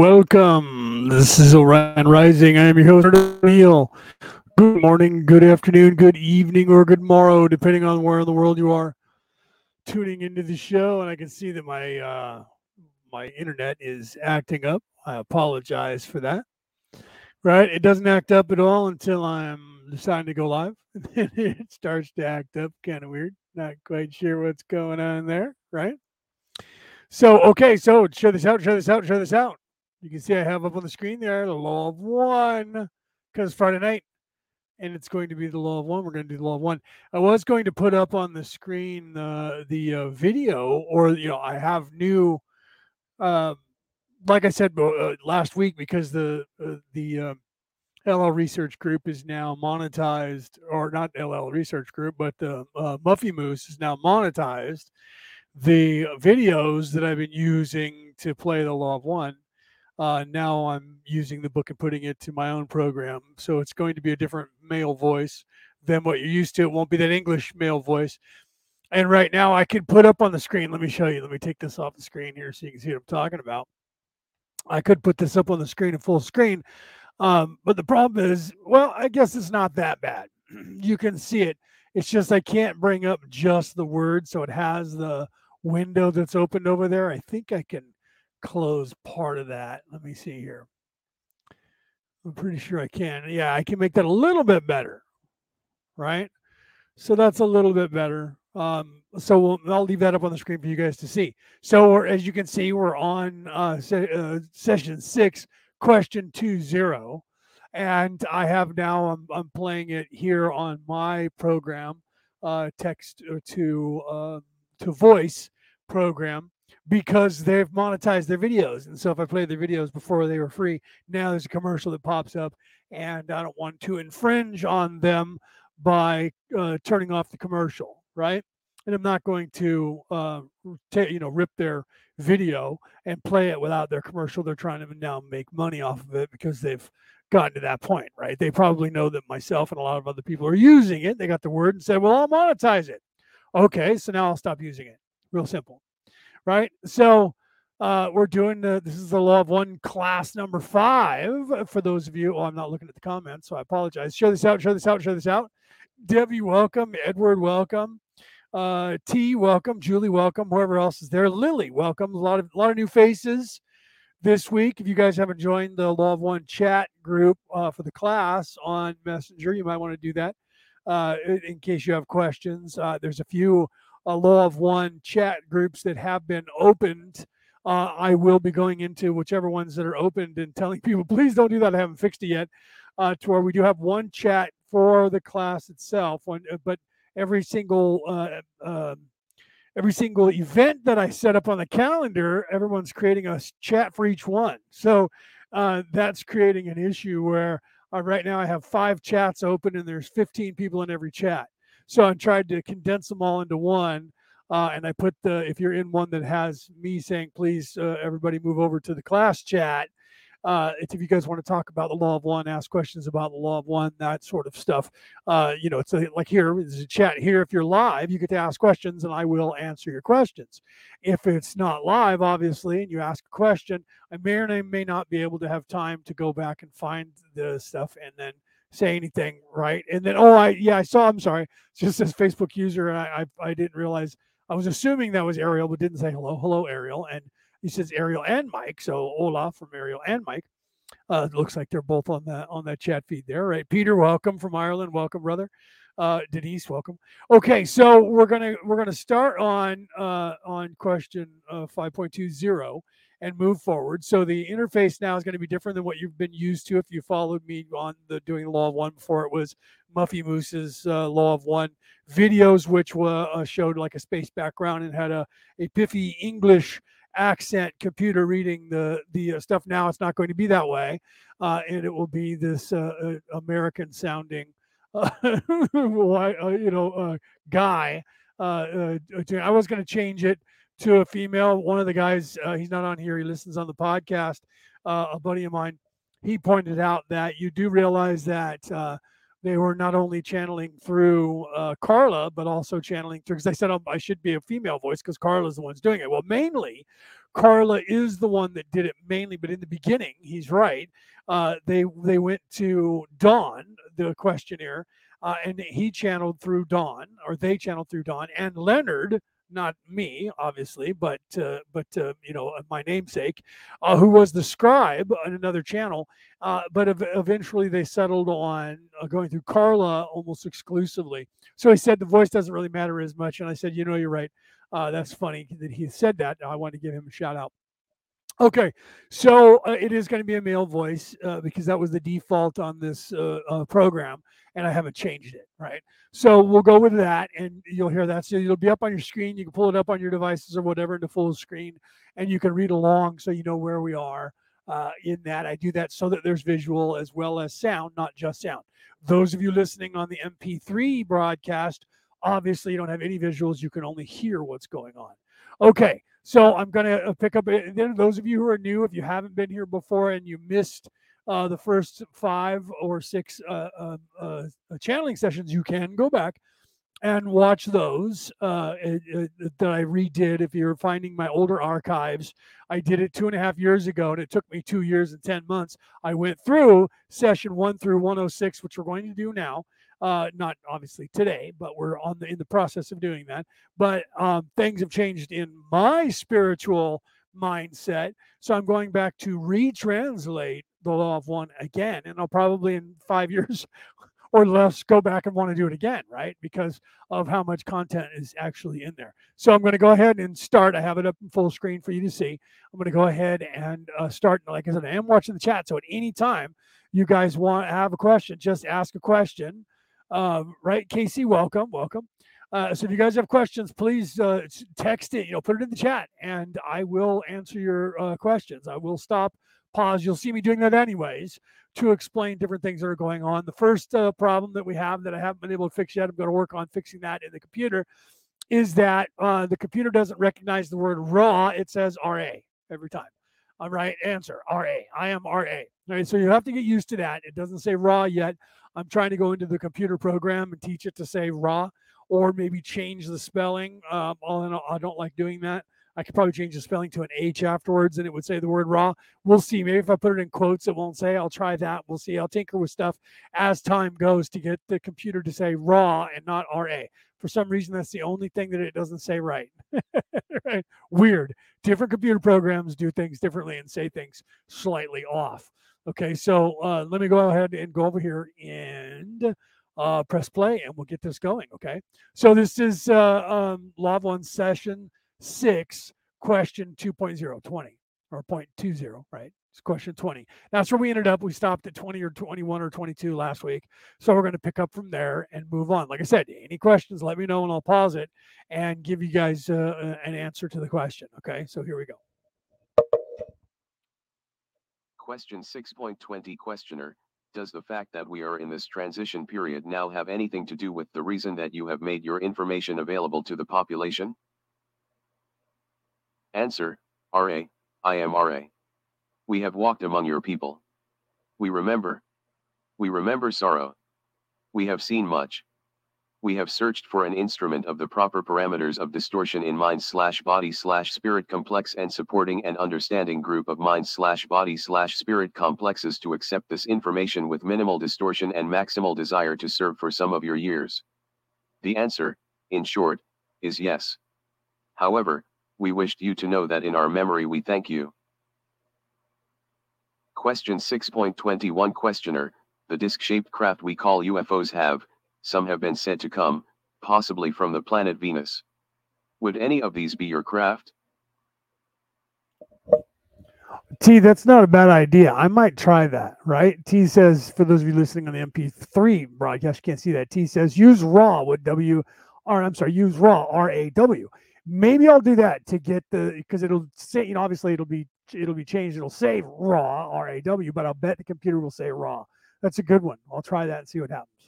Welcome. This is Orion Rising. I am your host, Neil. Good morning, good afternoon, good evening, or good morrow, depending on where in the world you are tuning into the show. And I can see that my uh, my internet is acting up. I apologize for that. Right, it doesn't act up at all until I'm deciding to go live. And then it starts to act up, kind of weird. Not quite sure what's going on there. Right. So, okay, so show this out, show this out, show this out. You can see I have up on the screen there the law of one because Friday night, and it's going to be the law of one. We're going to do the law of one. I was going to put up on the screen uh, the uh, video, or you know, I have new, uh, like I said uh, last week, because the uh, the LL Research Group is now monetized, or not LL Research Group, but the uh, Muffy Moose is now monetized the videos that I've been using to play the Law of One. Uh, now I'm using the book and putting it to my own program. So it's going to be a different male voice than what you're used to. It won't be that English male voice. And right now I can put up on the screen. Let me show you. Let me take this off the screen here so you can see what I'm talking about. I could put this up on the screen in full screen. Um, but the problem is, well, I guess it's not that bad. you can see it. It's just I can't bring up just the word. So it has the window that's opened over there. I think I can close part of that. Let me see here. I'm pretty sure I can. Yeah, I can make that a little bit better. Right. So that's a little bit better. Um, so we'll, I'll leave that up on the screen for you guys to see. So as you can see, we're on uh, se- uh, session six, question two zero, and I have now I'm, I'm playing it here on my program, uh, text uh, to um, to voice program because they've monetized their videos. And so if I play their videos before they were free, now there's a commercial that pops up, and I don't want to infringe on them by uh, turning off the commercial, right? And I'm not going to, uh, t- you know, rip their video and play it without their commercial. They're trying to now make money off of it because they've gotten to that point, right? They probably know that myself and a lot of other people are using it. They got the word and said, "Well, I'll monetize it." Okay, so now I'll stop using it. Real simple, right? So uh, we're doing the, this is the law of one class number five for those of you. Oh, I'm not looking at the comments, so I apologize. Show this out, show this out, show this out. Debbie, welcome. Edward, welcome. Uh, T, welcome. Julie, welcome. Whoever else is there. Lily, welcome. A lot of a lot of new faces this week. If you guys haven't joined the Law of One chat group uh, for the class on Messenger, you might want to do that uh, in case you have questions. Uh, there's a few uh, Law of One chat groups that have been opened. Uh, I will be going into whichever ones that are opened and telling people, please don't do that. I haven't fixed it yet. Uh, to where we do have one chat for the class itself, one, uh, but every single uh, um, every single event that I set up on the calendar, everyone's creating a chat for each one. So uh, that's creating an issue where uh, right now I have five chats open and there's 15 people in every chat. So I tried to condense them all into one. Uh, and I put the, if you're in one that has me saying, please, uh, everybody move over to the class chat. Uh, if you guys want to talk about the law of one, ask questions about the law of one, that sort of stuff. Uh, you know, it's a, like here, there's a chat here. If you're live, you get to ask questions and I will answer your questions. If it's not live, obviously, and you ask a question, I may or may not be able to have time to go back and find the stuff and then say anything right. And then, oh, I, yeah, I saw, I'm sorry, just says Facebook user. And I, I, I didn't realize, I was assuming that was Ariel, but didn't say hello. Hello, Ariel. And he says Ariel and Mike. So Olaf from Ariel and Mike. Uh, it looks like they're both on that on that chat feed there, right? Peter, welcome from Ireland. Welcome, brother. Uh, Denise, welcome. Okay, so we're gonna we're gonna start on uh, on question uh, 5.20 and move forward. So the interface now is going to be different than what you've been used to if you followed me on the doing law of one before it was Muffy Moose's uh, law of one videos, which were, uh, showed like a space background and had a, a piffy English accent computer reading the the uh, stuff. Now it's not going to be that way, uh, and it will be this uh, uh, American sounding, you know, guy. I was going to change it to a female. One of the guys, uh, he's not on here. He listens on the podcast. Uh, a buddy of mine, he pointed out that you do realize that uh, they were not only channeling through uh, Carla, but also channeling through, because I said oh, I should be a female voice because Carla's the one's doing it. Well, mainly, Carla is the one that did it mainly, but in the beginning, he's right. Uh, they they went to Don, the questionnaire, uh, and he channeled through Don, or they channeled through Don, and Leonard not me, obviously, but uh, but uh, you know my namesake, uh, who was the scribe on another channel. Uh, but ev- eventually they settled on uh, going through Carla almost exclusively. So he said the voice doesn't really matter as much, and I said, you know, you're right. Uh, that's funny that he said that. I wanted to give him a shout out. Okay, so uh, it is going to be a male voice uh, because that was the default on this uh, uh, program, and I haven't changed it. Right, so we'll go with that, and you'll hear that. So it'll be up on your screen. You can pull it up on your devices or whatever in the full screen, and you can read along so you know where we are uh, in that. I do that so that there's visual as well as sound, not just sound. Those of you listening on the MP3 broadcast, obviously you don't have any visuals. You can only hear what's going on. Okay. So I'm going to uh, pick up. Uh, then those of you who are new, if you haven't been here before and you missed uh, the first five or six uh, uh, uh channeling sessions, you can go back and watch those that I redid. If you're finding my older archives, I did it two and a half years ago, and it took me two years and ten months. I went through session one through 106, which we're going to do now uh, not obviously today, but we're on the in the process of doing that. But um, things have changed in my spiritual mindset, so I'm going back to retranslate the law of one again, and I'll probably in five years or less go back and want to do it again, right? Because of how much content is actually in there. So I'm going to go ahead and start. I have it up in full screen for you to see. I'm going to go ahead and uh, start. Like I said, I am watching the chat, so at any time you guys want to have a question, just ask a question um, right, Casey, welcome, welcome. Uh, so if you guys have questions, please uh, text it. You know, put it in the chat, and I will answer your uh, questions. I will stop, pause. You'll see me doing that anyways to explain different things that are going on. The first uh, problem that we have that I haven't been able to fix yet, I'm going to work on fixing that in the computer, is that uh, the computer doesn't recognize the word raw. It says RA every time. All right, answer RA. I am RA. All right, so you have to get used to that. It doesn't say raw yet. I'm trying to go into the computer program and teach it to say raw or maybe change the spelling. Um, I don't like doing that. I could probably change the spelling to an H afterwards and it would say the word raw. We'll see. Maybe if I put it in quotes, it won't say. I'll try that. We'll see. I'll tinker with stuff as time goes to get the computer to say raw and not RA. For some reason, that's the only thing that it doesn't say right. right. Weird. Different computer programs do things differently and say things slightly off. Okay, so uh, let me go ahead and go over here and uh, press play and we'll get this going. Okay, so this is uh, um, One session six, question 2.0, 20 or 0.20, right? It's question 20. That's where we ended up. We stopped at 20 or 21 or 22 last week. So we're going to pick up from there and move on. Like I said, any questions, let me know and I'll pause it and give you guys uh, an answer to the question. Okay, so here we go. Question 6.20 Questioner, does the fact that we are in this transition period now have anything to do with the reason that you have made your information available to the population? Answer, RA, I am RA. We have walked among your people. We remember. We remember sorrow. We have seen much we have searched for an instrument of the proper parameters of distortion in mind slash body slash spirit complex and supporting an understanding group of mind slash body slash spirit complexes to accept this information with minimal distortion and maximal desire to serve for some of your years. The answer, in short, is yes. However, we wished you to know that in our memory we thank you. Question 6.21 Questioner, the disc-shaped craft we call UFOs have, some have been said to come, possibly from the planet Venus. Would any of these be your craft? T, that's not a bad idea. I might try that, right? T says, for those of you listening on the MP3 broadcast, you can't see that. T says, use raw with W, or I'm sorry, use raw, R A W. Maybe I'll do that to get the, because it'll say, you know, obviously it'll be, it'll be changed. It'll say raw, R A W, but I'll bet the computer will say raw. That's a good one. I'll try that and see what happens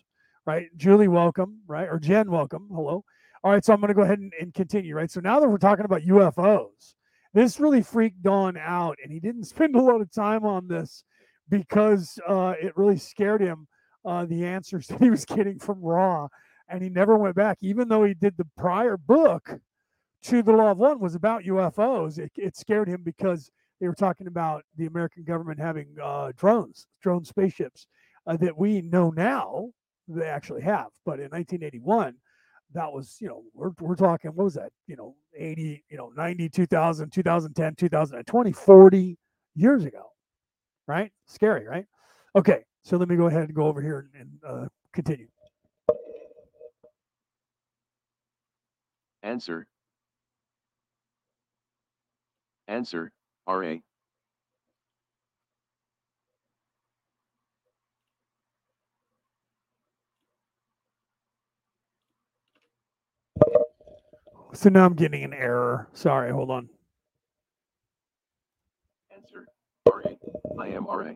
right? Julie, welcome, right? Or Jen, welcome. Hello. All right, so I'm going to go ahead and, and, continue, right? So now that we're talking about UFOs, this really freaked Don out, and he didn't spend a lot of time on this because uh, it really scared him uh, the answers that he was getting from Raw, and he never went back, even though he did the prior book to the Law of One was about UFOs. It, it scared him because they were talking about the American government having uh, drones, drone spaceships uh, that we know now they actually have. But in 1981, that was, you know, we're, we're talking, what was that? You know, 80, you know, 90, 2000, 2010, 2020, 40 years ago, right? Scary, right? Okay, so let me go ahead and go over here and, and uh, continue. Answer. Answer, RA. So now I'm getting an error. Sorry, hold on. Answer, RA. I am RA.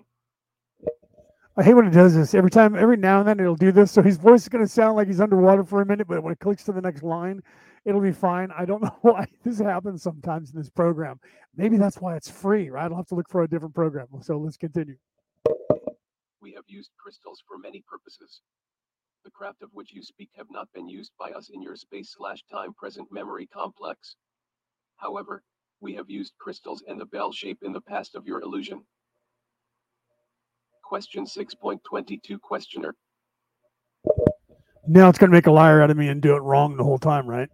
I hate when it does this. Every time, every now and then it'll do this. So his voice is going to sound like he's underwater for a minute, but when it clicks to the next line, it'll be fine. I don't know why this happens sometimes in this program. Maybe that's why it's free, right? I'll have to look for a different program. So let's continue. We have used crystals for many purposes. The craft of which you speak have not been used by us in your space slash time present memory complex. However, we have used crystals and the bell shape in the past of your illusion. Question 6.22 Questioner. Now it's going to make a liar out of me and do it wrong the whole time, right?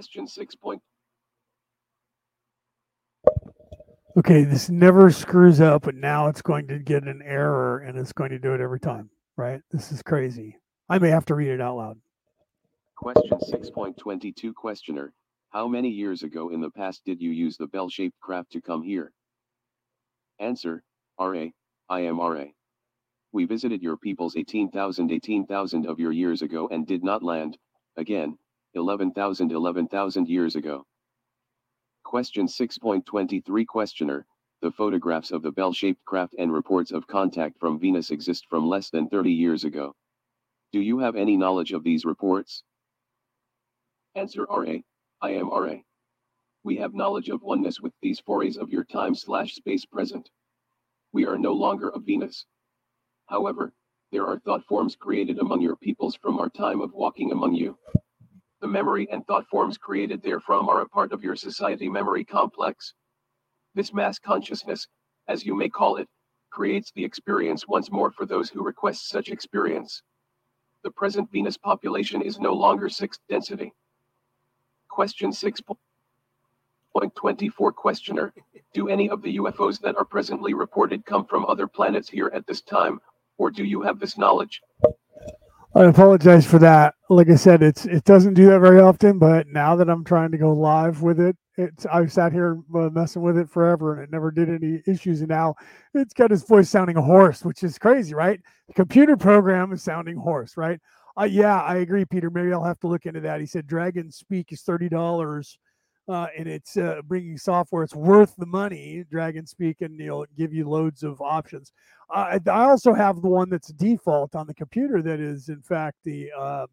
Question 6. point. Okay, this never screws up, but now it's going to get an error and it's going to do it every time, right? This is crazy. I may have to read it out loud. Question 6.22 Questioner How many years ago in the past did you use the bell shaped craft to come here? Answer RA, I am RA. We visited your peoples 18,000 18,000 of your years ago and did not land, again, 11,000 11,000 years ago. Question 6.23 Questioner The photographs of the bell shaped craft and reports of contact from Venus exist from less than 30 years ago. Do you have any knowledge of these reports? Answer RA. I am RA. We have knowledge of oneness with these forays of your time slash space present. We are no longer of Venus. However, there are thought forms created among your peoples from our time of walking among you. The memory and thought forms created therefrom are a part of your society memory complex. This mass consciousness, as you may call it, creates the experience once more for those who request such experience. The present Venus population is no longer sixth density. Question 6.24 Questioner Do any of the UFOs that are presently reported come from other planets here at this time, or do you have this knowledge? I apologize for that. Like I said, it's it doesn't do that very often, but now that I'm trying to go live with it, it's I've sat here uh, messing with it forever, and it never did any issues. And now it's got his voice sounding hoarse, which is crazy, right? The computer program is sounding hoarse, right? Uh, yeah, I agree, Peter. Maybe I'll have to look into that. He said Dragon Speak is thirty dollars, uh, and it's uh, bringing software. It's worth the money. Dragon Speak, and you'll give you loads of options. Uh, I also have the one that's default on the computer. That is, in fact, the uh,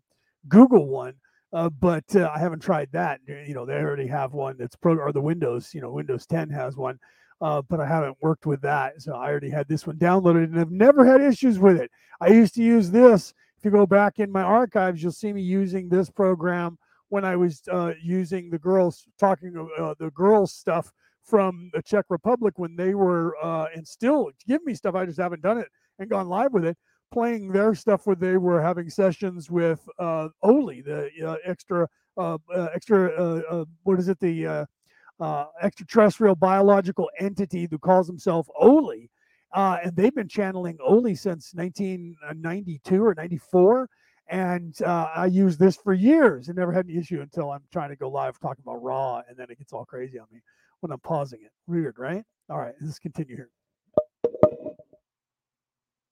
Google one. Uh, but uh, I haven't tried that. You know, they already have one that's pro or the Windows. You know, Windows 10 has one, but I haven't worked with that. So I already had this one downloaded, and I've never had issues with it. I used to use this if you go back in my archives, you'll see me using this program when I was uh, using the girls talking uh, the girls stuff from the Czech Republic when they were uh, and still give me stuff. I just haven't done it and gone live with it. Playing their stuff where they were having sessions with uh, Oli, the uh, extra uh, uh, extra uh, what is it the extraterrestrial biological entity who calls himself Oli uh, and they've been channeling Oli since 1992 or 94. And uh, I used this for years and never had any issue until I'm trying to go live talking about Raw, and then it gets all crazy on me when I'm pausing it. Weird, right? All right, let's continue here.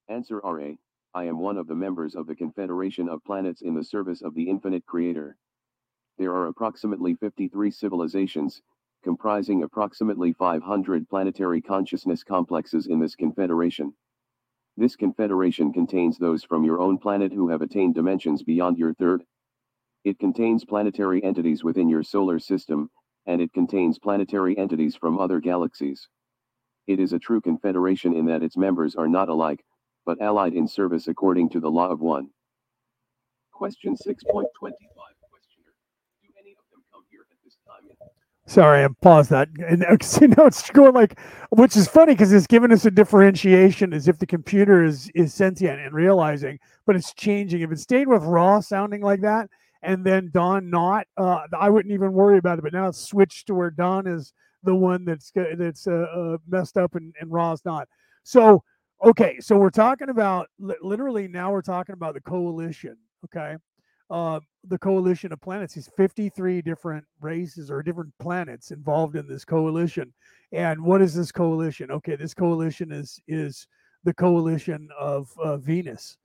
Answer RA I am one of the members of the Confederation of Planets in the service of the Infinite Creator. There are approximately 53 civilizations, comprising approximately 500 planetary consciousness complexes in this confederation. This confederation contains those from your own planet who have attained dimensions beyond your third. It contains planetary entities within your solar system, and it contains planetary entities from other galaxies. It is a true confederation in that its members are not alike, but allied in service according to the law of one. Question 6.25 Questioner. Do any of them come here at this time? Sorry, I paused that. And you know, it's going like, which is funny because it's giving us a differentiation as if the computer is is sentient and realizing, but it's changing. If it stayed with raw sounding like that, and then Don not, uh, I wouldn't even worry about it. But now it's switched to where Don is the one that's that's uh, uh, messed up and, and Raw's not. So okay, so we're talking about literally now we're talking about the coalition. Okay, uh, the coalition of planets. These 53 different races or different planets involved in this coalition. And what is this coalition? Okay, this coalition is is the coalition of uh, Venus.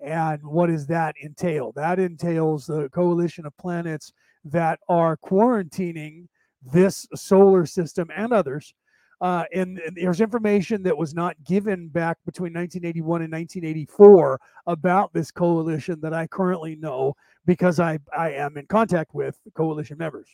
And what does that entail? That entails the coalition of planets that are quarantining this solar system and others. Uh, and, and, there's information that was not given back between 1981 and 1984 about this coalition that I currently know because I, I am in contact with coalition members.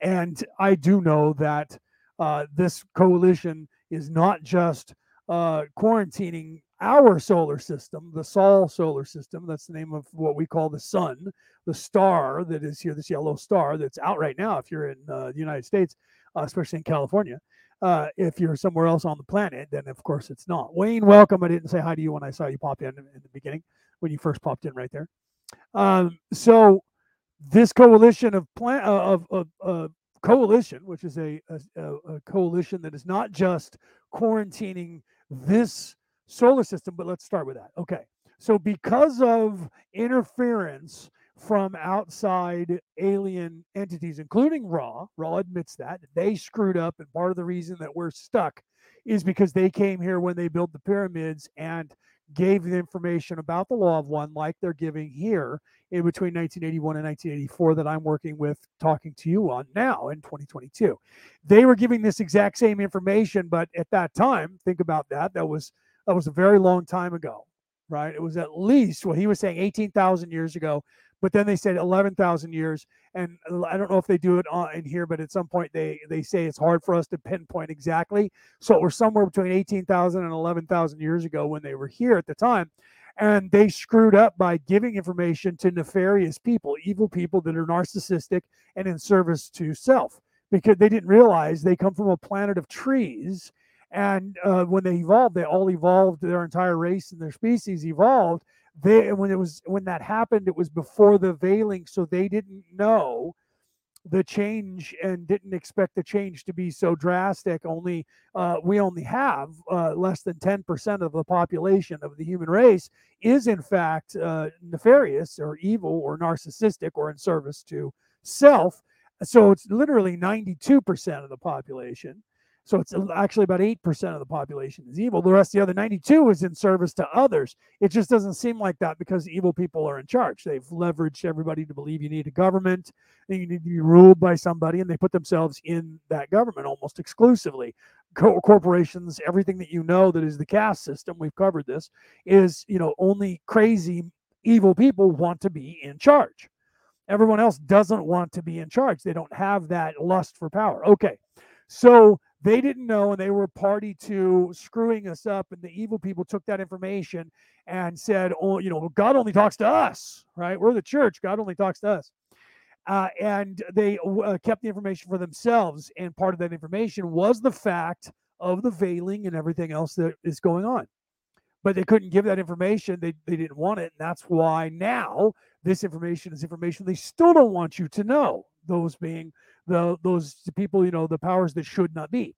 And I do know that uh, this coalition is not just uh, quarantining our solar system, the Sol solar system. That's the name of what we call the sun, the star that is here, this yellow star that's out right now. If you're in uh, the United States, uh, especially in California, uh, if you're somewhere else on the planet, then of course it's not. Wayne, welcome. I didn't say hi to you when I saw you pop in in the beginning, when you first popped in right there. Um, so this coalition of plan uh, of, of uh, coalition, which is a, a, a coalition that is not just quarantining this solar system, but let's start with that. Okay. So, because of interference from outside alien entities, including Raw. Raw admits that they screwed up, and part of the reason that we're stuck is because they came here when they built the pyramids and gave the information about the law of one, like they're giving here in between 1981 and 1984, that I'm working with, talking to you on now in 2022. They were giving this exact same information, but at that time, think about that. That was that was a very long time ago, right? It was at least, well, he was saying 18,000 years ago, but then they said 11,000 years. And I don't know if they do it on, in here, but at some point they, they say it's hard for us to pinpoint exactly. So we're somewhere between 18,000 and 11,000 years ago when they were here at the time. And they screwed up by giving information to nefarious people, evil people that are narcissistic and in service to self, because they didn't realize they come from a planet of trees and uh, when they evolved, they all evolved. Their entire race and their species evolved. They when it was when that happened, it was before the veiling, so they didn't know the change and didn't expect the change to be so drastic. Only uh, we only have uh, less than ten percent of the population of the human race is in fact uh, nefarious or evil or narcissistic or in service to self. So it's literally ninety-two percent of the population so it's uh, actually about 8% of the population is evil. The rest, the other 92 is in service to others. It just doesn't seem like that because evil people are in charge. They've leveraged everybody to believe you need a government and you need to be ruled by somebody, and they put themselves in that government almost exclusively. Co- corporations, everything that you know that is the caste system, we've covered this, is, you know, only crazy, evil people want to be in charge. Everyone else doesn't want to be in charge. They don't have that lust for power. Okay. So they didn't know and they were party to screwing us up and the evil people took that information and said oh you know god only talks to us right? We're the church. God only talks to us. Uh, and they uh, kept the information for themselves and part of that information was the fact of the veiling and everything else that is going on. But they couldn't give that information. They, they didn't want it and that's why now this information is information they still don't want you to know those being the those people, you know, the powers that should not be.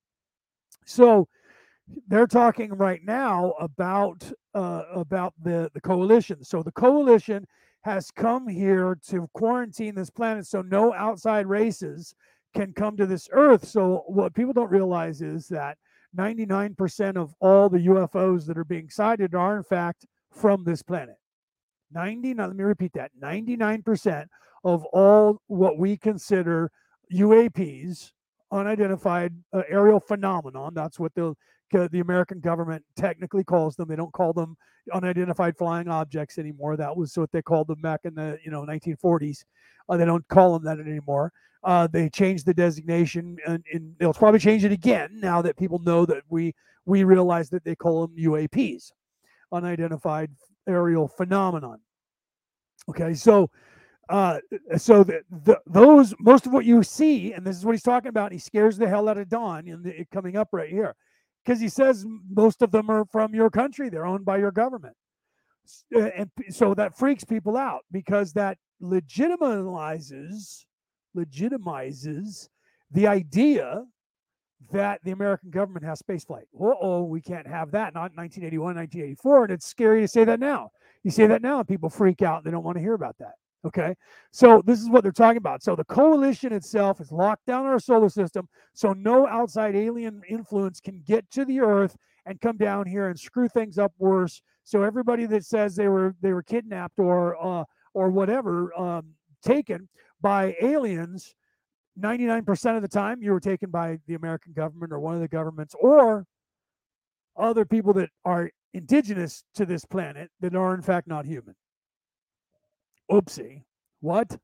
So they're talking right now about uh, about the the coalition. So the coalition has come here to quarantine this planet so no outside races can come to this earth. So what people don't realize is that 99% of all the UFOs that are being sighted are in fact from this planet. 99 let me repeat that 99% of all what we consider UAPs, unidentified uh, aerial phenomenon. That's what the the American government technically calls them. They don't call them unidentified flying objects anymore. That was what they called them back in the you know 1940s. Uh, they don't call them that anymore. Uh, they changed the designation, and, and, they'll probably change it again now that people know that we we realize that they call them UAPs, unidentified aerial phenomenon. Okay, so uh, so the, the, those most of what you see, and this is what he's talking about. He scares the hell out of Don in the coming up right here because he says most of them are from your country. They're owned by your government. Uh, and so that freaks people out because that legitimizes legitimizes the idea that the American government has spaceflight. oh, we can't have that. Not in 1981, 1984. And it's scary to say that now. You say that now, and people freak out. They don't want to hear about that. Okay. So this is what they're talking about. So the coalition itself has locked down our solar system. So no outside alien influence can get to the earth and come down here and screw things up worse. So everybody that says they were they were kidnapped or uh, or whatever um, taken by aliens, 99% of the time you were taken by the American government or one of the governments or other people that are indigenous to this planet that are in fact not human. Oopsie. What?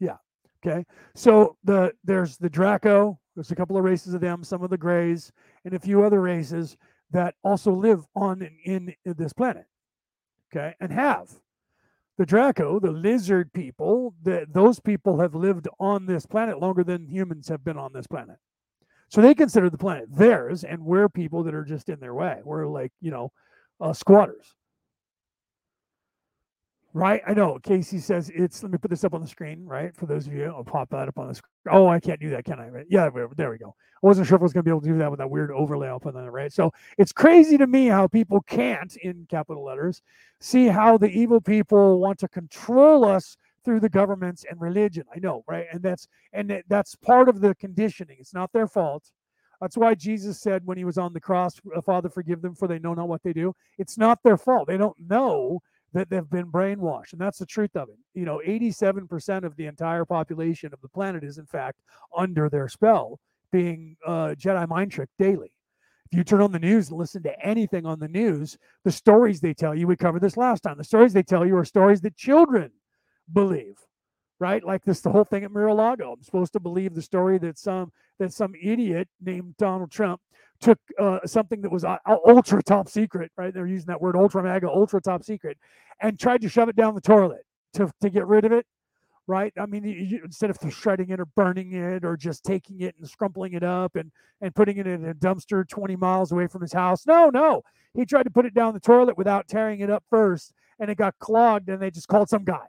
Yeah. Okay. So the there's the Draco. There's a couple of races of them, some of the Greys, and a few other races that also live on in, in this planet. Okay, and have the Draco, the lizard people. That those people have lived on this planet longer than humans have been on this planet. So they consider the planet theirs, and we're people that are just in their way. We're like, you know, uh, squatters. Right? I know. Casey says it's, let me put this up on the screen, right? For those of you, I'll pop that up on the screen. Oh, I can't do that, can I? Right? Yeah, there we go. I wasn't sure if I was going to be able to do that with that weird overlay put on it, right? So it's crazy to me how people can't, in capital letters, see how the evil people want to control us through the governments and religion. I know, right? And that's and that's part of the conditioning. It's not their fault. That's why Jesus said when he was on the cross, Father, forgive them for they know not what they do. It's not their fault. They don't know that they've been brainwashed. And that's the truth of it. You know, 87% of the entire population of the planet is, in fact, under their spell, being uh, Jedi mind tricked daily. If you turn on the news and listen to anything on the news, the stories they tell you, we covered this last time, the stories they tell you are stories that children believe right? Like this, the whole thing at Mar-a-Lago. I'm supposed to believe the story that some that some idiot named Donald Trump took uh, something that was uh, ultra top secret, right? They're using that word ultra mega, ultra top secret, and tried to shove it down the toilet to, to get rid of it, right? I mean, you, instead of shredding it or burning it or just taking it and scrumpling it up and, and putting it in a dumpster 20 miles away from his house. No, no. He tried to put it down the toilet without tearing it up first, and it got clogged, and they just called some guy,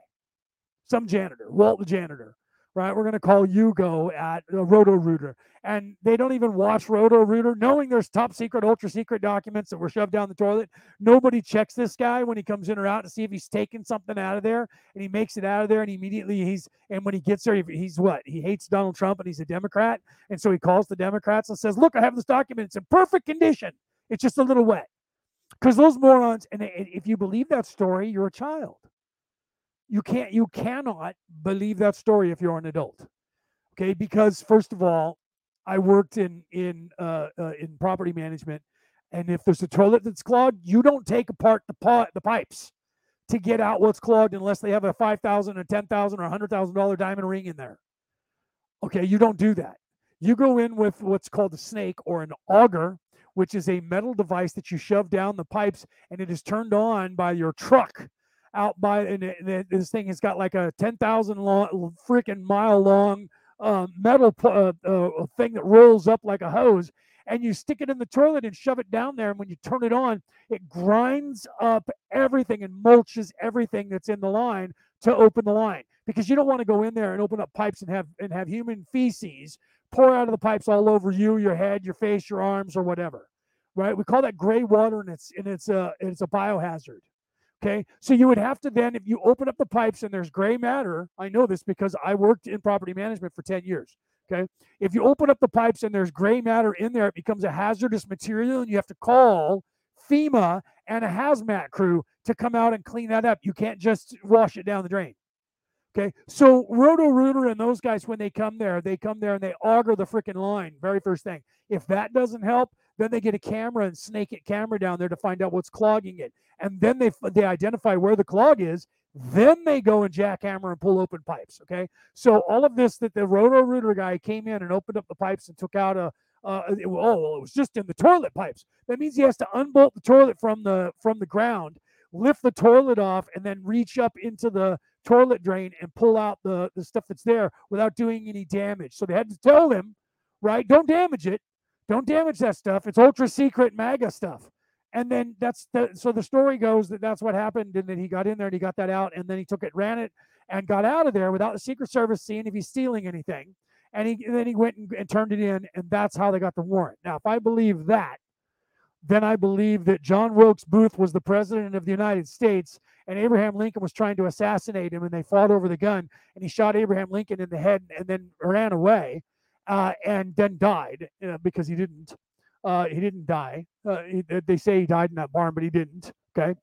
some janitor, Walt the janitor right? We're going to call Hugo at uh, Roto Rooter. And they don't even watch Roto Rooter, knowing there's top secret, ultra secret documents that were shoved down the toilet. Nobody checks this guy when he comes in or out to see if he's taking something out of there. And he makes it out of there, and immediately he's, and when he gets there, he's what? He hates Donald Trump and he's a Democrat. And so he calls the Democrats and says, Look, I have this document. It's in perfect condition. It's just a little wet. Because those morons, and if you believe that story, you're a child you can't you cannot believe that story if you're an adult okay? Because first of all i worked in in uh, uh, in property management and if there's a toilet that's clogged you don't take apart the pot the pipes to get out what's clogged unless they have a 5000 or 10000 or $100000 diamond ring in there okay? You don't do that. You go in with what's called a snake or an auger which is a metal device that you shove down the pipes and it is turned on by your truck out by and, this thing has got like a 10,000 long freaking mile long uh, metal uh, uh, thing that rolls up like a hose. And you stick it in the toilet and shove it down there. And when you turn it on it grinds up everything and mulches everything that's in the line to open the line. Because you don't want to go in there and open up pipes and have and have human feces pour out of the pipes all over you your head your face your arms or whatever right? We call that gray water and it's and it's a it's a biohazard Okay. So you would have to then, if you open up the pipes and there's gray matter, I know this because I worked in property management for 10 years. Okay. If you open up the pipes and there's gray matter in there, it becomes a hazardous material and you have to call FEMA and a hazmat crew to come out and clean that up. You can't just wash it down the drain. Okay. So Roto Rooter and those guys, when they come there, they come there and they auger the freaking line. Very first thing. If that doesn't help, Then they get a camera and snake it camera down there to find out what's clogging it. And then they they identify where the clog is. Then they go and jackhammer and pull open pipes. Okay, so all of this that the roto rooter guy came in and opened up the pipes and took out a uh, it, oh well, it was just in the toilet pipes. That means he has to unbolt the toilet from the from the ground, lift the toilet off, and then reach up into the toilet drain and pull out the the stuff that's there without doing any damage. So they had to tell him, right, don't damage it, don't damage that stuff. It's ultra secret MAGA stuff. And then that's the so the story goes that that's what happened, and then he got in there and he got that out, and then he took it, ran it, and got out of there without the Secret Service seeing if he's stealing anything and, he, and then he went and, and turned it in, and that's how they got the warrant. Now, if I believe that, then I believe that John Wilkes Booth was the president of the United States and Abraham Lincoln was trying to assassinate him and they fought over the gun and he shot Abraham Lincoln in the head and then ran away uh, and then died uh, because he didn't. Uh, he didn't die. Uh, he, they say he died in that barn, but he didn't. Okay.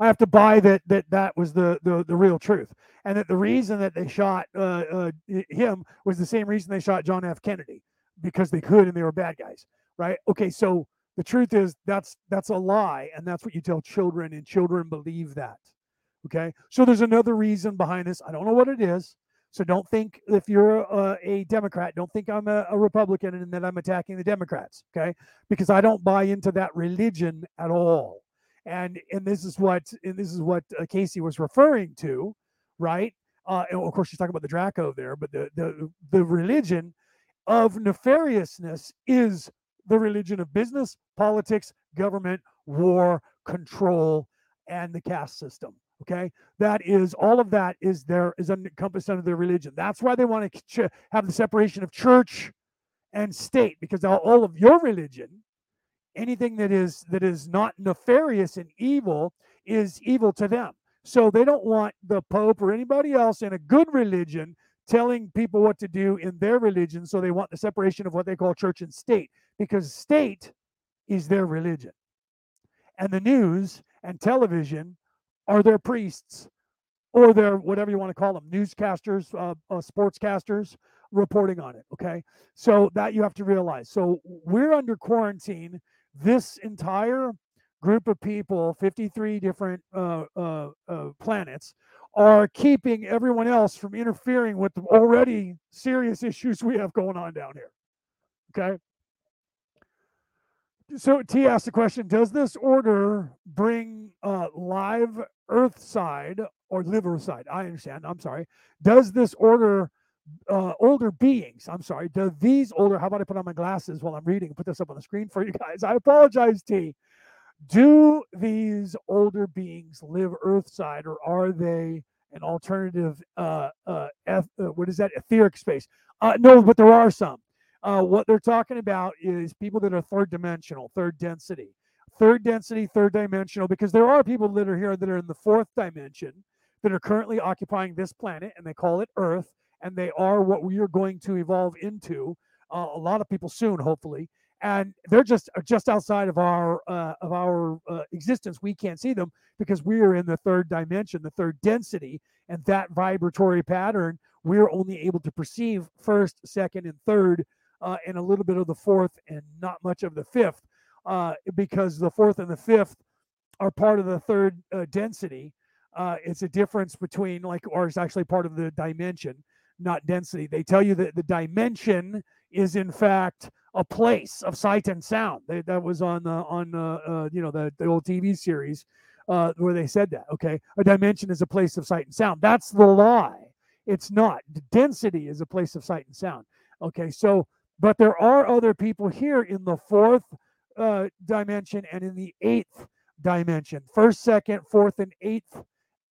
I have to buy that that that was the the, the real truth, and that the reason that they shot uh, uh, him was the same reason they shot John F. Kennedy because they could and they were bad guys, right? Okay, so the truth is that's that's a lie, and that's what you tell children, and children believe that. Okay, so there's another reason behind this. I don't know what it is. So don't think if you're a, a Democrat, don't think I'm a, a, Republican and that I'm attacking the Democrats, okay? Because I don't buy into that religion at all and and this is what and this is what uh, Casey was referring to, right? Uh, and of course, she's talking about the Draco there, but the the the religion of nefariousness is the religion of business, politics, government, war, control, and the caste system. Okay, that is all of that is there is encompassed under their religion. That's why they want to have the separation of church and state because all of your religion anything that is that is not nefarious and evil is evil to them. So they don't want the Pope or anybody else in a good religion telling people what to do in their religion. So they want the separation of what they call church and state because state is their religion. And the news and television are their priests or their whatever you want to call them newscasters, uh, uh, sportscasters reporting on it. Okay. So that you have to realize. So we're under quarantine this entire group of people, 53 different uh, uh, uh, planets, are keeping everyone else from interfering with the already serious issues we have going on down here. Okay. So T asked the question: Does this order bring uh, live Earth side or liver side? I understand. I'm sorry. Does this order uh, older beings. I'm sorry. Do these older? How about I put on my glasses while I'm reading put this up on the screen for you guys? I apologize, T. Do these older beings live Earthside, or are they an alternative? Uh, uh, eth- uh, what is that? Etheric space? Uh, no, but there are some. Uh, what they're talking about is people that are third dimensional, third density, third density, third dimensional, because there are people that are here that are in the fourth dimension that are currently occupying this planet, and they call it Earth and they are what we are going to evolve into. Uh, a lot of people soon, hopefully, and they're just uh, just outside of our uh, of our uh, existence. We can't see them because we are in the third dimension, the third density, and that vibratory pattern we're only able to perceive first, second, and third, uh, and a little bit of the fourth, and not much of the fifth, uh, because the fourth and the fifth are part of the third density. it's a difference between like, or it's actually part of the dimension not density. They tell you that the dimension is in fact a place of sight and sound. They, that was on uh, on uh, uh, you know the, the old TV series uh, where they said that. Okay, a dimension is a place of sight and sound. That's the lie. It's not. Density is a place of sight and sound. Okay, so but there are other people here in the fourth uh, dimension and in the eighth dimension, first, second, fourth, and eighth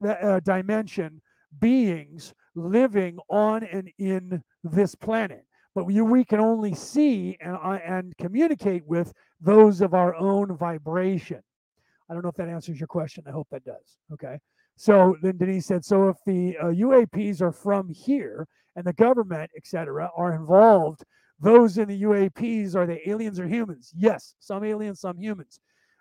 uh, dimension beings living on and in this planet. But we, we can only see and, uh, and communicate with those of our own vibration. I don't know if that answers your question. I hope that does. Okay. So then Denise said, so if the uh, UAPs are from here and the government, etc., are involved, those in the UAPs are they aliens or humans? Yes, some aliens, some humans.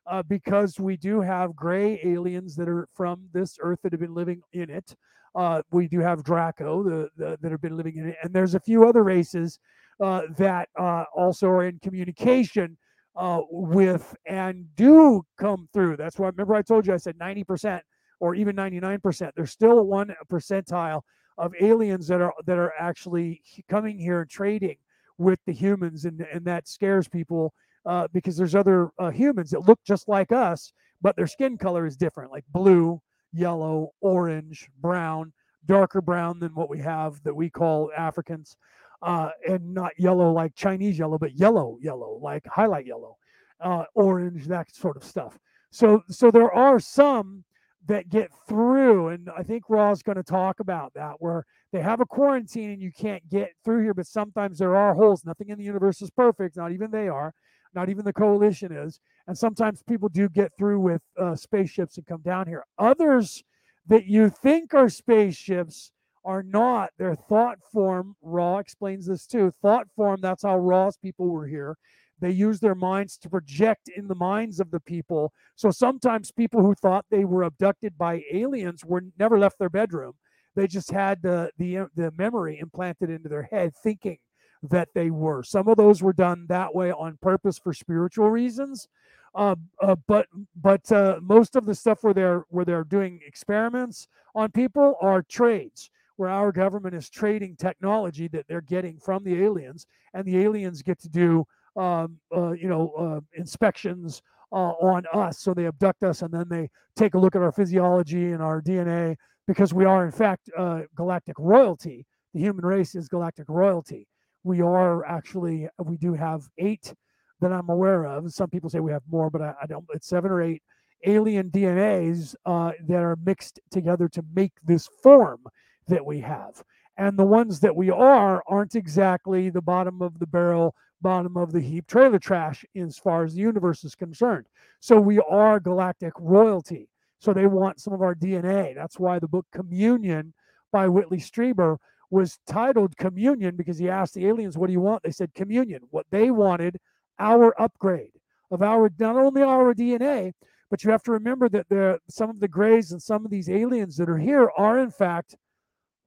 Uh, because we do have gray aliens that are from this earth that have been living in it. Uh, we do have Draco the, the, that have been living in it, and there's a few other races uh, that uh, also are in communication uh, with and do come through. That's why remember I told you I said 90% or even 99%. There's still a one percentile of aliens that are that are actually coming here and trading with the humans, and and that scares people uh, because there's other uh, humans that look just like us, but their skin color is different, like blue, yellow, orange, brown, darker brown than what we have that we call Africans uh, and not yellow like Chinese yellow, but yellow, yellow, like highlight yellow, uh, orange, that sort of stuff. So, so there are some that get through, and I think Ra's going to talk about that, where they have a quarantine and you can't get through here, but sometimes there are holes. Nothing in the universe is perfect, not even they are, not even the coalition is, and sometimes people do get through with uh, spaceships and come down here. Others that you think are spaceships are not. Their thought form, Ra explains this too. Thought form, that's how Ra's people were here. They use their minds to project in the minds of the people. So sometimes people who thought they were abducted by aliens were never left their bedroom. They just had the the, the memory implanted into their head, thinking that they were. Some of those were done that way on purpose for spiritual reasons. Uh, uh, but but uh, most of the stuff where they're where they're doing experiments on people are trades where our government is trading technology that they're getting from the aliens, and the aliens get to do, um, uh, you know, uh, inspections uh, on us. So they abduct us, and then they take a look at our physiology and our DNA because we are, in fact, uh, galactic royalty. The human race is galactic royalty. We are actually, we do have eight that I'm aware of. Some people say we have more, but I, I don't. It's seven or eight alien DNAs uh, that are mixed together to make this form that we have. And the ones that we are aren't exactly the bottom of the barrel, bottom of the heap trailer trash as far as the universe is concerned. So we are galactic royalty. So they want some of our DNA. That's why the book Communion by Whitley Strieber was titled Communion because he asked the aliens, What do you want? They said Communion. What they wanted, our upgrade of our, not only our DNA, but you have to remember that some of the grays and some of these aliens that are here are, in fact,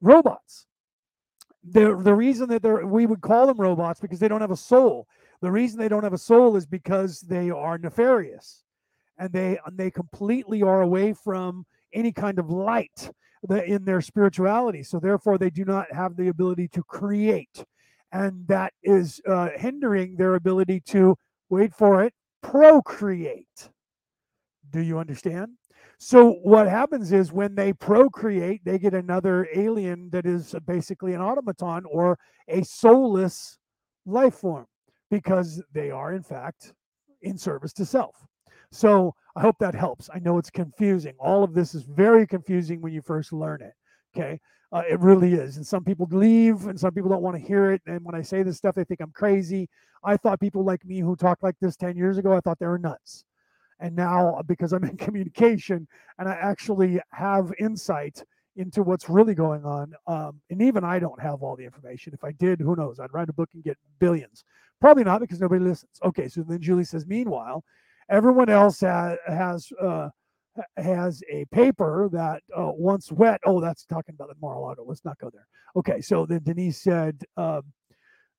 robots. The, the reason that they're, we would call them robots because they don't have a soul. The reason they don't have a soul is because they are nefarious and they and they completely are away from any kind of light in their spirituality. So therefore, they do not have the ability to create, and that is uh, hindering their ability to wait for it procreate. Do you understand? So what happens is when they procreate, they get another alien that is basically an automaton or a soulless life form because they are in fact in service to self. So I hope that helps. I know it's confusing. All of this is very confusing when you first learn it. Okay. Uh, it really is. And some people leave and some people don't want to hear it. And when I say this stuff, they think I'm crazy. I thought people like me who talked like this 10 years ago, I thought they were nuts. And now, uh, because I'm in communication and I actually have insight into what's really going on, um, and even I don't have all the information. If I did, who knows? I'd write a book and get billions. Probably not because nobody listens. Okay, so then Julie says, meanwhile, everyone else ha- has uh, has a paper that uh, once wet. Oh, that's talking about the Mar-a-Lago. Let's not go there. Okay, so then Denise said, um,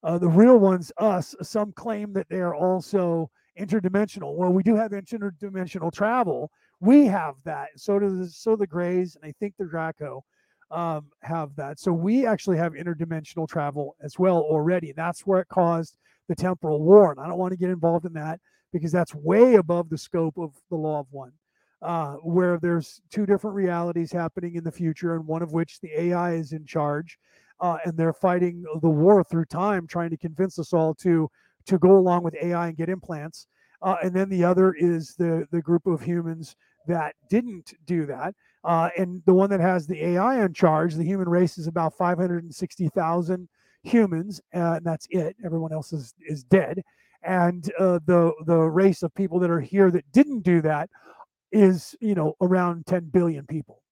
uh, the real ones, us. Some claim that they are also interdimensional. Well, we do have interdimensional travel. We have that. So does so the Greys, and I think the Draco um, have that. So we actually have interdimensional travel as well already. That's where it caused the temporal war. And I don't want to get involved in that because that's way above the scope of the law of one. Uh, where there's two different realities happening in the future, and one of which the AI is in charge, uh, and they're fighting the war through time, trying to convince us all to to go along with AI and get implants. Uh, and then the other is the the group of humans that didn't do that. Uh, and the one that has the AI in charge, the human race is about 560,000 humans, uh, and that's it. Everyone else is is dead. And uh, the the race of people that are here that didn't do that is you know around 10 billion people.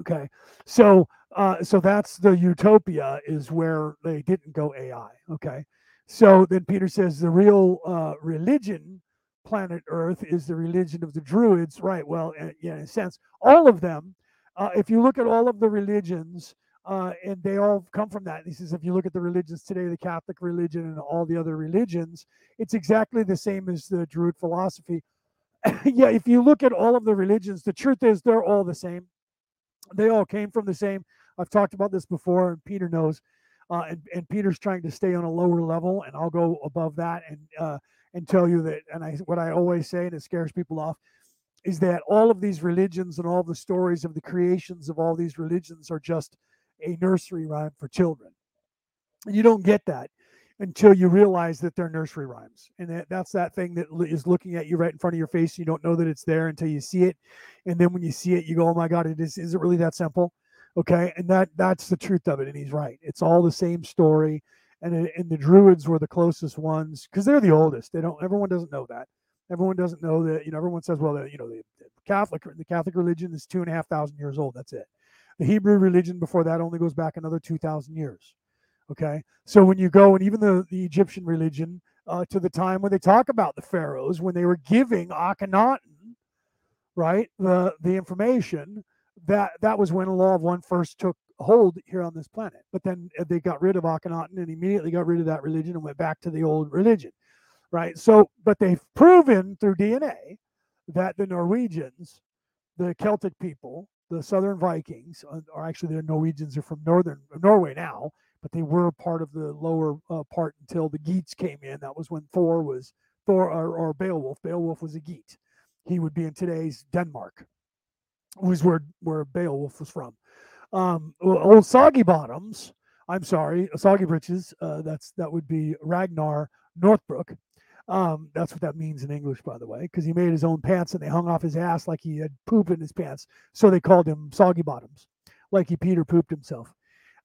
Okay, so uh, so that's the utopia is where they didn't go AI. Okay, so then Peter says the real uh, religion, planet Earth, is the religion of the Druids. Right. Well, uh, yeah, in a sense, all of them. Uh, if you look at all of the religions uh, and they all come from that. he says, if you look at the religions today, the Catholic religion and all the other religions, it's exactly the same as the Druid philosophy. yeah, if you look at all of the religions, the truth is they're all the same. They all came from the same. I've talked about this before, and Peter knows. Uh, and, and Peter's trying to stay on a lower level, and I'll go above that and uh, and tell you that. And I what I always say, and it scares people off, is that all of these religions and all the stories of the creations of all these religions are just a nursery rhyme for children. And you don't get that until you realize that they're nursery rhymes. And that, that's that thing that is looking at you right in front of your face. You don't know that it's there until you see it. And then when you see it, you go, oh my God, it is, is it really that simple? Okay. And that that's the truth of it. And he's right. It's all the same story. And, and the druids were the closest ones because they're the oldest. They don't, everyone doesn't know that. Everyone doesn't know that, you know, everyone says, well, you know, the, the Catholic, the Catholic religion is two and a half thousand years old. That's it. The Hebrew religion before that only goes back another 2,000 years. Okay. So when you go, and even the, the Egyptian religion, uh, to the time when they talk about the pharaohs, when they were giving Akhenaten, right, the, the information, that, that was when law of one first took hold here on this planet. But then uh, they got rid of Akhenaten and immediately got rid of that religion and went back to the old religion, right? So, but they've proven through DNA that the Norwegians, the Celtic people, the Southern Vikings, uh, or actually the Norwegians are from northern Norway now, but they were part of the lower uh, part until the Geats came in. That was when Thor was Thor or, or Beowulf. Beowulf was a Geat. He would be in today's Denmark, was where where Beowulf was from. Um, old Soggy Bottoms. I'm sorry, Soggy Britches. Uh, that's that would be Ragnar Lothbrok. Um, that's what that means in English, by the way, because he made his own pants and they hung off his ass like he had poop in his pants. So they called him Soggy Bottoms, like he Peter pooped himself.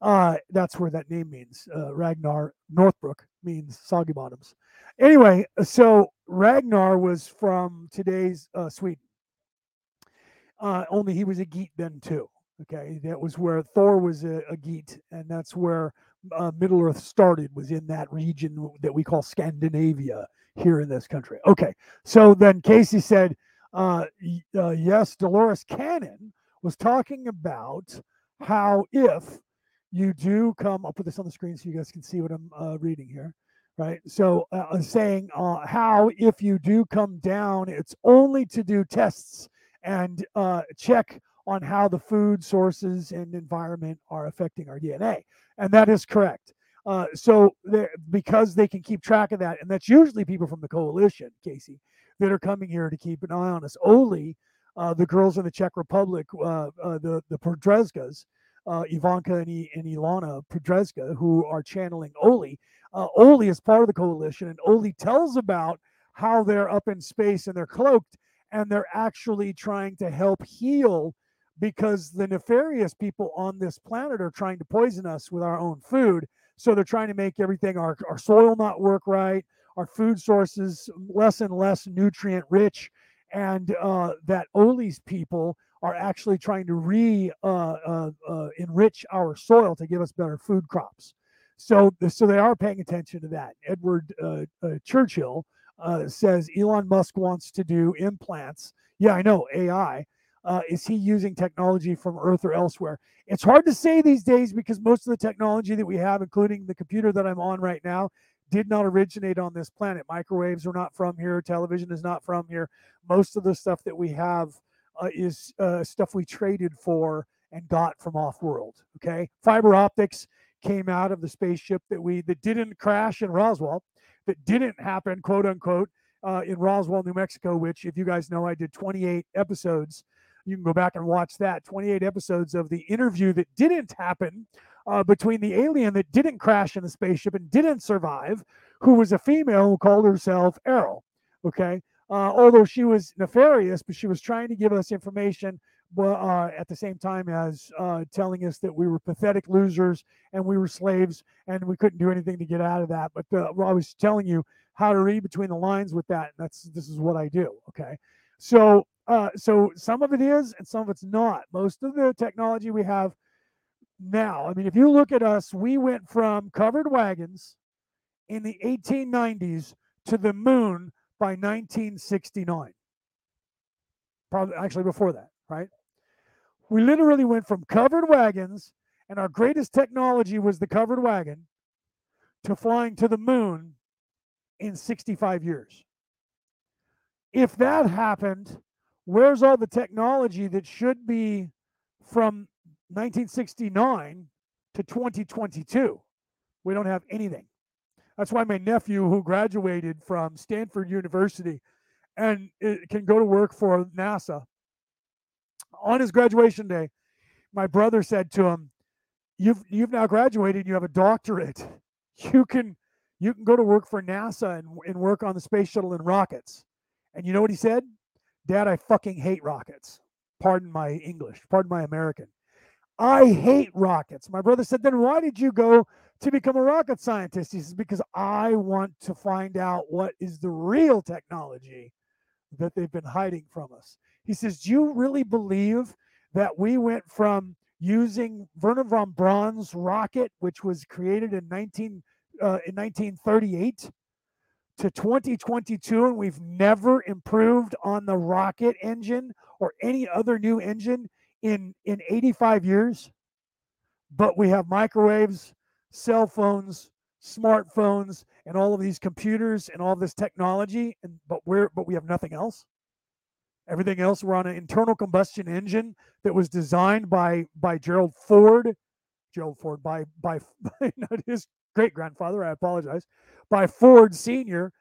Uh, that's where that name means. Uh, Ragnar Lothbrok means Soggy Bottoms. Anyway, so Ragnar was from today's uh, Sweden. Uh, only he was a Geat then too. Okay, that was where Thor was a, a Geat, and that's where uh, Middle Earth started. Was in that region that we call Scandinavia here in this country. Okay, so then Casey said, uh, uh, yes, Dolores Cannon was talking about how if you do come, I'll put this on the screen so you guys can see what I'm uh, reading here, right? So uh, saying uh, how if you do come down, it's only to do tests and uh, check on how the food sources and environment are affecting our DNA. And that is correct. Uh, so because they can keep track of that, and that's usually people from the coalition, Casey, that are coming here to keep an eye on us. Only uh, the girls in the Czech Republic, uh, uh the the Podrezgas, uh, Ivanka and, I, and Ilana Podrezga, who are channeling Oli. Uh, Oli is part of the coalition, and Oli tells about how they're up in space and they're cloaked, and they're actually trying to help heal because the nefarious people on this planet are trying to poison us with our own food so they're trying to make everything our, our soil not work right, our food sources less and less nutrient rich, and uh, that Oli's people are actually trying to re uh, uh, uh, enrich our soil to give us better food crops. So, so they are paying attention to that. Edward uh, uh, says Elon Musk wants to do implants. Yeah, I know AI uh, is he using technology from Earth or elsewhere? It's hard to say these days because most of the technology that we have, including the computer that I'm on right now, did not originate on this planet. Microwaves are not from here. Television is not from here. Most of the stuff that we have uh, is uh, stuff we traded for and got from off-world. Okay, fiber optics came out of the spaceship that we that didn't crash in Roswell, that didn't happen, quote unquote, uh, in Roswell, New Mexico. Which, if you guys know, I did 28 episodes you can go back and watch that 28 episodes of the interview that didn't happen uh, between the alien that didn't crash in the spaceship and didn't survive, who was a female who called herself Airl. Okay. Uh, although she was nefarious, but she was trying to give us information uh, at the same time as uh, telling us that we were pathetic losers and we were slaves and we couldn't do anything to get out of that. But uh, I was telling you how to read between the lines with that. And that's this is what I do. Okay. So uh, so some of it is and some of it's not. Most of the technology we have now, I mean, if you look at us, we went from covered wagons in the 1890s to the moon by 1969. Probably actually before that, right? We literally went from covered wagons and our greatest technology was the covered wagon, to flying to the moon in 65 years. If that happened, where's all the technology that should be from 1969 to 2022? We don't have anything. That's why my nephew, who graduated from Stanford University and uh, can go to work for NASA, on his graduation day, my brother said to him, "You've you've now graduated. You have a doctorate. You can you can go to work for NASA and, and work on the space shuttle and rockets." And you know what he said? Dad, I fucking hate rockets. Pardon my English. Pardon my American. I hate rockets. My brother said, Then why did you go to become a rocket scientist? He says, Because I want to find out what is the real technology that they've been hiding from us. He says, Do you really believe that we went from using Wernher von Braun's rocket, which was created in 19 uh, in 1938, to 2022, and we've never improved on the rocket engine or any other new engine in in 85 years? But we have microwaves, cell phones, smartphones, and all of these computers and all this technology, and but we're but we have nothing else. Everything else, we're on an internal combustion engine that was designed by by Gerald Ford, Gerald Ford by by, by his great grandfather. I apologize, by Ford Senior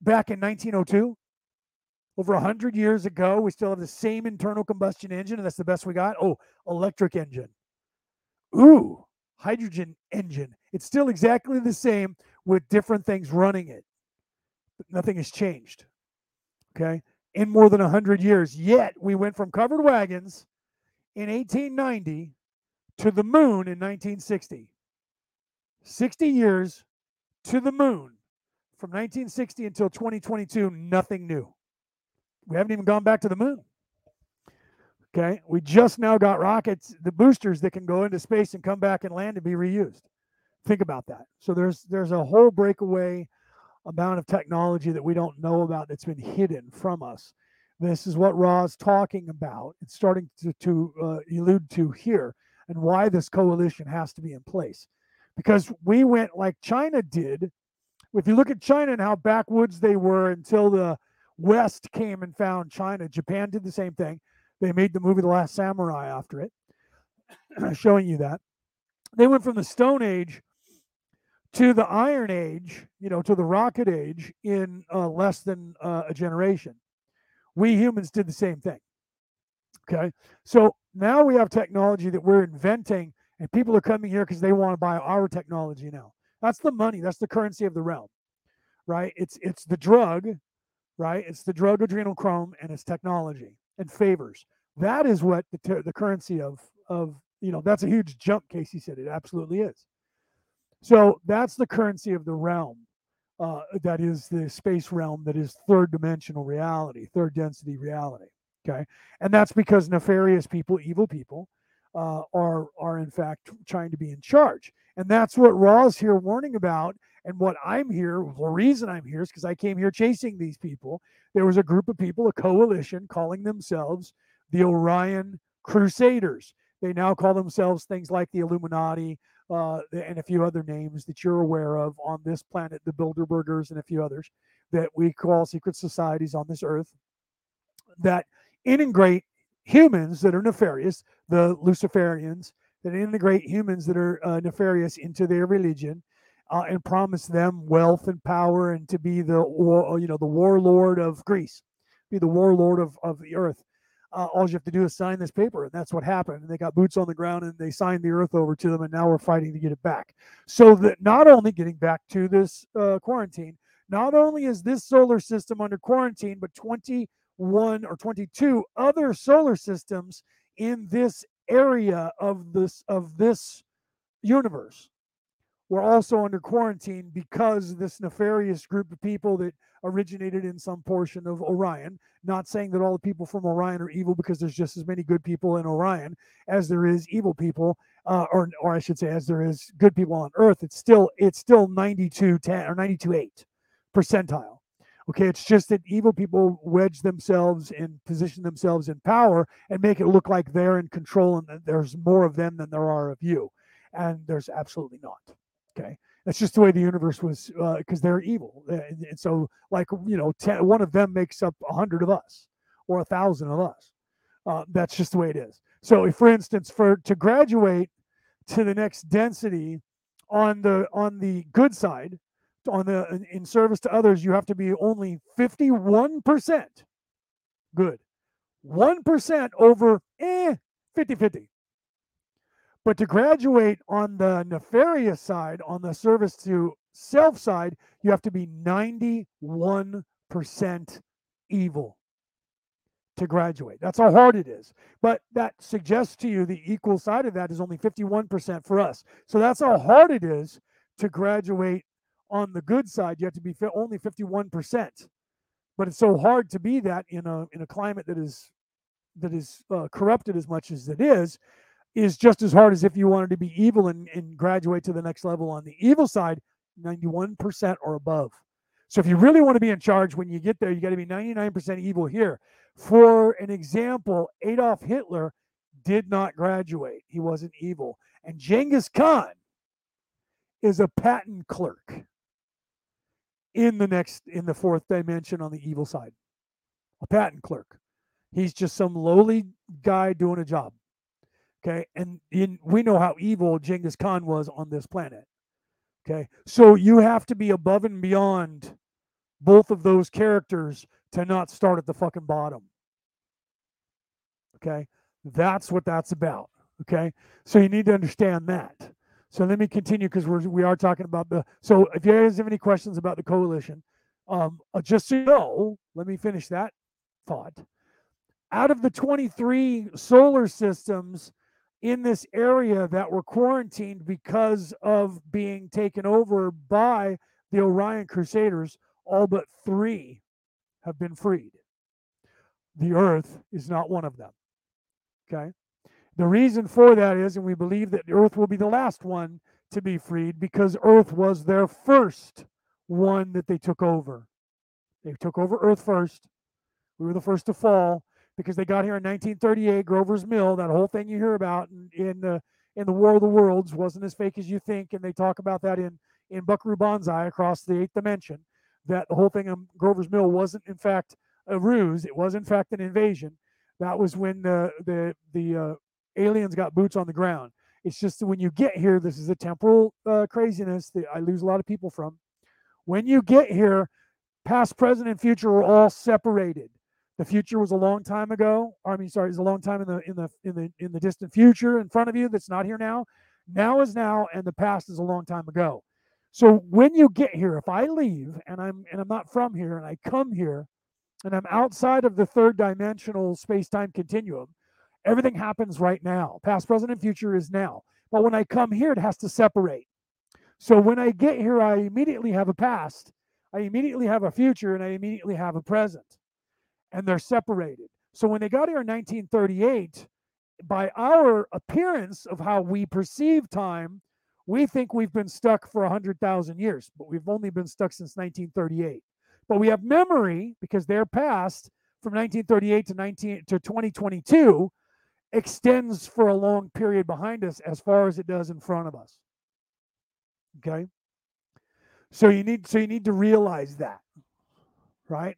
back in 1902. Over a hundred years ago, we still have the same internal combustion engine, and that's the best we got. Oh, electric engine. Ooh, hydrogen engine. It's still exactly the same with different things running it. Nothing has changed. Okay in more than 100 years. Yet we went from covered wagons in 1890 to the moon in 1960. 60 years to the moon from 1960 until 2022, nothing new. We haven't even gone back to the moon. Okay. We just now got rockets, the boosters that can go into space and come back and land and be reused. Think about that. So there's there's a whole breakaway amount of technology that we don't know about that's been hidden from us. This is what Ra's talking about. It's starting to, to uh, allude to here and why this coalition has to be in place. Because we went like China did. If you look at China and how backwoods they were until the West came and found China, Japan did the same thing. They made the movie The Last Samurai after it, showing you that. They went from the Stone Age to the Iron Age, you know, to the Rocket Age in uh, less than uh, a generation. We humans did the same thing. Okay. So now we have technology that we're inventing, and people are coming here because they want to buy our technology now. That's the money, that's the currency of the realm, right? It's it's the drug, right? It's the drug adrenochrome and it's technology and favors. That is what the, the currency of of you know that's a huge jump casey said it absolutely is so that's the currency of the realm. Uh, that is the space realm that is third dimensional reality, third density reality. Okay, and that's because nefarious people, evil people, uh, are are in fact trying to be in charge, and that's what Ra's here warning about. And what I'm here, the reason I'm here is because I came here chasing these people. There was a group of people, a coalition, calling themselves the Orion Crusaders. They now call themselves things like the Illuminati, uh, and a few other names that you're aware of on this planet, the Bilderbergers and a few others that we call secret societies on this earth that integrate humans that are nefarious, the Luciferians, that integrate humans that are uh, nefarious into their religion. Uh, and promise them wealth and power and to be the you know the warlord of Greece, be the warlord of, of the earth uh, all you have to do is sign this paper. And that's what happened. And they got boots on the ground and they signed the earth over to them. And now we're fighting to get it back. So that not only getting back to this uh, quarantine, not only is this solar system under quarantine, but 21 or 22 other solar systems in this area of this of this universe were also under quarantine because this nefarious group of people that originated in some portion of Orion. Not saying that all the people from Orion are evil because there's just as many good people in Orion as there is evil people, uh, or or I should say, as there is good people on Earth. It's still it's still 92 10 or 92 8 percentile. Okay, it's just that evil people wedge themselves and position themselves in power and make it look like they're in control and that there's more of them than there are of you. and there's absolutely not. Okay, that's just the way the universe was because uh, they're evil, and, and, so like you know, ten, one of them makes up a hundred of us or a thousand of us. Uh, that's just the way it is. So, if, for instance, for to graduate to the next density on the on the good side, on the in service to others, you have to be only fifty one percent good, one percent over eh 50 50. But to graduate on the nefarious side, on the service to self side, you have to be 91% evil to graduate. That's how hard it is. But that suggests to you the equal side of that is only 51% for us. So that's how hard it is to graduate on the good side. You have to be only 51%. But it's so hard to be that in a in a climate that is that is uh, corrupted as much as it is is just as hard as if you wanted to be evil and, and graduate to the next level on the evil side 91% or above. So if you really want to be in charge when you get there you got to be 99% evil here. For an example adolf hitler did not graduate. He wasn't evil. And genghis khan is a patent clerk in the next in the fourth dimension on the evil side. A patent clerk. He's just some lowly guy doing a job. Okay. And in, we know how evil Genghis Khan was on this planet. Okay. So you have to be above and beyond both of those characters to not start at the fucking bottom. Okay. That's what that's about. Okay. So you need to understand that. So let me continue because we're we are talking about the. So if you guys have any questions about the coalition, um, uh, just so you know, let me finish that thought out of the 23 solar systems in this area that were quarantined because of being taken over by the Orion Crusaders, all but three have been freed. The Earth is not one of them. Okay. The reason for that is, and we believe that Earth will be the last one to be freed because Earth was their first one that they took over. They took over Earth first. We were the first to fall because they got here in 1938, Grover's Mill, that whole thing you hear about in, in the in the War of the Worlds wasn't as fake as you think, and they talk about that in in Buckaroo Banzai across the eighth dimension. That the whole thing in Grover's Mill wasn't in fact a ruse; it was in fact an invasion. That was when the the the uh, aliens got boots on the ground. It's just when you get here, this is a temporal uh, craziness that I lose a lot of people from. When you get here, past, present, and future are all separated the future was a long time ago. I mean, sorry, it's a long time in the in the in the in the distant future in front of you that's not here now. Now is now, and the past is a long time ago. So when you get here, if I leave and I'm and I'm not from here and I come here and I'm outside of the third dimensional space-time continuum, everything happens right now. Past, present, and future is now. But when I come here, it has to separate. So when I get here, I immediately have a past, I immediately have a future, and I immediately have a present and they're separated. So when they got here in 1938, by our appearance of how we perceive time, we think we've been stuck for 100,000 years, but we've only been stuck since 1938. But we have memory because their past from 1938 to 19 to 2022 extends for a long period behind us as far as it does in front of us. Okay? So you need so you need to realize that. Right?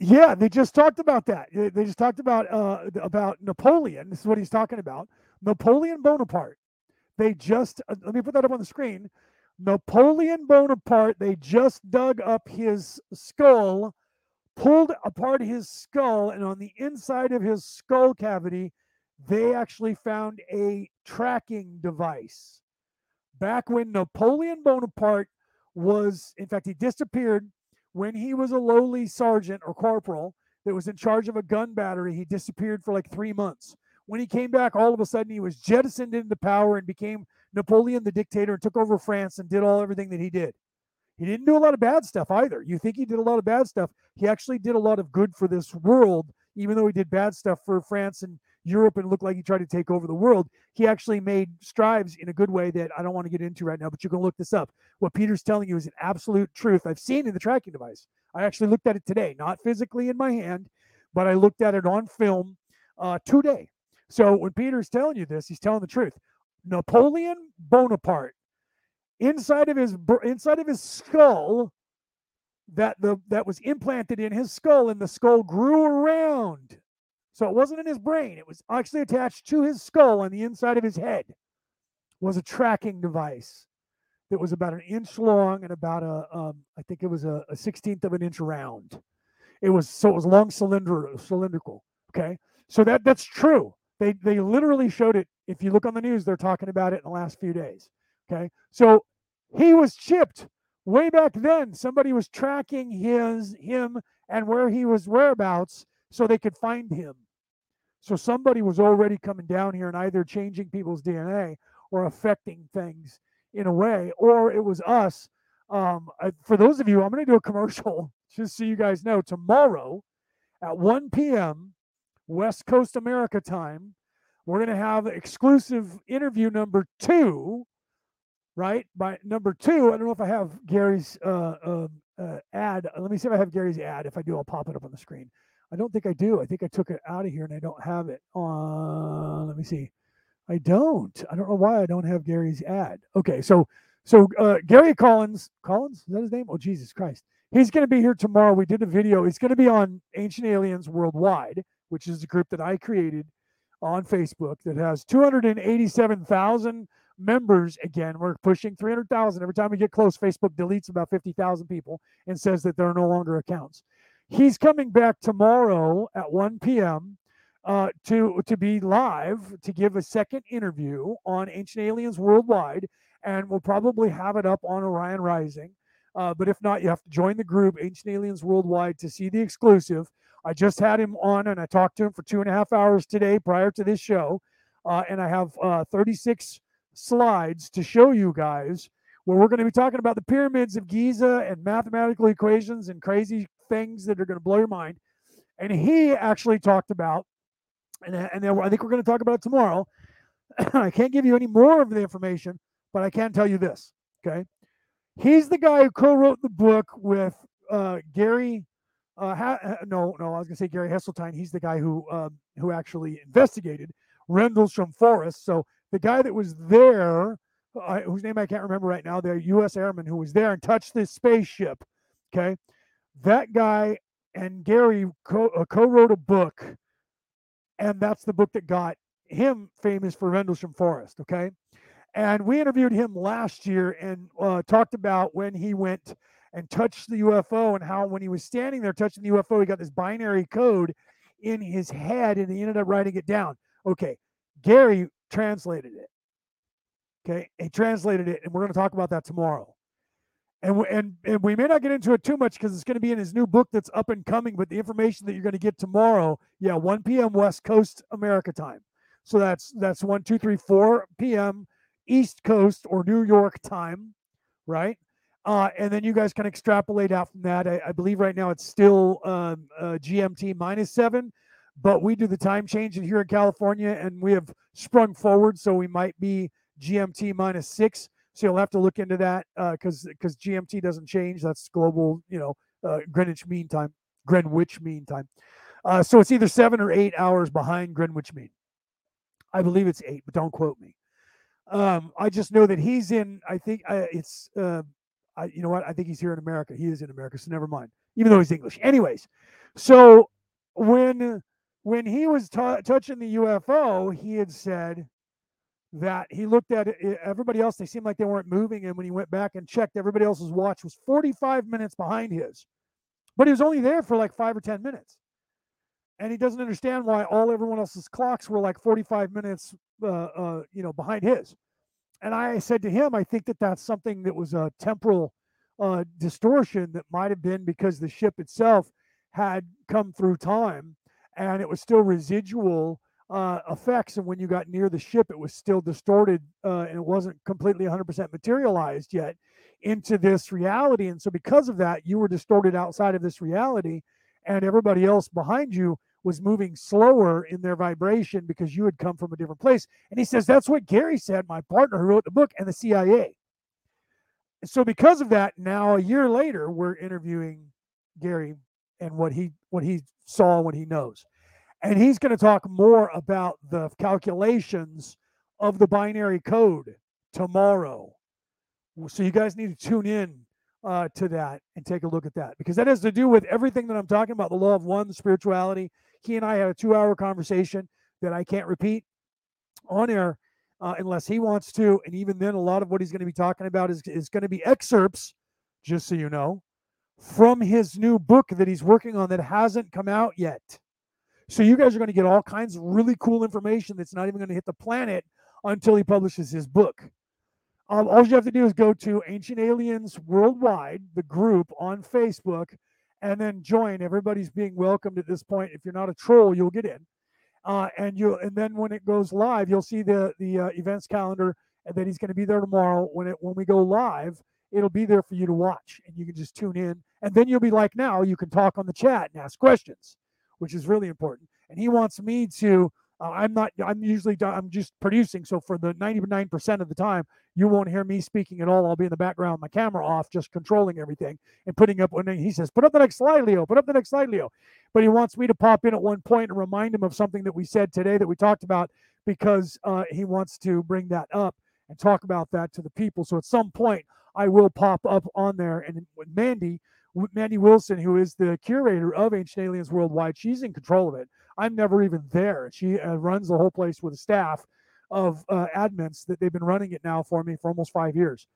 Yeah, they just talked about that. They just talked about uh, about Napoleon. This is what he's talking about. Napoleon Bonaparte. They just uh, let me put that up on the screen. Napoleon Bonaparte. They just dug up his skull, pulled apart his skull, and on the inside of his skull cavity, they actually found a tracking device. Back when Napoleon Bonaparte was, in fact, he disappeared when he was a lowly sergeant or corporal that was in charge of a gun battery, he disappeared for like three months. When he came back, all of a sudden he was jettisoned into power and became Napoleon the dictator and took over France and did all everything that he did. He didn't do a lot of bad stuff either. You think he did a lot of bad stuff. He actually did a lot of good for this world, even though he did bad stuff for France and Europe and looked like he tried to take over the world. He actually made strides in a good way that I don't want to get into right now, but you can look this up. What Peter's telling you is an absolute truth. I've seen in the tracking device. I actually looked at it today, not physically in my hand, but I looked at it on film uh, today. So when Peter's telling you this, he's telling the truth. Napoleon Bonaparte, inside of his inside of his skull, that the that was implanted in his skull, and the skull grew around. So it wasn't in his brain; it was actually attached to his skull on the inside of his head. Was a tracking device that was about an inch long and about a um, I think it was a, a sixteenth of an inch around. It was so it was long cylinder cylindrical. Okay, so that that's true. They they literally showed it. If you look on the news, they're talking about it in the last few days. Okay, so he was chipped way back then. Somebody was tracking his him and where he was whereabouts so they could find him. So somebody was already coming down here and either changing people's DNA or affecting things in a way, or it was us. Um, I, for those of you, I'm going to do a commercial just so you guys know. Tomorrow at 1 p.m. West Coast America time, we're going to have exclusive interview number two. Right by number two, I don't know if I have Gary's uh, uh, uh, ad. Let me see if I have Gary's ad. If I do, I'll pop it up on the screen. I don't think I do. I think I took it out of here and I don't have it. Uh, let me see. I don't. I don't know why I don't have Gary's ad. Okay, so so uh, Gary Collins, Collins, is that his name? Oh Jesus Christ, he's going to be here tomorrow. We did a video. He's going to be on Ancient Aliens Worldwide, which is a group that I created on Facebook that has 287,000 members. Again, we're pushing 300,000 every time we get close. Facebook deletes about 50,000 people and says that there are no longer accounts. He's coming back tomorrow at 1 p.m uh, to to be live to give a second interview on Ancient Aliens Worldwide, and we'll probably have it up on Orion Rising. Uh, but if not, you have to join the group Ancient Aliens Worldwide to see the exclusive. I just had him on, and I talked to him for two and a half hours today prior to this show, uh, and I have uh, 36 slides to show you guys where we're going to be talking about the pyramids of Giza and mathematical equations and crazy things that are going to blow your mind. And he actually talked about and, and I think we're going to talk about it tomorrow. I can't give you any more of the information, but I can tell you this. Okay, he's the guy who co-wrote the book with uh, Gary. Uh, ha- uh, no, no, I was going to say Gary Heseltine. He's the guy who um, who actually investigated Rendlesham Forest. So the guy that was there, uh, whose name I can't remember right now, the U.S. airman who was there and touched this spaceship. Okay, that guy and Gary co- uh, co-wrote a book and that's the book that got him famous for Rendlesham Forest. Okay, and we interviewed him last year and uh, talked about when he went and touched the UFO and how when he was standing there touching the UFO, he got this binary code in his head and he ended up writing it down. Okay, Gary translated it. Okay, he translated it, and we're going to talk about that tomorrow and and and we may not get into it too much because it's going to be in his new book that's up and coming. But the information that you're going to get tomorrow, yeah, 1 p.m. West Coast America time. So that's that's one, two, three, four p.m. East Coast or New York time, right? Uh, and then you guys can extrapolate out from that. I, I believe right now it's still um, uh, GMT minus seven, but we do the time change here in California, and we have sprung forward, so we might be GMT minus six. So you'll have to look into that because uh, because GMT doesn't change. That's global, you know, uh, Greenwich Mean Time, Greenwich Mean Time. Uh, so it's either seven or eight hours behind Greenwich Mean. I believe it's eight, but don't quote me. Um, I just know that he's in. I think uh, it's. Uh, I, you know what? I think he's here in America. He is in America, so never mind. Even though he's English, anyways. So when when he was t- touching the UFO, he had said that he looked at everybody else, they seemed like they weren't moving. And when he went back and checked, everybody else's watch was 45 minutes behind his. But he was only there for like five or 10 minutes. And he doesn't understand why all everyone else's clocks were like 45 minutes, uh, uh, you know, behind his. And I said to him, I think that that's something that was a temporal uh, distortion that might have been because the ship itself had come through time and it was still residual uh, effects. And when you got near the ship, it was still distorted uh, and it wasn't completely 100% materialized yet into this reality. And so, because of that, you were distorted outside of this reality, and everybody else behind you was moving slower in their vibration because you had come from a different place. And he says, That's what Gary said, my partner who wrote the book, and the CIA. So, because of that, now a year later, we're interviewing Gary and what he what he saw, what he knows. And he's going to talk more about the calculations of the binary code tomorrow. So you guys need to tune in uh, to that and take a look at that because that has to do with everything that I'm talking about the law of one, spirituality. He and I had a two hour conversation that I can't repeat on air uh, unless he wants to. And even then, a lot of what he's going to be talking about is, is going to be excerpts, just so you know, from his new book that he's working on that hasn't come out yet. So you guys are going to get all kinds of really cool information that's not even going to hit the planet until he publishes his book. Um, all you have to do is go to Ancient Aliens Worldwide, the group on Facebook, and then join. Everybody's being welcomed at this point. If you're not a troll, you'll get in. Uh, and you and then when it goes live, you'll see the the uh, events calendar, and then he's going to be there tomorrow. When it when we go live, it'll be there for you to watch, and you can just tune in. And then you'll be like now, you can talk on the chat and ask questions, which is really important. And he wants me to uh, I'm not. I'm usually. I'm just producing. So for the 99% of the time, you won't hear me speaking at all. I'll be in the background, my camera off, just controlling everything and putting up. When he says, "Put up the next slide, Leo. Put up the next slide, Leo," but he wants me to pop in at one point and remind him of something that we said today that we talked about because uh, he wants to bring that up and talk about that to the people. So at some point, I will pop up on there. And Mandy, Mandy Wilson, who is the curator of Ancient Aliens Worldwide, she's in control of it. I'm never even there. She uh, runs the whole place with a staff of uh, admins that they've been running it now for me for almost five years.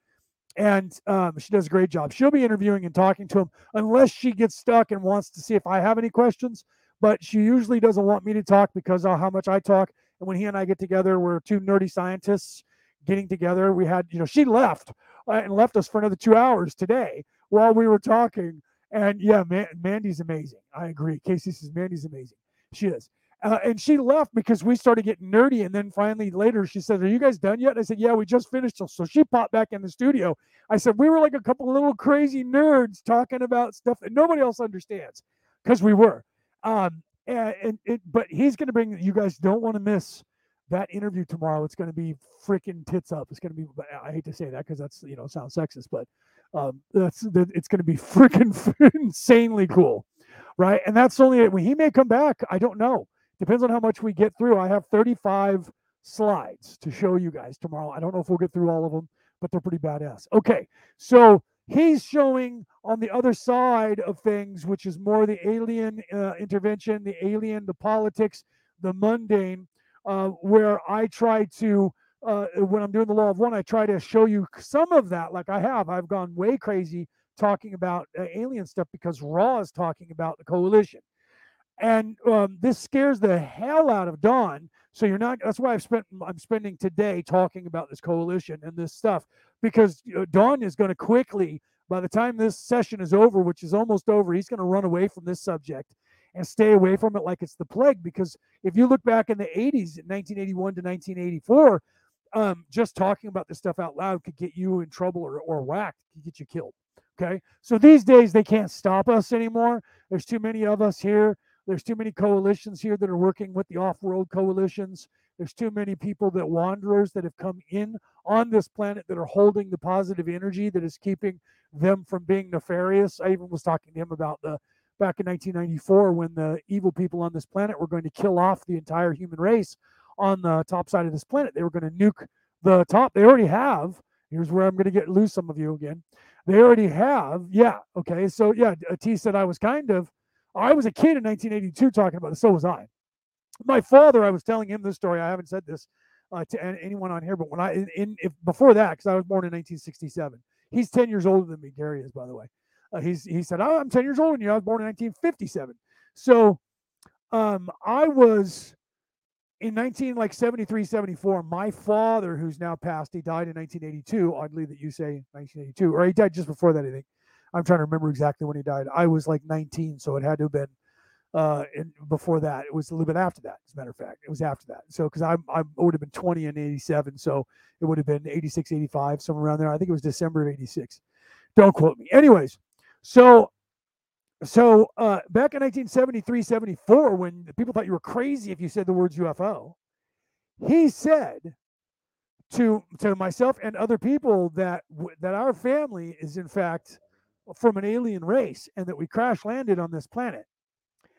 And um, she does a great job. She'll be interviewing and talking to him unless she gets stuck and wants to see if I have any questions. But she usually doesn't want me to talk because of how much I talk. And when he and I get together, we're two nerdy scientists getting together. We had, you know, she left uh, and left us for another two hours today while we were talking. And yeah, Man- Mandy's amazing. I agree. Casey says Mandy's amazing. She is. Uh, and she left because we started getting nerdy. And then finally later she said, Are you guys done yet? And I said, Yeah, we just finished. So she popped back in the studio. I said, We were like a couple little crazy nerds talking about stuff that nobody else understands because we were. Um, and, and but he's going to bring, you guys don't want to miss that interview tomorrow. It's going to be freaking tits up. It's going to be, I hate to say that because that's, you know, sounds sexist, but um, that's, it's going to be freaking insanely cool right? And that's only it. when he may come back. I don't know. Depends on how much we get through. I have 35 slides to show you guys tomorrow. I don't know if we'll get through all of them, but they're pretty badass. Okay, so he's showing on the other side of things, which is more the alien uh, intervention, the alien, the politics, the mundane, uh, where I try to. Uh, when I'm doing the law of one, I try to show you some of that, like I have. I've gone way crazy talking about uh, alien stuff because Ra is talking about the coalition. And um, this scares the hell out of Don. So you're not. That's why I've spent. I'm spending today talking about this coalition and this stuff because know, Don is going to quickly. By the time this session is over, which is almost over, he's going to run away from this subject and stay away from it like it's the plague. Because if you look back in the 80s, 1981 to 1984, um, just talking about this stuff out loud could get you in trouble or, or whacked, could get you killed. Okay. So these days they can't stop us anymore. There's too many of us here. There's too many coalitions here that are working with the off world coalitions. There's too many people that wanderers that have come in on this planet that are holding the positive energy that is keeping them from being nefarious. I even was talking to him about the back in 1994 when the evil people on this planet were going to kill off the entire human race on the top side of this planet. They were going to nuke the top. They already have. Here's where I'm going to get lose some of you again. They already have. Yeah. Okay. So yeah, T said I was kind of. I was a kid in 1982 talking about this. So was I. My father. I was telling him this story. I haven't said this uh, to anyone on here, but when I in, in if before that, because I was born in 1967. He's 10 years older than me. Gary is, by the way. Uh, he's he said, "Oh, I'm 10 years older than you. I was born in 1957." So, um, I was in 19 like 73 74 my father who's now passed he died in 1982 oddly that you say 1982 or he died just before that i think. I'm trying to remember exactly when he died. I was like 19 so it had to have been uh before that. It was a little bit after that as a matter of fact. It was after that. So because i i would have been 20 in 87 so it would have been 86 85 somewhere around there. I think it was december of 86 don't quote me. Anyways so so uh, back in 1973, 74, when people thought you were crazy if you said the words UFO, he said to to myself and other people that that our family is in fact from an alien race and that we crash landed on this planet,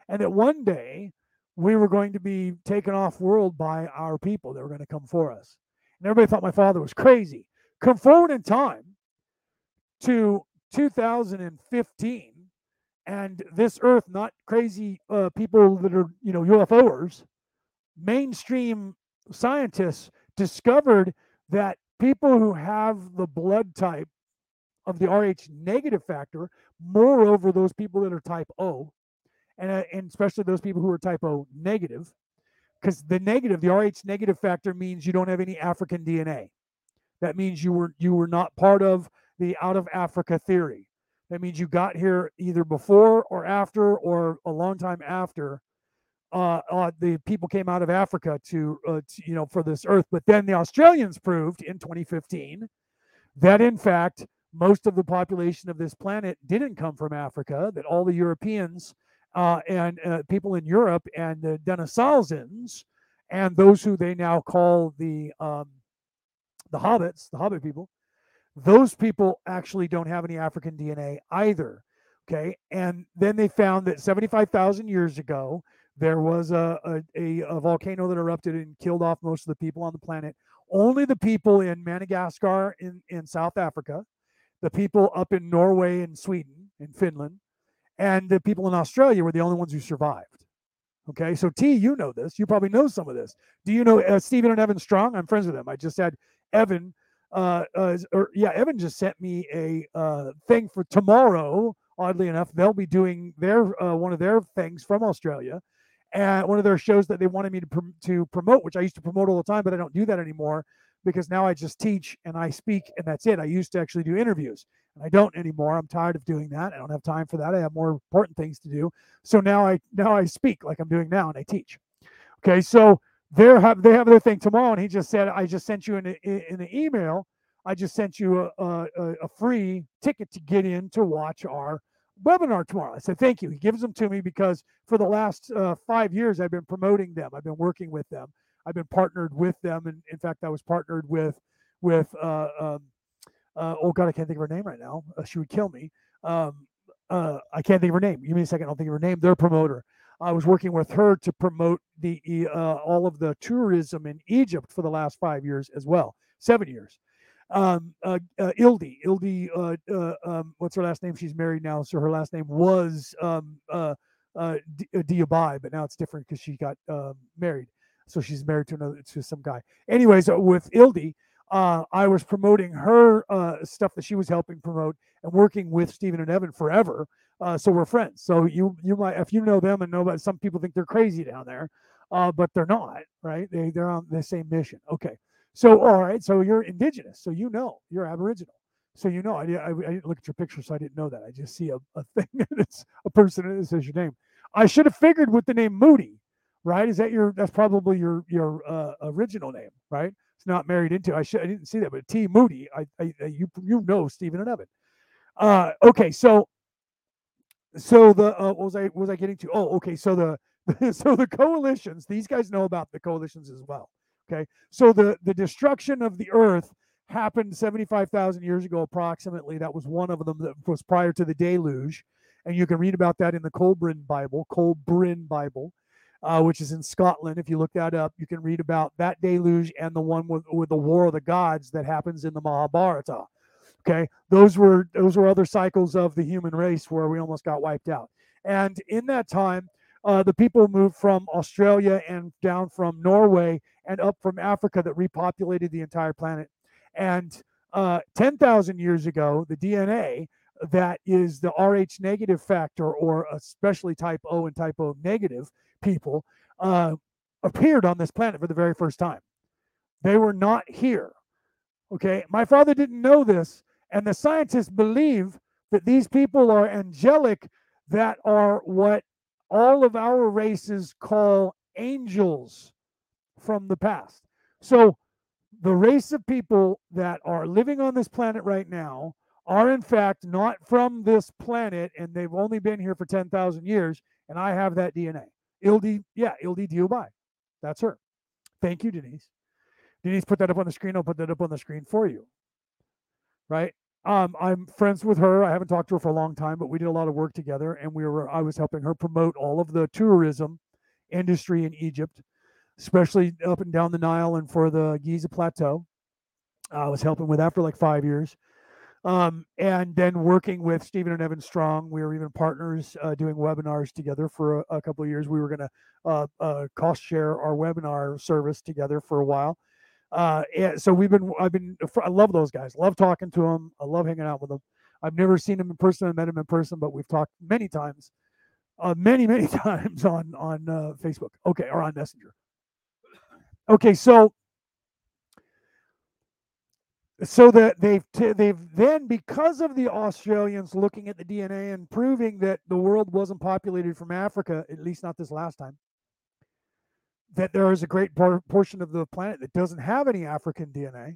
and that one day we were going to be taken off world by our people that were going to come for us. And everybody thought my father was crazy. Come forward in time to 2015 and this earth not crazy uh, people that are you know ufoers mainstream scientists discovered that people who have the blood type of the rh negative factor moreover those people that are type o and, uh, and especially those people who are type o negative because the negative the rh negative factor means you don't have any african dna that means you were you were not part of the out of Africa theory. That means you got here either before or after or a long time after uh, uh, the people came out of Africa to, uh, to, you know, for this earth. But then the Australians proved in 2015 that, in fact, most of the population of this planet didn't come from Africa, that all the Europeans uh, and uh, people in Europe and the Denisovans and those who they now call the um, the hobbits, the hobbit people, those people actually don't have any African DNA either. Okay. And then they found that 75,000 years ago, there was a, a, a, volcano that erupted and killed off most of the people on the planet. Only the people in Madagascar in, in South Africa, the people up in Norway and Sweden and Finland, and the people in Australia were the only ones who survived. Okay, so T, you know this. You probably know some of this. Do you know uh, Stephen and Evan Strong? I'm friends with them. I just had Evan uh, uh, or yeah, Evan just sent me a uh, thing for tomorrow. Oddly enough, they'll be doing their uh, one of their things from Australia, and one of their shows that they wanted me to pr- to promote, which I used to promote all the time, but I don't do that anymore because now I just teach and I speak, and that's it. I used to actually do interviews, and I don't anymore. I'm tired of doing that. I don't have time for that. I have more important things to do. So now I now I speak like I'm doing now, and I teach. Okay, so they have they have their thing tomorrow, and he just said, "I just sent you in an email. I just sent you a, a, a free ticket to get in to watch our webinar tomorrow." I said, "Thank you." He gives them to me because for the last uh, five years, I've been promoting them. I've been working with them. I've been partnered with them, and in fact, I was partnered with with uh, um, uh, oh god, I can't think of her name right now. Uh, she would kill me. Um, uh, I can't think of her name. Give me a second. I'll think of her name. Their promoter. I was working with her to promote the uh, all of the tourism in Egypt for the last five years as well, seven years. Um, uh, uh, Ildi, Ildi, uh, uh, um, what's her last name? She's married now, so her last name was um, uh, Diabai, but now it's different because she got um, married. So she's married to another to some guy. Anyways, with Ildi, I was promoting her stuff that she was helping promote and working with Stephen and Evan forever. Uh, so we're friends. So you you might if you know them and know that some people think they're crazy down there, uh, but they're not, right? They they're on the same mission. Okay. So all right. So you're indigenous. So you know you're Aboriginal. So you know I, I, I didn't look at your picture, so I didn't know that. I just see a, a thing it's a person that says your name. I should have figured with the name Moody, right? Is that your that's probably your your uh, original name, right? It's not married into. I should I didn't see that, but T Moody. I, I you you know Stephen and Evan. Uh, okay, so so the uh, was I was I getting to? Oh, okay. So the so the coalitions. These guys know about the coalitions as well. Okay, so the the destruction of the earth happened 75,000 years ago approximately. That was one of them that was prior to the deluge, and you can read about that in the Kolbrin Bible, Kolbrin Bible. Uh, which is in Scotland. If you look that up, you can read about that deluge and the one with, with the War of the Gods that happens in the Mahabharata. Okay, those were those were other cycles of the human race where we almost got wiped out. And in that time, uh, the people moved from Australia and down from Norway and up from Africa that repopulated the entire planet. And uh, 10,000 years ago, the DNA that is the Rh negative factor, or especially type O and type O negative people, uh, appeared on this planet for the very first time. They were not here. Okay, my father didn't know this and the scientists believe that these people are angelic, that are what all of our races call angels from the past. So, the race of people that are living on this planet right now are, in fact, not from this planet, and they've only been here for 10,000 years. And I have that DNA. Ildi, yeah, Ildi Diobai. That's her. Thank you, Denise. Denise, put that up on the screen. I'll put that up on the screen for you. Right? Um, I'm friends with her. I haven't talked to her for a long time, but we did a lot of work together, and we were. I was helping her promote all of the tourism industry in Egypt, especially up and down the Nile and for the Giza Plateau. I was helping with that for like five years. Um, and then working with Stephen and Evan Strong, we were even partners uh, doing webinars together for a, a couple of years. We were going to uh, uh, cost share our webinar service together for a while. Uh, yeah, so we've been, I've been, I love those guys. Love talking to them. I love hanging out with them. I've never seen them in person. I met them in person, but we've talked many times, uh, many, many times on on uh, Facebook. Okay, or on Messenger. Okay, so so that they've t- they've then because of the Australians looking at the DNA and proving that the world wasn't populated from Africa, at least not this last time, that there is a great por- portion of the planet that doesn't have any African DNA.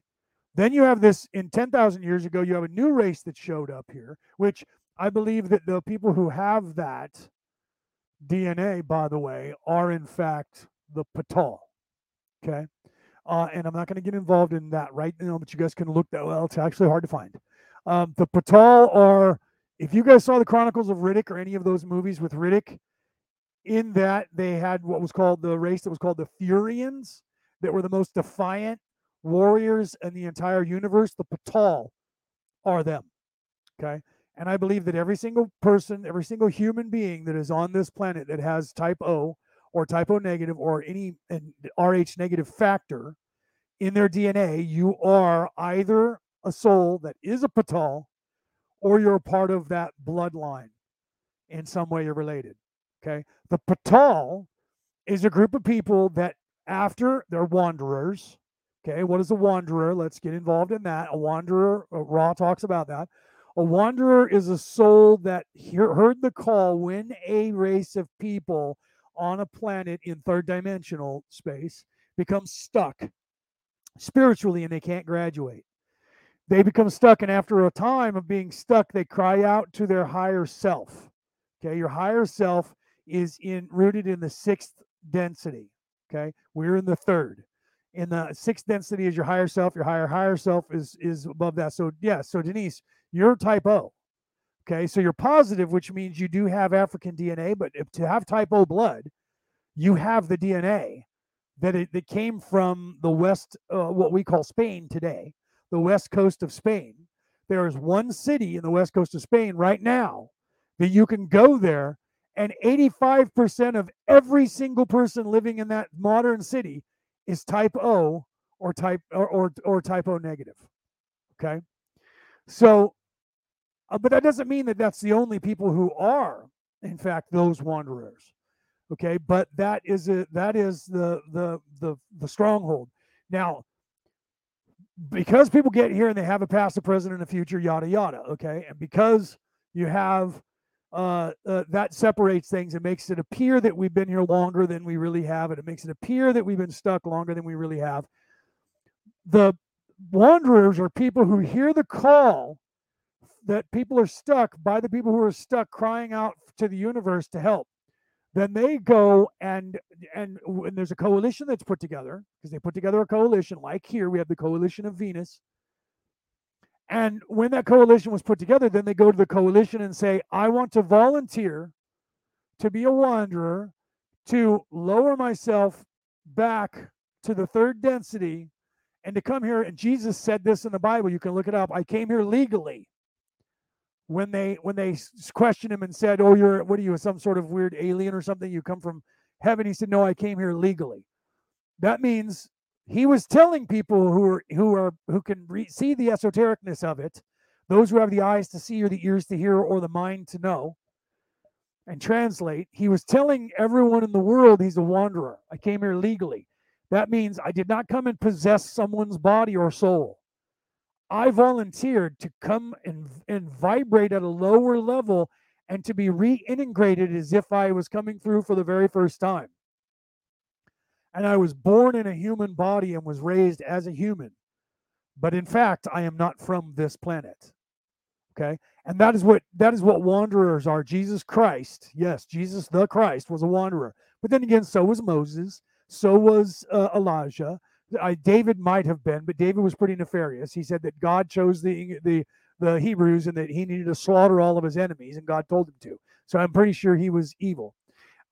Then you have this in 10,000 years ago, you have a new race that showed up here, which I believe that the people who have that DNA, by the way, are in fact the Patal. Okay. Uh, and I'm not going to get involved in that right now, but you guys can look that well. It's actually hard to find. Um, the Patal are, if you guys saw the Chronicles of Riddick or any of those movies with Riddick, in that they had what was called the race that was called the Furians, that were the most defiant warriors in the entire universe. The Patal are them. Okay. And I believe that every single person, every single human being that is on this planet that has type O or type O negative or any an Rh negative factor in their DNA, you are either a soul that is a Patal or you're a part of that bloodline in some way you're related. Okay. The Patal is a group of people that after they're wanderers. Okay. What is a wanderer? Let's get involved in that. A wanderer, uh, Ra talks about that. A wanderer is a soul that hear, heard the call when a race of people on a planet in third dimensional space becomes stuck spiritually and they can't graduate. They become stuck, and after a time of being stuck, they cry out to their higher self. Okay, your higher self is in rooted in the sixth density. Okay, we're in the third. In the sixth density is your higher self. Your higher higher self is is above that. So yeah, so Denise, you're type O. Okay, so you're positive, which means you do have African DNA, but if, to have type O blood, you have the DNA that it that came from the west, uh, what we call Spain today, the west coast of Spain. There is one city in the west coast of Spain right now that you can go there, and 85% of every single person living in that modern city is type O or type or or, or type O negative. Okay, so uh, but that doesn't mean that that's the only people who are, in fact, those wanderers. Okay, but that is a that is the the the the stronghold. Now, because people get here and they have a past, a present, and a future, yada yada. Okay, and because you have uh, uh, that separates things. And makes it appear that we've been here longer than we really have, and it makes it appear that we've been stuck longer than we really have. The wanderers are people who hear the call that people are stuck by the people who are stuck crying out to the universe to help. Then they go and and, and there's a coalition that's put together because they put together a coalition like here we have the coalition of venus and when that coalition was put together then they go to the coalition and say i want to volunteer to be a wanderer to lower myself back to the third density and to come here and jesus said this in the bible you can look it up i came here legally when they when they questioned him and said, "Oh, you're what are you, some sort of weird alien or something? You come from heaven?" He said, "No, I came here legally." That means he was telling people who are who are who can re- see the esotericness of it, those who have the eyes to see or the ears to hear or the mind to know and translate. He was telling everyone in the world he's a wanderer. I came here legally. That means I did not come and possess someone's body or soul. I volunteered to come and, and vibrate at a lower level and to be reintegrated as if I was coming through for the very first time. And I was born in a human body and was raised as a human. But in fact, I am not from this planet. Okay? And that is what that is what wanderers are. Jesus Christ, yes, Jesus the Christ was a wanderer. But then again, so was Moses, so was uh, Elijah, I, David might have been, but David was pretty nefarious. He said that God chose the the the Hebrews and that he needed to slaughter all of his enemies, and God told him to. So I'm pretty sure he was evil.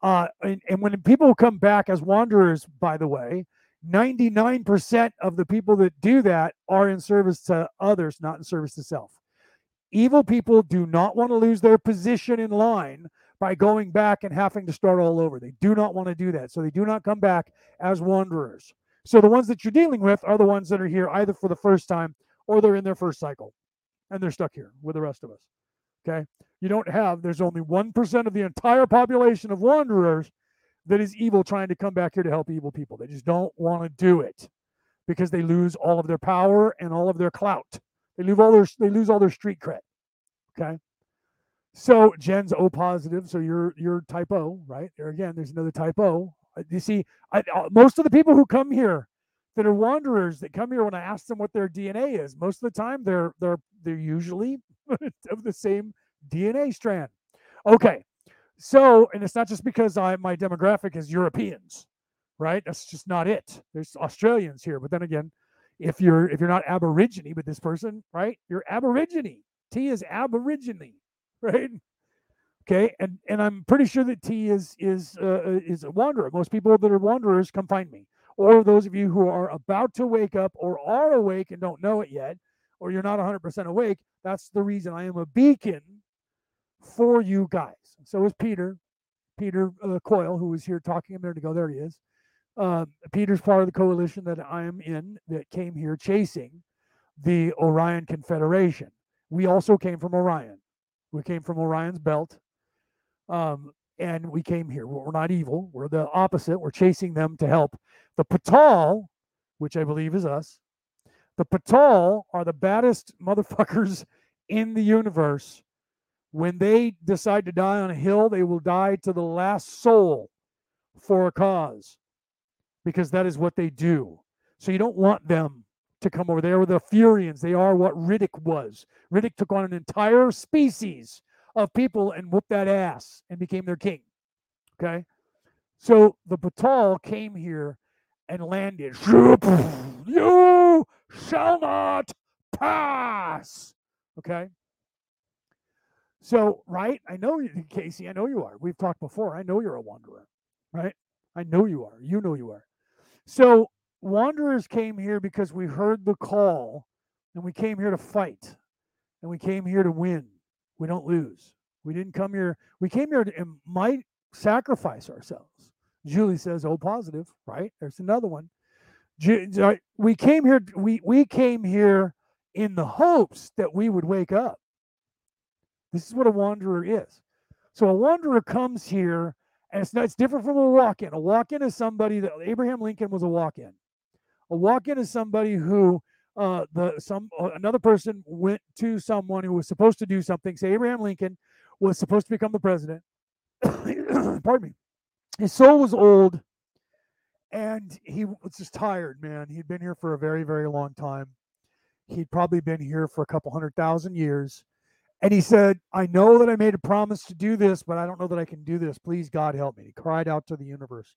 Uh, and, and when people come back as wanderers, by the way, 99% of the people that do that are in service to others, not in service to self. Evil people do not want to lose their position in line by going back and having to start all over. They do not want to do that. So they do not come back as wanderers. So the ones that you're dealing with are the ones that are here either for the first time or they're in their first cycle and they're stuck here with the rest of us. Okay. You don't have, there's only 1% of the entire population of wanderers that is evil trying to come back here to help evil people. They just don't want to do it because they lose all of their power and all of their clout. They lose all their they lose all their street cred. Okay. So Jen's O positive, so you're you're type O, right? There again, there's another type O. Uh, you see, I, uh, most of the people who come here that are wanderers that come here when I ask them what their DNA is, most of the time they're they're they're usually of the same DNA strand. Okay, so and it's not just because I my demographic is Europeans, right? That's just not it. There's Australians here, but then again, if you're if you're not Aborigine with this person, right? You're Aborigine. T is Aborigine, right? Okay, and and I'm pretty sure that T is is uh, uh, is a wanderer. Most people that are wanderers come find me, or those of you who are about to wake up or are awake and don't know it yet, or you're not 100% awake. That's the reason I am a beacon for you guys. So is Peter, Peter uh, Coyle, who was here talking a minute ago. There he is. Uh, Peter's part of the coalition that I am in that came here chasing the Orion Confederation. We also came from Orion. We came from Orion's belt. Um, and we came here. We're not evil. We're the opposite. We're chasing them to help. The Patal, which I believe is us, the Patal are the baddest motherfuckers in the universe. When they decide to die on a hill, they will die to the last soul for a cause because that is what they do. So you don't want them to come over. They are the Furians. They are what Riddick was. Riddick took on an entire species of people and whooped that ass and became their king. Okay. So the Patal came here and landed. You shall not pass. Okay. So, right, I know you, Casey. I know you are. We've talked before. I know you're a wanderer, right? I know you are. You know you are. So, wanderers came here because we heard the call and we came here to fight and we came here to win. We don't lose. We didn't come here. We came here to, and might sacrifice ourselves. Julie says, "Oh, positive, right?" There's another one. We came here. We we came here in the hopes that we would wake up. This is what a wanderer is. So a wanderer comes here, and it's not, it's different from a walk-in. A walk-in is somebody that Abraham Lincoln was a walk-in. A walk-in is somebody who uh, the some uh, another person went to someone who was supposed to do something. Say Abraham Lincoln was supposed to become the president. Pardon me. His soul was old, and he was just tired. Man, he'd been here for a very very long time. He'd probably been here for a couple hundred thousand years and he said, I know that I made a promise to do this, but I don't know that I can do this. Please, God, help me. He cried out to the universe,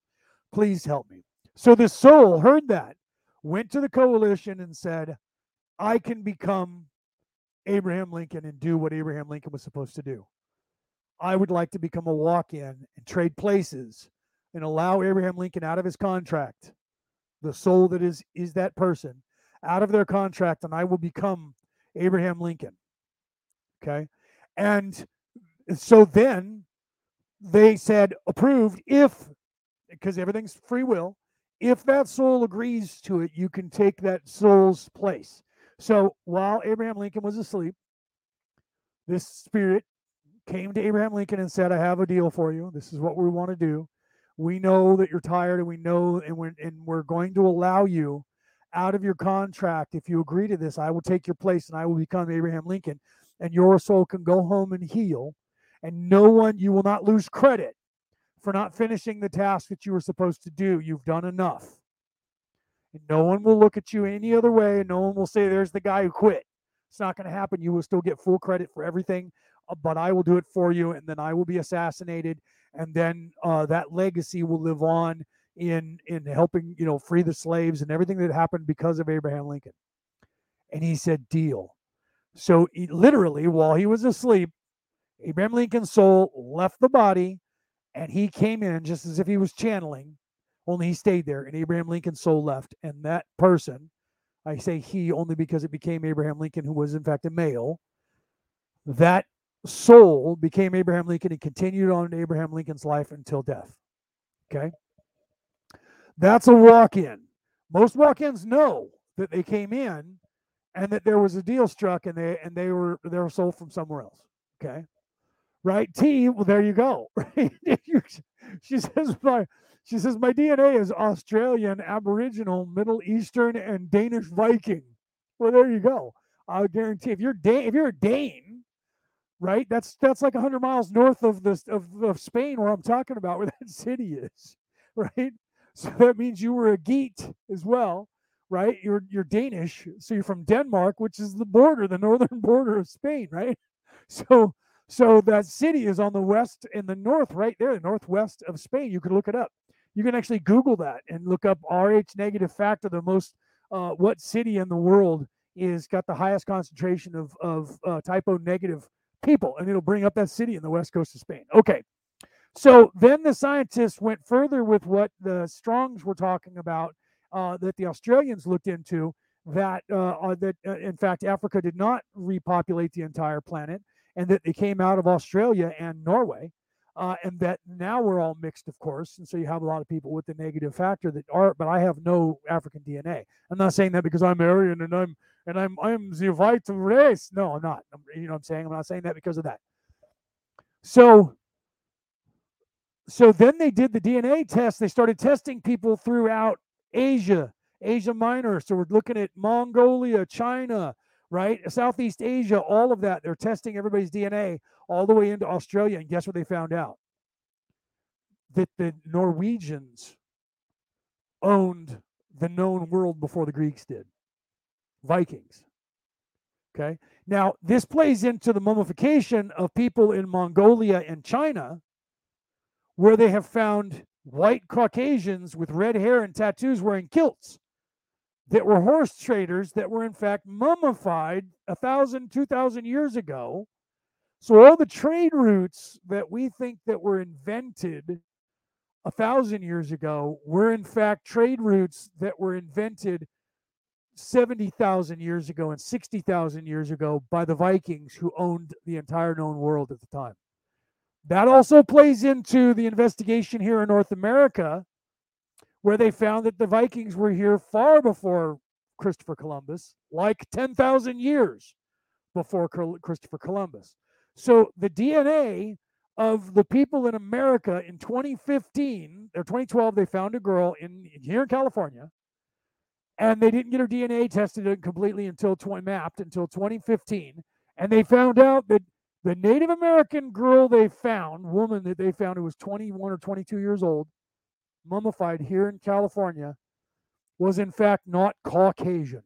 Please help me. So this soul heard that, went to the coalition and said, I can become Abraham Lincoln and do what Abraham Lincoln was supposed to do. I would like to become a walk in and trade places and allow Abraham Lincoln out of his contract, the soul that is is that person, out of their contract, and I will become Abraham Lincoln. Okay. And so then they said approved if, because everything's free will, if that soul agrees to it, you can take that soul's place. So while Abraham Lincoln was asleep, this spirit came to Abraham Lincoln and said, I have a deal for you. This is what we want to do. We know that you're tired and we know and we're and we're going to allow you out of your contract. If you agree to this, I will take your place and I will become Abraham Lincoln and your soul can go home and heal. And no one, you will not lose credit for not finishing the task that you were supposed to do. You've done enough. And no one will look at you any other way, and no one will say, There's the guy who quit. It's not going to happen. You will still get full credit for everything, uh, but I will do it for you, and then I will be assassinated, and then uh, that legacy will live on in in helping you know free the slaves and everything that happened because of Abraham Lincoln. And he said, "Deal." So he, literally, while he was asleep, Abraham Lincoln's soul left the body and he came in just as if he was channeling, only he stayed there, and Abraham Lincoln's soul left. And that person, I say he only because it became Abraham Lincoln, who was in fact a male, that soul became Abraham Lincoln and continued on in Abraham Lincoln's life until death. Okay. That's a walk in. Most walk ins know that they came in and that there was a deal struck and they and they were they were sold from somewhere else. Okay. Right. T, well, there you go. She says my she says my DNA is Australian, Aboriginal, Middle Eastern, and Danish Viking. Well, there you go. I guarantee if you're Dan, if you're a Dane, right? That's that's like 100 miles north of this of, of Spain, where I'm talking about, where that city is, right? So that means you were a Geet as well, right? You're you're Danish, so you're from Denmark, which is the border, the northern border of Spain, right? So so that city is on the west and the north, right there, the northwest of Spain. You could look it up. You can actually Google that and look up Rh negative factor, the most uh, what city in the world is got the highest concentration of of uh, type O negative people, and it'll bring up that city in the west coast of Spain. Okay. So then the scientists went further with what the Strongs were talking about that the Australians looked into that uh, uh that uh, in fact Africa did not repopulate the entire planet and that they came out of Australia and Norway. Uh, and that now we're all mixed, of course, and so you have a lot of people with the negative factor that are. But I have no African DNA. I'm not saying that because I'm Aryan and I'm and I'm I'm the white race. No, I'm not. I'm, you know, what I'm saying I'm not saying that because of that. So so then they did the DNA test. They started testing people throughout Asia, Asia Minor. So we're looking at Mongolia, China, right? Southeast Asia, all of that. They're testing everybody's DNA all the way into Australia. And guess what they found out? That the Norwegians owned the known world before the Greeks did. Vikings. Okay. Now, this plays into the mummification of people in Mongolia and China, where they have found white Caucasians with red hair and tattoos wearing kilts that were horse traders that were in fact mummified a thousand, two thousand years ago. So all the trade routes that we think that were invented a thousand years ago were in fact trade routes that were invented 70,000 years ago and 60,000 years ago by the Vikings who owned the entire known world at the time. That also plays into the investigation here in North America, where they found that the Vikings were here far before Christopher Columbus, like 10,000 years before Christopher Columbus. So the DNA of the people in America in 2015 or 2012, they found a girl in here in California and they didn't get her DNA tested completely until 20 mapped until 2015, and they found out that the Native American girl they found, woman that they found who was 21 or 22 years old, mummified here in California, was in fact not Caucasian.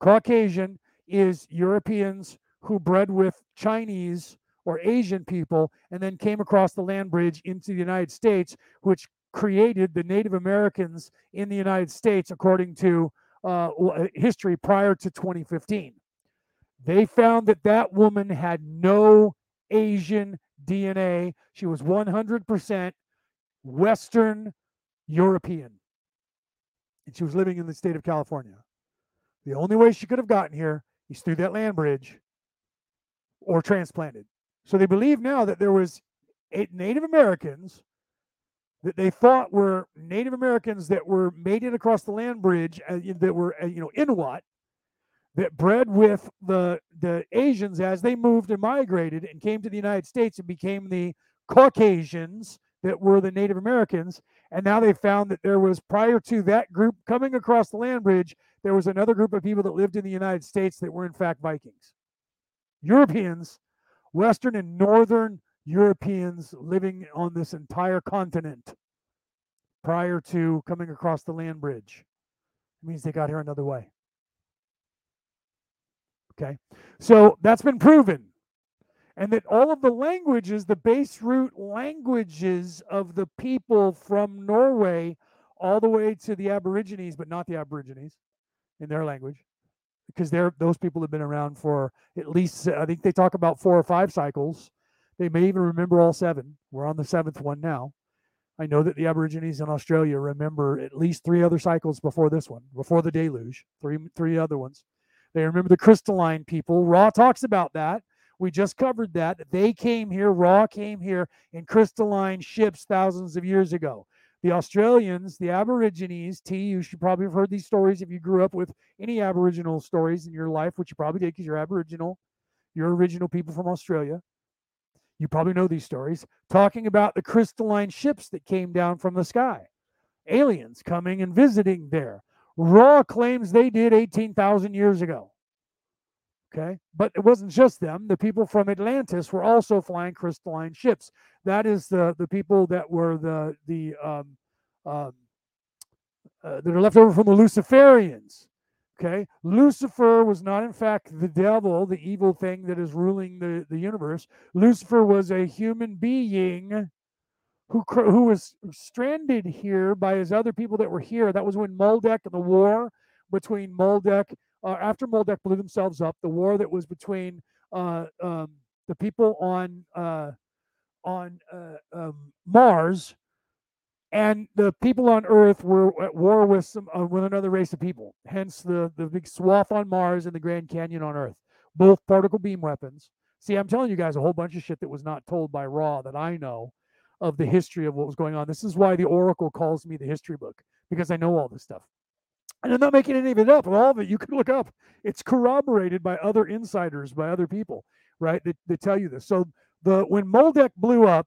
Caucasian is Europeans who bred with Chinese or Asian people and then came across the land bridge into the United States, which created the Native Americans in the United States, according to uh, uh history prior to 2015. They found that that woman had no Asian DNA. She was 100% Western European. And she was living in the state of California. The only way she could have gotten here is through that land bridge or transplanted. So they believe now that there was eight Native Americans that they thought were Native Americans that were made it across the land bridge uh, that were uh, you know Inuit that bred with the the Asians as they moved and migrated and came to the United States and became the Caucasians that were the Native Americans. And now they found that there was prior to that group coming across the land bridge, there was another group of people that lived in the United States that were in fact Vikings. Europeans, Western and Northern Europeans living on this entire continent prior to coming across the land bridge. It means they got here another way. Okay. So that's been proven. And that all of the languages, the base root languages of the people from Norway, all the way to the Aborigines, but not the Aborigines in their language, because they're those people have been around for at least I think they talk about four or five cycles They may even remember all seven. We're on the seventh one now. I know that the Aborigines in Australia remember at least three other cycles before this one, before the deluge, three three other ones. They remember the crystalline people. Ra talks about that. We just covered that. They came here, Ra came here in crystalline ships thousands of years ago. The Australians, the Aborigines, T, you should probably have heard these stories if you grew up with any Aboriginal stories in your life, which you probably did because you're Aboriginal. You're original people from Australia. You probably know these stories, talking about the crystalline ships that came down from the sky, aliens coming and visiting there. Ra claims they did 18,000 years ago. Okay. But it wasn't just them. The people from Atlantis were also flying crystalline ships. That is the, the people that were the, the, um, um, uh, that are left over from the Luciferians. Okay. Lucifer was not, in fact, the devil, the evil thing that is ruling the, the universe. Lucifer was a human being who, who was stranded here by his other people that were here. That was when and the war between Maldek uh, after Maldek blew themselves up, the war that was between uh, um, the people on uh, on uh, um, Mars and the people on Earth were at war with some uh, with another race of people. Hence the the big swath on Mars and the Grand Canyon on Earth, both particle beam weapons. See, I'm telling you guys a whole bunch of shit that was not told by Ra that I know of the history of what was going on. This is why the Oracle calls me the history book because I know all this stuff. And I'm not making any of it up. All of it you can look up. It's corroborated by other insiders, by other people, right? That, that tell you this. So the when Maldek blew up,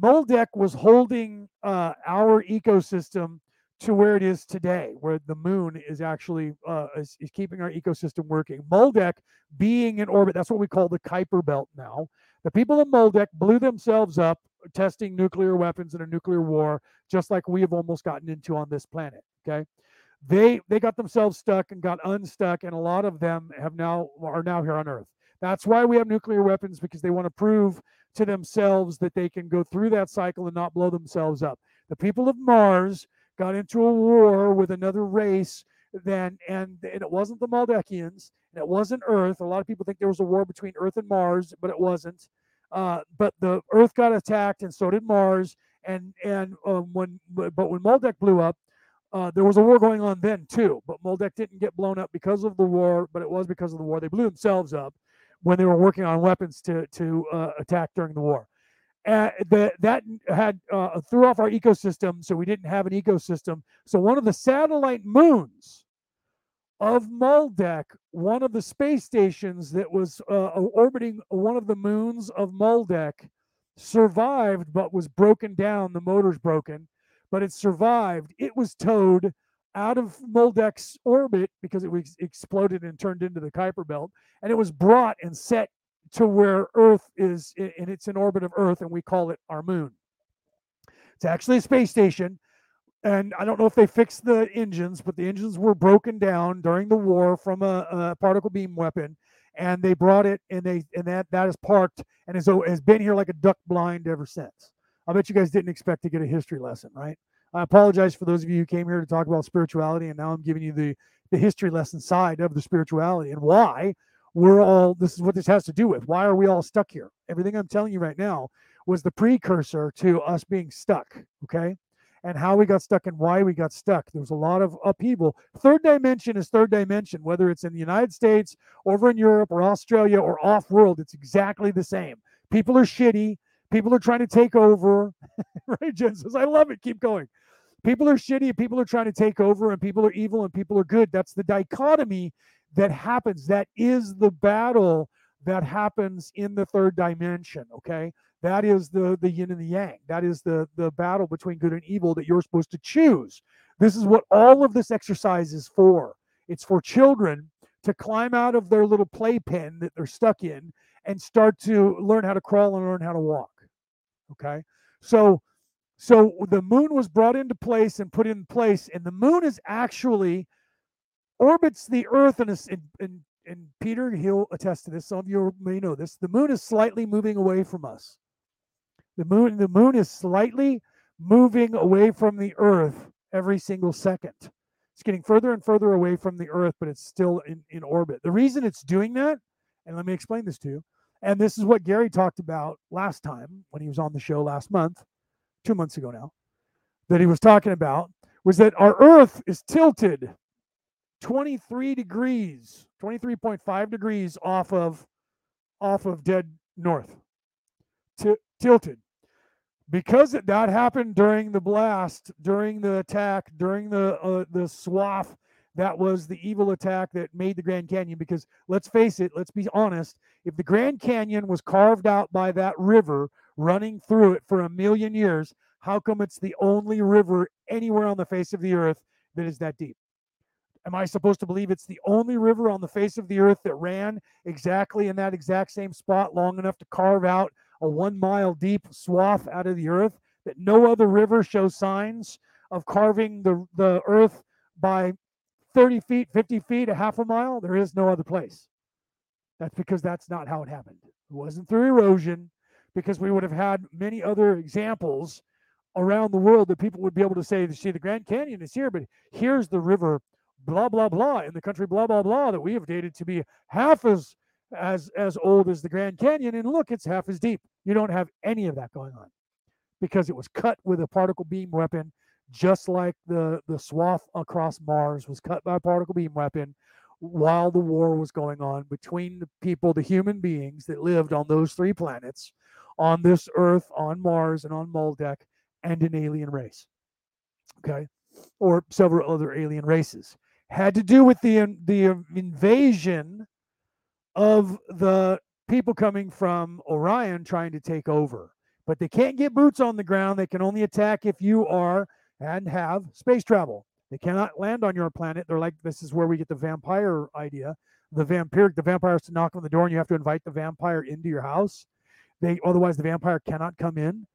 Maldek was holding uh, our ecosystem to where it is today, where the moon is actually uh, is, is, keeping our ecosystem working. Maldek being in orbit, that's what we call the Kuiper Belt now. The people of Maldek blew themselves up testing nuclear weapons in a nuclear war, just like we have almost gotten into on this planet. Okay? They they got themselves stuck and got unstuck and a lot of them have now are now here on earth. That's why we have nuclear weapons because they want to prove to themselves that they can go through that cycle and not blow themselves up. The people of mars got into a war with another race then and, and it wasn't the Maldekians and it wasn't earth. A lot of people think there was a war between earth and mars but it wasn't uh, but the earth got attacked and so did mars and and um, when but when Maldek blew up uh, there was a war going on then too, but Maldek didn't get blown up because of the war, but it was because of the war. They blew themselves up when they were working on weapons to to uh, attack during the war. And the, that had uh, threw off our ecosystem, so we didn't have an ecosystem. So one of the satellite moons of Maldek, one of the space stations that was uh, orbiting one of the moons of Maldek, survived but was broken down. The motor's broken but it survived. It was towed out of Maldek's orbit because it was exploded and turned into the Kuiper Belt, and it was brought and set to where Earth is, and it's in orbit of Earth, and we call it our moon. It's actually a space station, and I don't know if they fixed the engines, but the engines were broken down during the war from a, a particle beam weapon, and they brought it, and they and that that is parked and has, has been here like a duck blind ever since. I bet you guys didn't expect to get a history lesson, right? I apologize for those of you who came here to talk about spirituality, and now I'm giving you the the history lesson side of the spirituality and why we're all. This is what this has to do with. Why are we all stuck here? Everything I'm telling you right now was the precursor to us being stuck. Okay, and how we got stuck and why we got stuck. There was a lot of upheaval. Third dimension is third dimension, whether it's in the United States, over in Europe, or Australia, or off world. It's exactly the same. People are shitty. People are trying to take over. right, Jen says, I love it. Keep going. People are shitty, people are trying to take over, and people are evil, and people are good. That's the dichotomy that happens. That is the battle that happens in the third dimension. Okay. That is the the yin and the yang. That is the the battle between good and evil that you're supposed to choose. This is what all of this exercise is for. It's for children to climb out of their little playpen that they're stuck in and start to learn how to crawl and learn how to walk. Okay. So so the moon was brought into place and put in place, and the moon is actually orbits the Earth, and, and, and, and Peter, he'll attest to this. Some of you may know this. The moon is slightly moving away from us. The moon, the moon is slightly moving away from the Earth every single second. It's getting further and further away from the Earth, but it's still in, in orbit. The reason it's doing that, and let me explain this to you, And this is what Gary talked about last time when he was on the show last month, two months ago now, that he was talking about was that our Earth is tilted 23 degrees, 23.5 degrees off of off of dead north. T- tilted. Because that happened during the blast, during the attack, during the uh, the swath that was the evil attack that made the Grand Canyon. Because let's face it, let's be honest, if the Grand Canyon was carved out by that river running through it for a million years, how come it's the only river anywhere on the face of the earth that is that deep? Am I supposed to believe it's the only river on the face of the earth that ran exactly in that exact same spot long enough to carve out a one mile deep swath out of the earth? That no other river shows signs of carving the, the earth by 30 feet, 50 feet, a half a mile? There is no other place. That's because that's not how it happened. It wasn't through erosion, because we would have had many other examples around the world that people would be able to say, see, the Grand Canyon is here, but here's the river blah blah blah in the country blah blah blah that we have dated to be half as as as old as the Grand Canyon and look it's half as deep. You don't have any of that going on because it was cut with a particle beam weapon just like the the swath across Mars was cut by a particle beam weapon while the war was going on between the people, the human beings that lived on those three planets, on this Earth, on Mars, and on Maldek, and an alien race. Okay, or several other alien races had to do with the the invasion of the people coming from Orion trying to take over. But they can't get boots on the ground. They can only attack if you are and have space travel. They cannot land on your planet. They're like, this is where we get the vampire idea. The vampiric, the vampire has to knock on the door and you have to invite the vampire into your house. They otherwise the vampire cannot come in.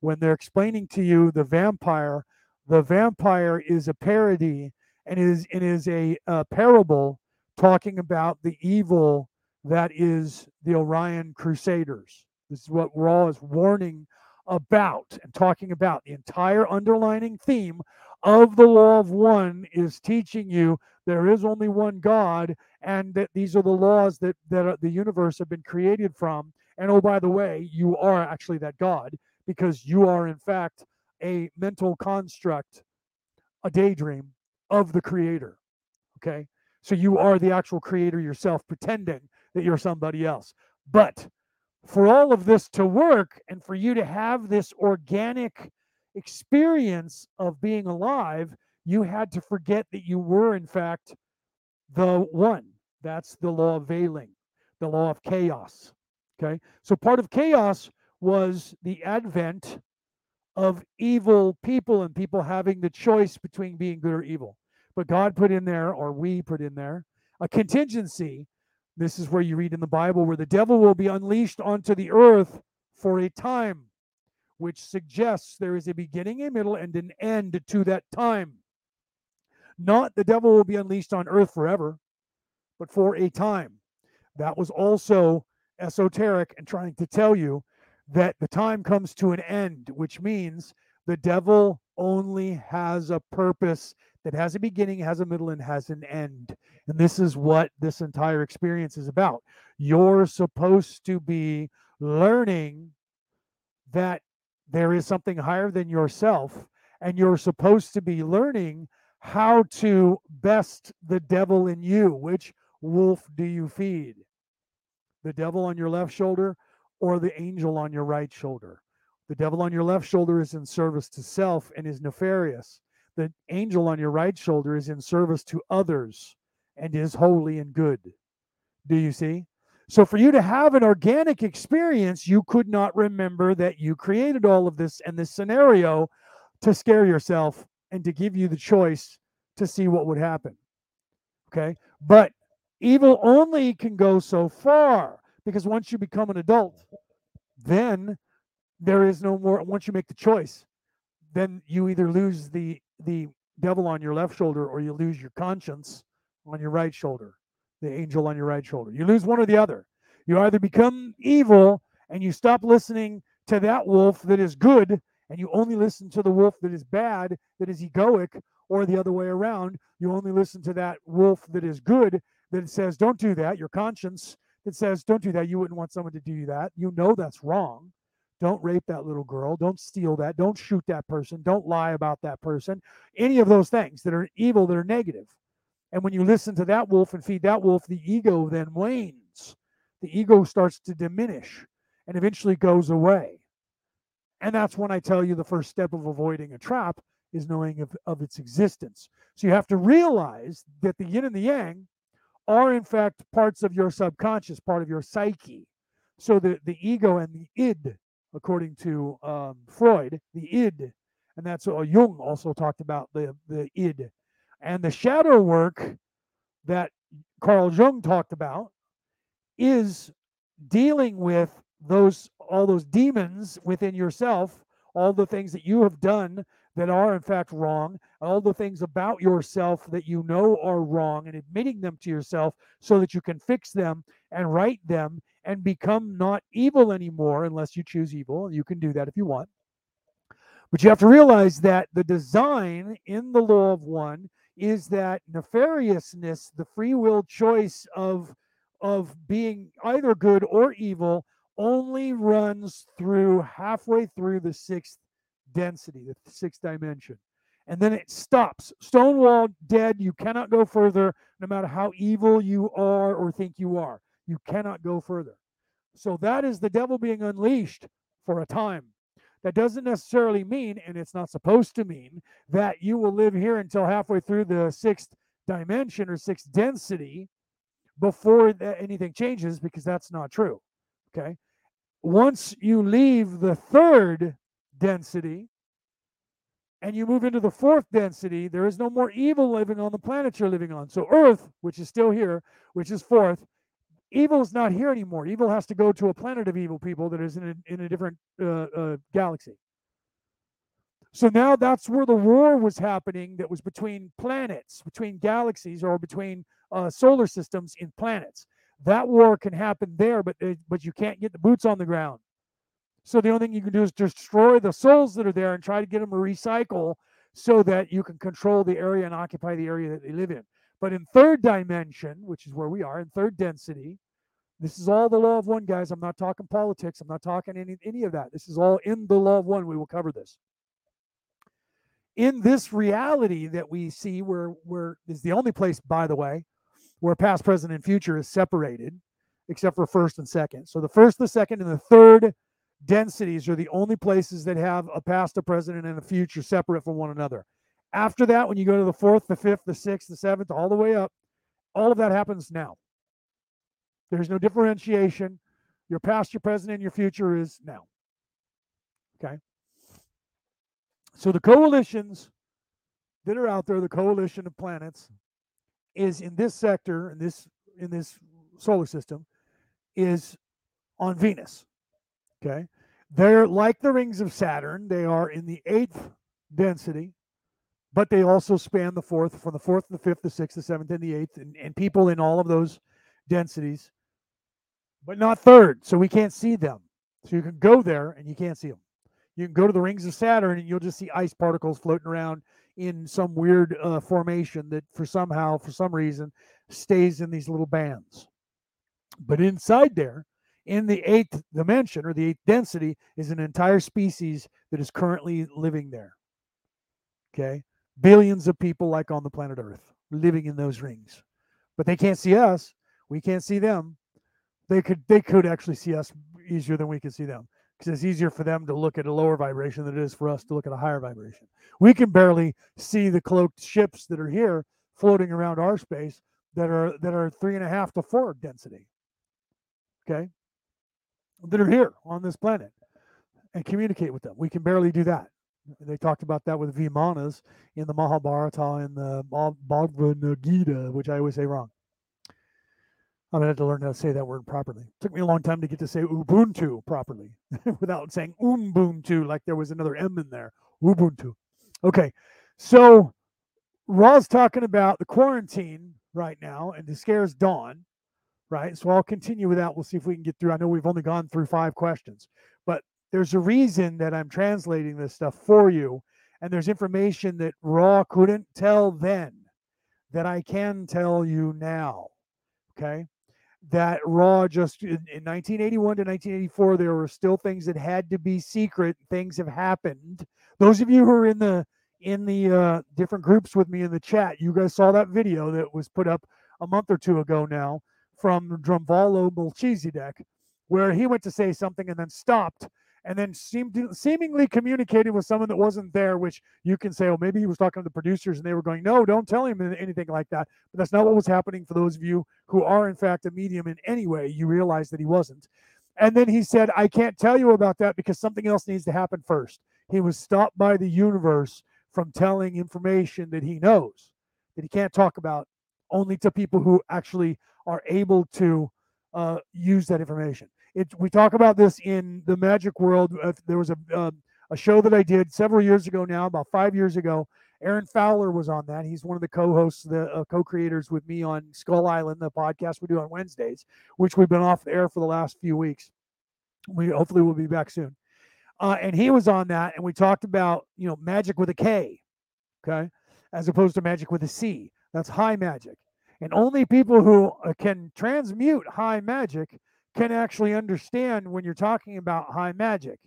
When they're explaining to you the vampire, the vampire is a parody and is it is a, a parable talking about the evil that is the Orion Crusaders. This is what we're all is warning about and talking about. The entire underlining theme of the law of one is teaching you there is only one God and that these are the laws that, that the universe have been created from. And oh, by the way, you are actually that God because you are, in fact, a mental construct, a daydream of the creator. Okay. So you are the actual creator yourself, pretending that you're somebody else. But for all of this to work and for you to have this organic experience of being alive, you had to forget that you were, in fact, the one. That's the law of veiling, the law of chaos. Okay. So part of chaos was the advent of evil people and people having the choice between being good or evil. But God put in there, or we put in there, a contingency. This is where you read in the Bible where the devil will be unleashed onto the earth for a time, which suggests there is a beginning, a middle, and an end to that time. Not the devil will be unleashed on earth forever, but for a time. That was also esoteric and trying to tell you that the time comes to an end, which means the devil only has a purpose that has a beginning, has a middle, and has an end. And this is what this entire experience is about. You're supposed to be learning that there is something higher than yourself, and you're supposed to be learning how to best the devil in you. Which wolf do you feed? The devil on your left shoulder or the angel on your right shoulder. The devil on your left shoulder is in service to self and is nefarious. The angel on your right shoulder is in service to others and is holy and good. Do you see? So, for you to have an organic experience, you could not remember that you created all of this and this scenario to scare yourself and to give you the choice to see what would happen. Okay. But evil only can go so far because once you become an adult, then there is no more. Once you make the choice, then you either lose the the devil on your left shoulder or you lose your conscience on your right shoulder, the angel on your right shoulder. You lose one or the other. You either become evil and you stop listening to that wolf that is good and you only listen to the wolf that is bad, that is egoic, or the other way around. You only listen to that wolf that is good, that says, Don't do that. Your conscience that says, don't do that. You wouldn't want someone to do that. You know that's wrong. Don't rape that little girl. Don't steal that. Don't shoot that person. Don't lie about that person. Any of those things that are evil, that are negative. And when you listen to that wolf and feed that wolf, the ego then wanes. The ego starts to diminish and eventually goes away. And that's when I tell you the first step of avoiding a trap is knowing of, of its existence. So you have to realize that the yin and the yang are, in fact, parts of your subconscious, part of your psyche. So the, the ego and the id, according to um, Freud, the id, and that's uh, Jung also talked about the, the id. And the shadow work that Carl Jung talked about is dealing with those all those demons within yourself, all the things that you have done that are in fact wrong, all the things about yourself that you know are wrong, and admitting them to yourself so that you can fix them and right them and become not evil anymore unless you choose evil. You can do that if you want. But you have to realize that the design in the law of one is that nefariousness, the free will choice of of being either good or evil only runs through halfway through the sixth density, the sixth dimension. And then it stops. Stonewall dead. You cannot go further, no matter how evil you are or think you are. You cannot go further. So that is the devil being unleashed for a time. That doesn't necessarily mean, and it's not supposed to mean, that you will live here until halfway through the sixth dimension or sixth density before anything changes, because that's not true. Okay. Once you leave the third density and you move into the fourth density, there is no more evil living on the planet you're living on. So, Earth, which is still here, which is fourth, evil is not here anymore. Evil has to go to a planet of evil people that is in a, in a different uh, uh, galaxy. So now that's where the war was happening that was between planets, between galaxies, or between uh, solar systems in planets. That war can happen there, but uh, but you can't get the boots on the ground. So the only thing you can do is destroy the souls that are there and try to get them to recycle so that you can control the area and occupy the area that they live in. But in third dimension, which is where we are, in third density, this is all the law of one, guys. I'm not talking politics. I'm not talking any, any of that. This is all in the law of one. We will cover this. In this reality that we see, where where is the only place, by the way, where past, present, and future is separated, except for first and second. So the first, the second, and the third densities are the only places that have a past, a present, and a future separate from one another. After that, when you go to the fourth, the fifth, the sixth, the seventh, all the way up, all of that happens now. There's no differentiation. Your past, your present, and your future is now. Okay. So the coalitions that are out there, the coalition of planets, is in this sector, in this in this solar system, is on Venus. Okay. They're like the rings of Saturn. They are in the eighth density, but they also span the fourth, from the fourth, to the fifth, the sixth, the seventh, and the eighth, and, and people in all of those densities, but not third. So we can't see them. So you can go there and you can't see them. You can go to the rings of Saturn and you'll just see ice particles floating around in some weird uh, formation that, for somehow, for some reason, stays in these little bands. But inside there, in the eighth dimension or the eighth density is an entire species that is currently living there. Okay. Billions of people, like on the planet Earth, living in those rings. But they can't see us. We can't see them. They could they could actually see us easier than we can see them because it's easier for them to look at a lower vibration than it is for us to look at a higher vibration. We can barely see the cloaked ships that are here floating around our space that are that are three and a half to four density. Okay that are here on this planet and communicate with them. We can barely do that. They talked about that with Vimanas in the Mahabharata and the Bhagavad Gita, which I always say wrong. I'm gonna have to learn how to say that word properly. It took me a long time to get to say Ubuntu properly without saying Ubuntu like there was another M in there. Ubuntu. Okay, so Ra's talking about the quarantine right now, and it scares Don right? So I'll continue with that. We'll see if we can get through. I know we've only gone through five questions, there's a reason that I'm translating this stuff for you. And there's information that Ra couldn't tell then that I can tell you now. Okay. that Ra just in, in 1981 to 1984, there were still things that had to be secret. Things have happened. Those of you who are in the in the uh, different groups with me in the chat, you guys saw that video that was put up a month or two ago now from Drunvalo Melchizedek, where he went to say something and then stopped and then seemed seemingly communicated with someone that wasn't there, which you can say, oh, maybe he was talking to the producers and they were going, no, don't tell him anything like that. But that's not what was happening for those of you who are, in fact, a medium in any way. You realize that he wasn't. And then he said, I can't tell you about that because something else needs to happen first. He was stopped by the universe from telling information that he knows that he can't talk about only to people who actually are able to uh, use that information. It, we talk about this in the magic world. Uh, there was a uh, a show that I did several years ago now, about five years ago. Aaron Fowler was on that. He's one of the co-hosts, the uh, co-creators with me on Skull Island, the podcast we do on Wednesdays, which we've been off the air for the last few weeks. We hopefully will be back soon. Uh, and he was on that, and we talked about you know magic with a K, okay, as opposed to magic with a C. That's high magic, and only people who uh, can transmute high magic can actually understand when you're talking about high magic,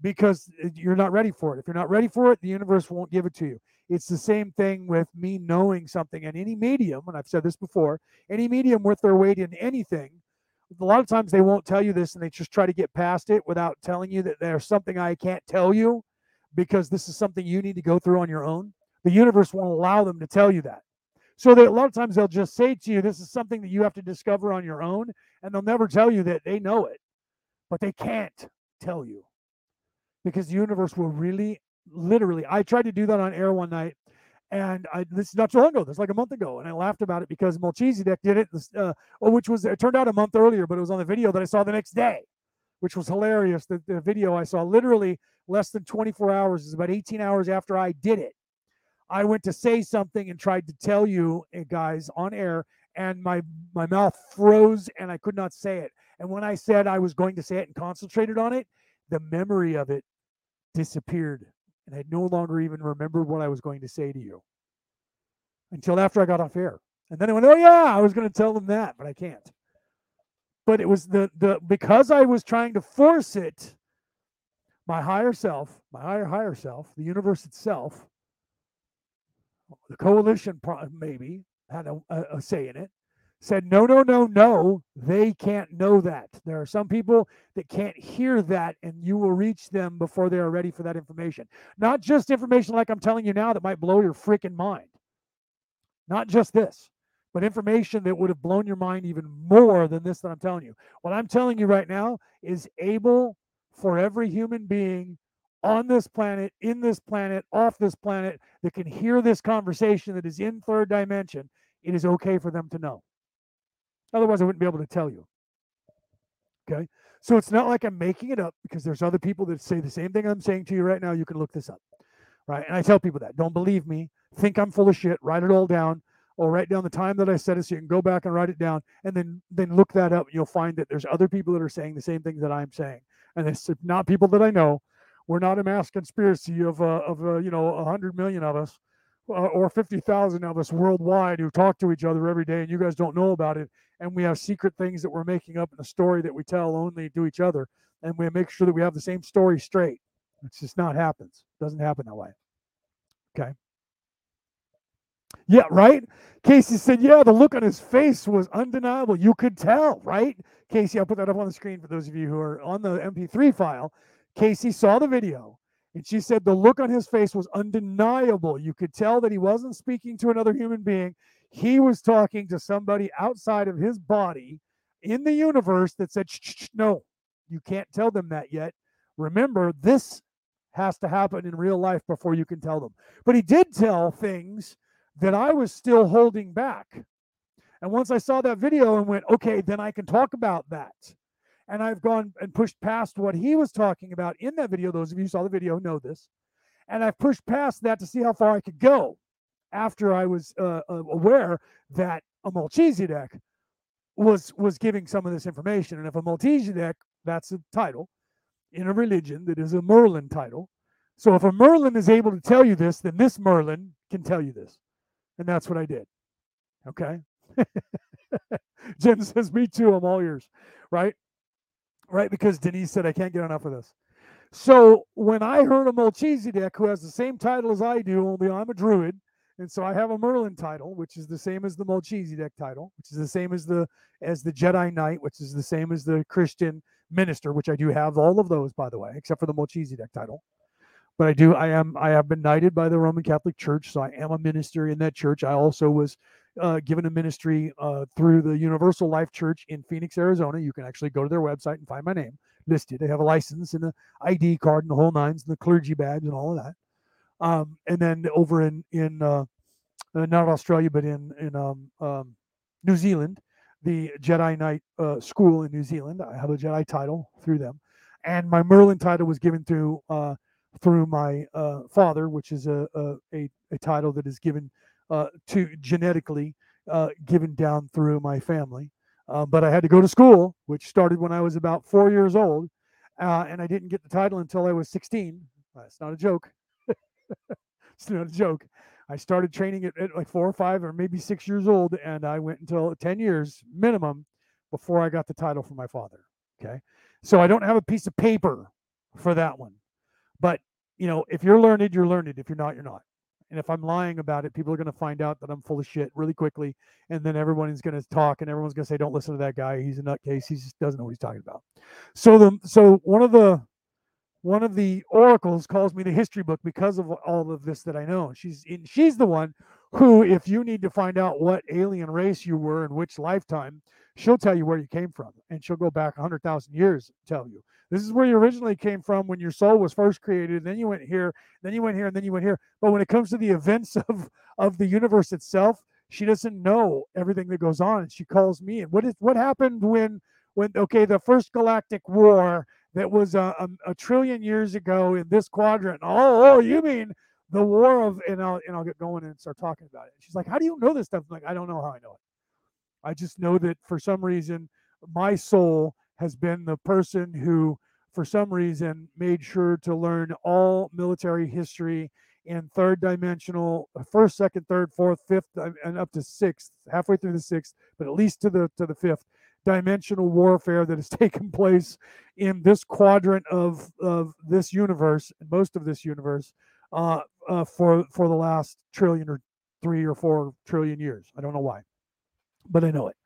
because you're not ready for it. If you're not ready for it, the universe won't give it to you. It's the same thing with me knowing something, and any medium, and I've said this before, any medium worth their weight in anything a lot of times they won't tell you this and they just try to get past it without telling you that there's something I can't tell you because this is something you need to go through on your own. The universe won't allow them to tell you that. So a lot of times they'll just say to you, this is something that you have to discover on your own, and they'll never tell you that they know it, but they can't tell you because the universe will really, literally. I tried to do that on air one night and I, this is not so long ago. This is like a month ago, and I laughed about it because Melchizedek did it, uh, which was it turned out a month earlier, but it was on the video that I saw the next day, which was hilarious. The, the video I saw literally less than 24 hours is about 18 hours after I did it. I went to say something and tried to tell you eh, guys on air, and my my mouth froze and I could not say it. And when I said I was going to say it and concentrated on it, the memory of it disappeared and I no longer even remembered what I was going to say to you until after I got off air. And then I went, oh yeah, I was going to tell them that, but I can't. But it was the the because I was trying to force it, my higher self, my higher higher self, the universe itself, the coalition maybe had a, a, say in it said, no, no, no, no, they can't know that. There are some people that can't hear that, and you will reach them before they are ready for that information. Not just information like I'm telling you now that might blow your freaking mind. Not just this, but information that would have blown your mind even more than this that I'm telling you. What I'm telling you right now is able for every human being on this planet, in this planet, off this planet that can hear this conversation that is in third dimension. It is okay for them to know. Otherwise, I wouldn't be able to tell you. Okay. So it's not like I'm making it up because there's other people that say the same thing I'm saying to you right now. You can look this up. Right. And I tell people that. Don't believe me. Think I'm full of shit. Write it all down. Or write down the time that I said it so you can go back and write it down and then then look that up. You'll find that there's other people that are saying the same things that I'm saying. And it's not people that I know. We're not a mass conspiracy of uh, of uh, you know hundred million of us uh, or 50,000 of us worldwide who talk to each other every day and you guys don't know about it. And we have secret things that we're making up in a story that we tell only to each other. And we make sure that we have the same story straight. It's just not happens. Doesn't happen that way. Okay. Yeah, right? Casey said, yeah, the look on his face was undeniable. You could tell, right? Casey, I'll put that up on the screen for those of you who are on the MP3 file. Casey saw the video and she said the look on his face was undeniable. You could tell that he wasn't speaking to another human being. He was talking to somebody outside of his body in the universe that said, no, you can't tell them that yet. Remember, this has to happen in real life before you can tell them. But he did tell things that I was still holding back. And once I saw that video and went, okay, then I can talk about that and I've gone and pushed past what he was talking about in that video. Those of you who saw the video know this. And I've pushed past that to see how far I could go after I was uh, uh, aware that a Melchizedek was was giving some of this information. And if a Melchizedek, that's a title in a religion that is a Merlin title. So if a Merlin is able to tell you this, then this Merlin can tell you this. And that's what I did. Okay. Jen says, Me too. I'm all yours. Right? Right? Because Denise said, I can't get enough of this. So when I heard of Melchizedek, who has the same title as I do, only I'm a druid, and so I have a Merlin title, which is the same as the Melchizedek title, which is the same as the as the Jedi Knight, which is the same as the Christian minister, which I do have all of those, by the way, except for the Melchizedek title. But I do, I am, I have been knighted by the Roman Catholic Church, so I am a minister in that church. I also was uh, given a ministry uh, through the Universal Life Church in Phoenix, Arizona. You can actually go to their website and find my name listed. They have a license and an ID card and the whole nines and the clergy badge and all of that. Um, and then over in in uh, uh, not Australia, but in in um, um, New Zealand, the Jedi Knight uh, school in New Zealand. I have a Jedi title through them, and my Merlin title was given through through my uh, father, which is a, a, a title that is given to genetically uh, given down through my family. Uh, but I had to go to school, which started when I was about four years old, uh, and I didn't get the title until I was 16. That's not a joke. it's not a joke. I started training at, at, like four or five or maybe six years old, and I went until 10 years minimum before I got the title from my father. Okay. So I don't have a piece of paper for that one. But, you know, if you're learned, you're learned. If you're not, you're not. And if I'm lying about it, people are going to find out that I'm full of shit really quickly. And then everyone is going to talk and everyone's going to say, don't listen to that guy. He's a nutcase. He just doesn't know what he's talking about. So the so one of the one of the oracles calls me the history book because of all of this that I know. She's in, she's the one who, if you need to find out what alien race you were in which lifetime, she'll tell you where you came from, and she'll go back hundred thousand years and tell you this is where you originally came from when your soul was first created. Then you went here, then you went here, and then you went here. But when it comes to the events of of the universe itself, she doesn't know everything that goes on. And she calls me. And what is what happened when when okay the first galactic war that was a, a, a trillion years ago in this quadrant? Oh, oh, you mean the war of and I'll and I'll get going and start talking about it. She's like, "How do you know this stuff?" I'm like, "I don't know how I know it. I just know that for some reason my soul has been the person who, for some reason, made sure to learn all military history in third dimensional, uh, first, second, third, fourth, fifth, and up to sixth, halfway through the sixth, but at least to the to the fifth dimensional warfare that has taken place in this quadrant of of this universe, most of this universe, uh, uh, for for the last trillion or three or four trillion years. I don't know why, but I know it.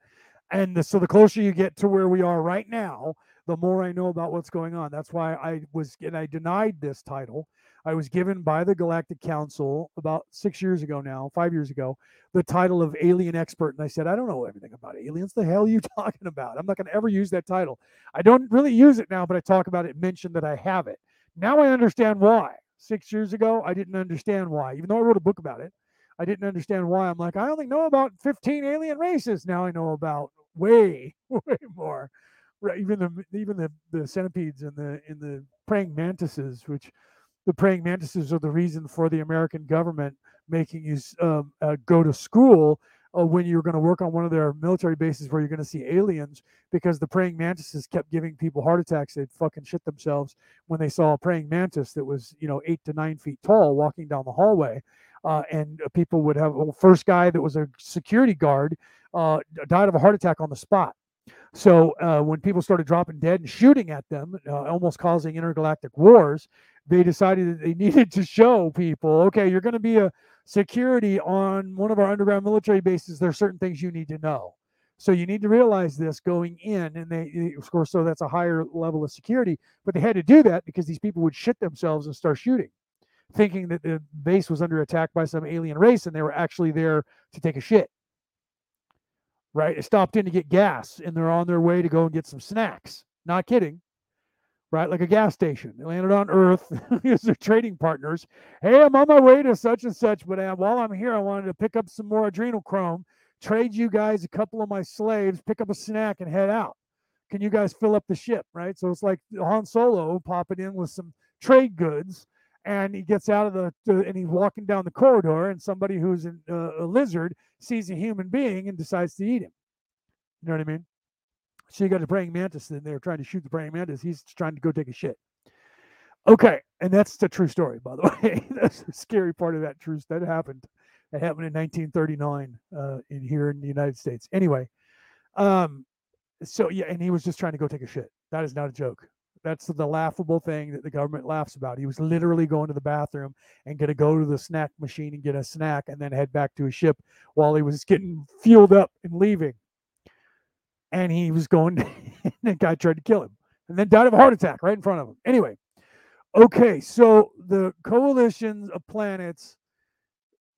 And the, so the closer you get to where we are right now, the more I know about what's going on. That's why I was and I denied this title. I was given by the Galactic Council about six years ago now, five years ago, the title of alien expert. And I said, I don't know everything about aliens. The hell are you talking about? I'm not going to ever use that title. I don't really use it now, but I talk about it, mention that I have it. Now I understand why. Six years ago, I didn't understand why, even though I wrote a book about it. I didn't understand why. I'm like, I only know about 15 alien races. Now I know about way, way more. Right, even the even the, the centipedes and the in the praying mantises, which the praying mantises are the reason for the American government making you um, uh, go to school uh, when you're going to work on one of their military bases where you're going to see aliens because the praying mantises kept giving people heart attacks. They'd fucking shit themselves when they saw a praying mantis that was, you know, eight to nine feet tall walking down the hallway. Uh, and people would have, well, first guy that was a security guard uh, died of a heart attack on the spot. So uh, when people started dropping dead and shooting at them, uh, almost causing intergalactic wars, they decided that they needed to show people, okay, you're going to be a security on one of our underground military bases. There are certain things you need to know. So you need to realize this going in, and they, of course, so that's a higher level of security. But they had to do that because these people would shit themselves and start shooting, thinking that the base was under attack by some alien race, and they were actually there to take a shit right? They stopped in to get gas and they're on their way to go and get some snacks. Not kidding, right? Like a gas station. They landed on Earth as their trading partners. Hey, I'm on my way to such and such, but uh, while I'm here, I wanted to pick up some more adrenochrome, trade you guys a couple of my slaves, pick up a snack, and head out. Can you guys fill up the ship, right? So it's like Han Solo popping in with some trade goods and he gets out of the, and he's walking down the corridor and somebody who's an, uh, a lizard sees a human being and decides to eat him. You know what i mean? So you got a praying mantis and they're trying to shoot the praying mantis. He's trying to go take a shit. Okay and that's the true story by the way. That's the scary part of that truth that happened. That happened in 1939 uh, in here in the united states. Anyway Um, so yeah, and he was just trying to go take a shit. That is not a joke. That's the laughable thing that the government laughs about. He was literally going to the bathroom and going to go to the snack machine and get a snack and then head back to his ship while he was getting fueled up and leaving. And he was going, and that guy tried to kill him and then died of a heart attack right in front of him. Anyway, okay, so the coalitions of planets,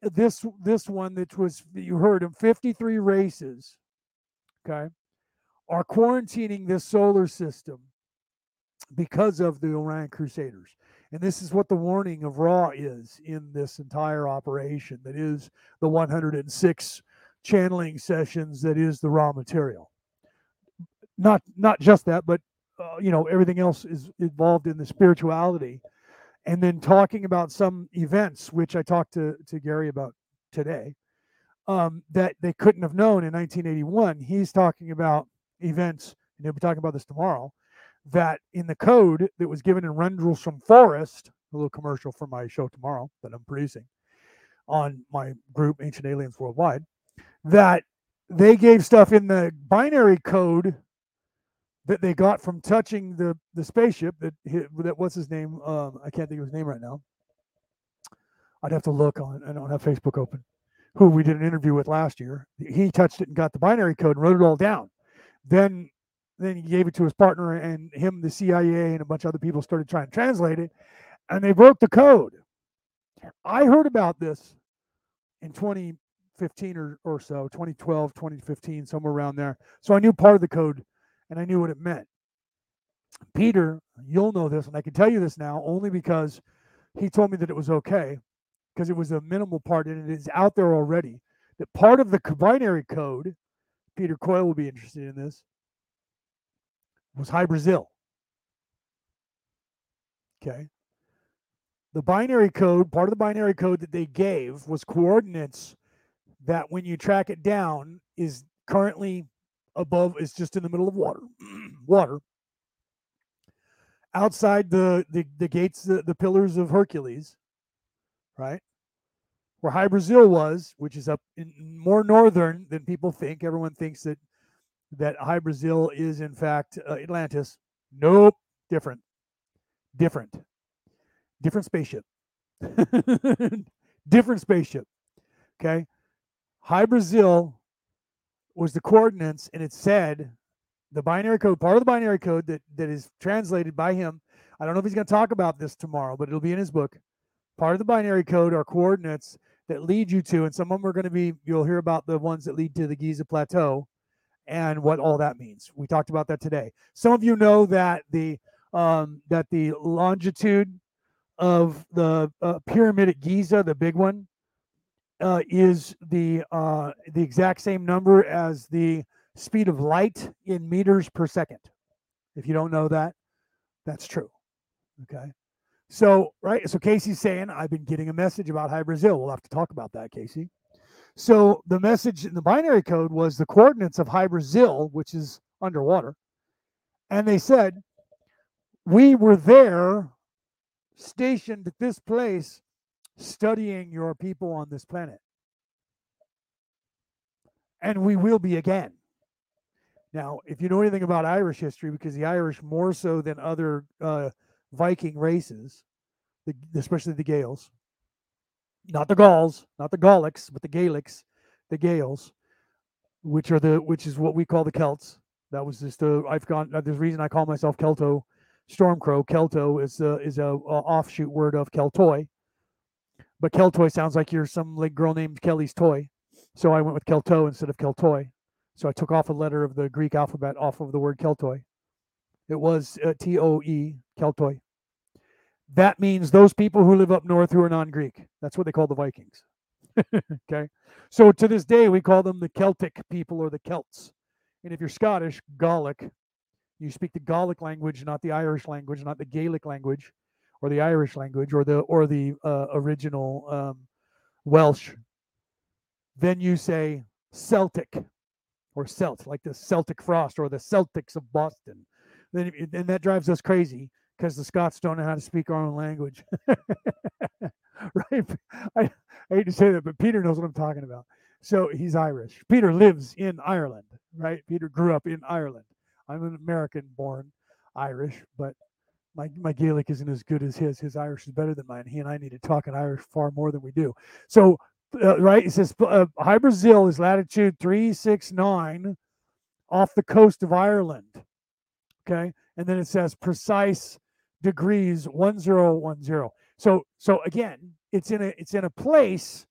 this this one that was you heard of 53 races, okay, are quarantining this solar system because of the Orion Crusaders. And this is what the warning of Ra is in this entire operation that is the 106 channeling sessions that is the Ra Material. Not not just that, but uh, you know everything else is involved in the spirituality. And then talking about some events, which I talked to to Gary about today, um, that they couldn't have known in 1981. He's talking about events, and he'll be talking about this tomorrow that in the code that was given in Rendlesham Forest, a little commercial for my show tomorrow that I'm producing on my group Ancient Aliens Worldwide, that they gave stuff in the binary code that they got from touching the the spaceship that that what's his name um, I can't think of his name right now. I'd have to look on I don't have Facebook open. Who we did an interview with last year. He touched it and got the binary code and wrote it all down. Then then he gave it to his partner, and him, the CIA, and a bunch of other people started trying to translate it, and they broke the code. I heard about this in 2015 or, or so, 2012, 2015, somewhere around there. So I knew part of the code and I knew what it meant. Peter, you'll know this, and I can tell you this now only because he told me that it was okay, because it was a minimal part and it is out there already. That part of the binary code, Peter Coyle will be interested in this, was Hy Brasil. Okay. The binary code, part of the binary code that they gave was coordinates that when you track it down is currently above, is just in the middle of water. water. Outside the, the, the gates, the, the pillars of Hercules, right? Where Hy Brasil was, which is up in more northern than people think. Everyone thinks that that Hy Brasil is in fact uh, Atlantis. Nope, different, different, different spaceship, different spaceship. Okay, Hy Brasil was the coordinates, and it said the binary code, part of the binary code that that is translated by him. I don't know if he's going to talk about this tomorrow, but it'll be in his book. Part of the binary code are coordinates that lead you to, and some of them are going to be. You'll hear about the ones that lead to the Giza Plateau and what all that means. We talked about that today. Some of you know that the um, that the longitude of the uh, pyramid at Giza, the big one, uh, is the uh, the exact same number as the speed of light in meters per second. If you don't know that, that's true. Okay. So, right. So Casey's saying, I've been getting a message about Hy Brasil. We'll have to talk about that, Casey. So the message in the binary code was the coordinates of Hy Brasil, which is underwater. And they said, We were there stationed at this place studying your people on this planet. And we will be again. Now, if you know anything about Irish history, because the Irish, more so than other uh, Viking races, the, especially the Gaels, not the Gauls, not the Gallics, but the Gaelics, the Gaels, which are the which is what we call the Celts. That was just a I've gone. Uh, there's reason I call myself Kelto Stormcrow. Kelto is a, is a, a offshoot word of Keltoi, but Keltoi sounds like you're some like girl named Kelly's toy. So I went with Kelto instead of Keltoi. So I took off a letter of the Greek alphabet off of the word Keltoi. It was uh, T O E Keltoi that means those people who live up north who are non-Greek. That's what they call the Vikings. okay. So to this day, we call them the Celtic people or the Celts. And if you're Scottish, Gaelic, you speak the Gaelic language, not the Irish language, not the Gaelic language, or the Irish language, or the or the uh, original um, Welsh. Then you say Celtic or Celt, like the Celtic Frost or the Celtics of Boston. Then and that drives us crazy because the Scots don't know how to speak our own language. right? I, I, hate to say that, but Peter knows what I'm talking about. So he's Irish. Peter lives in Ireland, right? Peter grew up in Ireland. I'm an American born Irish, but my, my Gaelic isn't as good as his. His Irish is better than mine. He and I need to talk in Irish far more than we do. So, uh, right, it says uh, Hy Brasil is latitude 369 off the coast of Ireland. Okay. And then it says precise degrees 1010. So, so again, it's in a it's in a place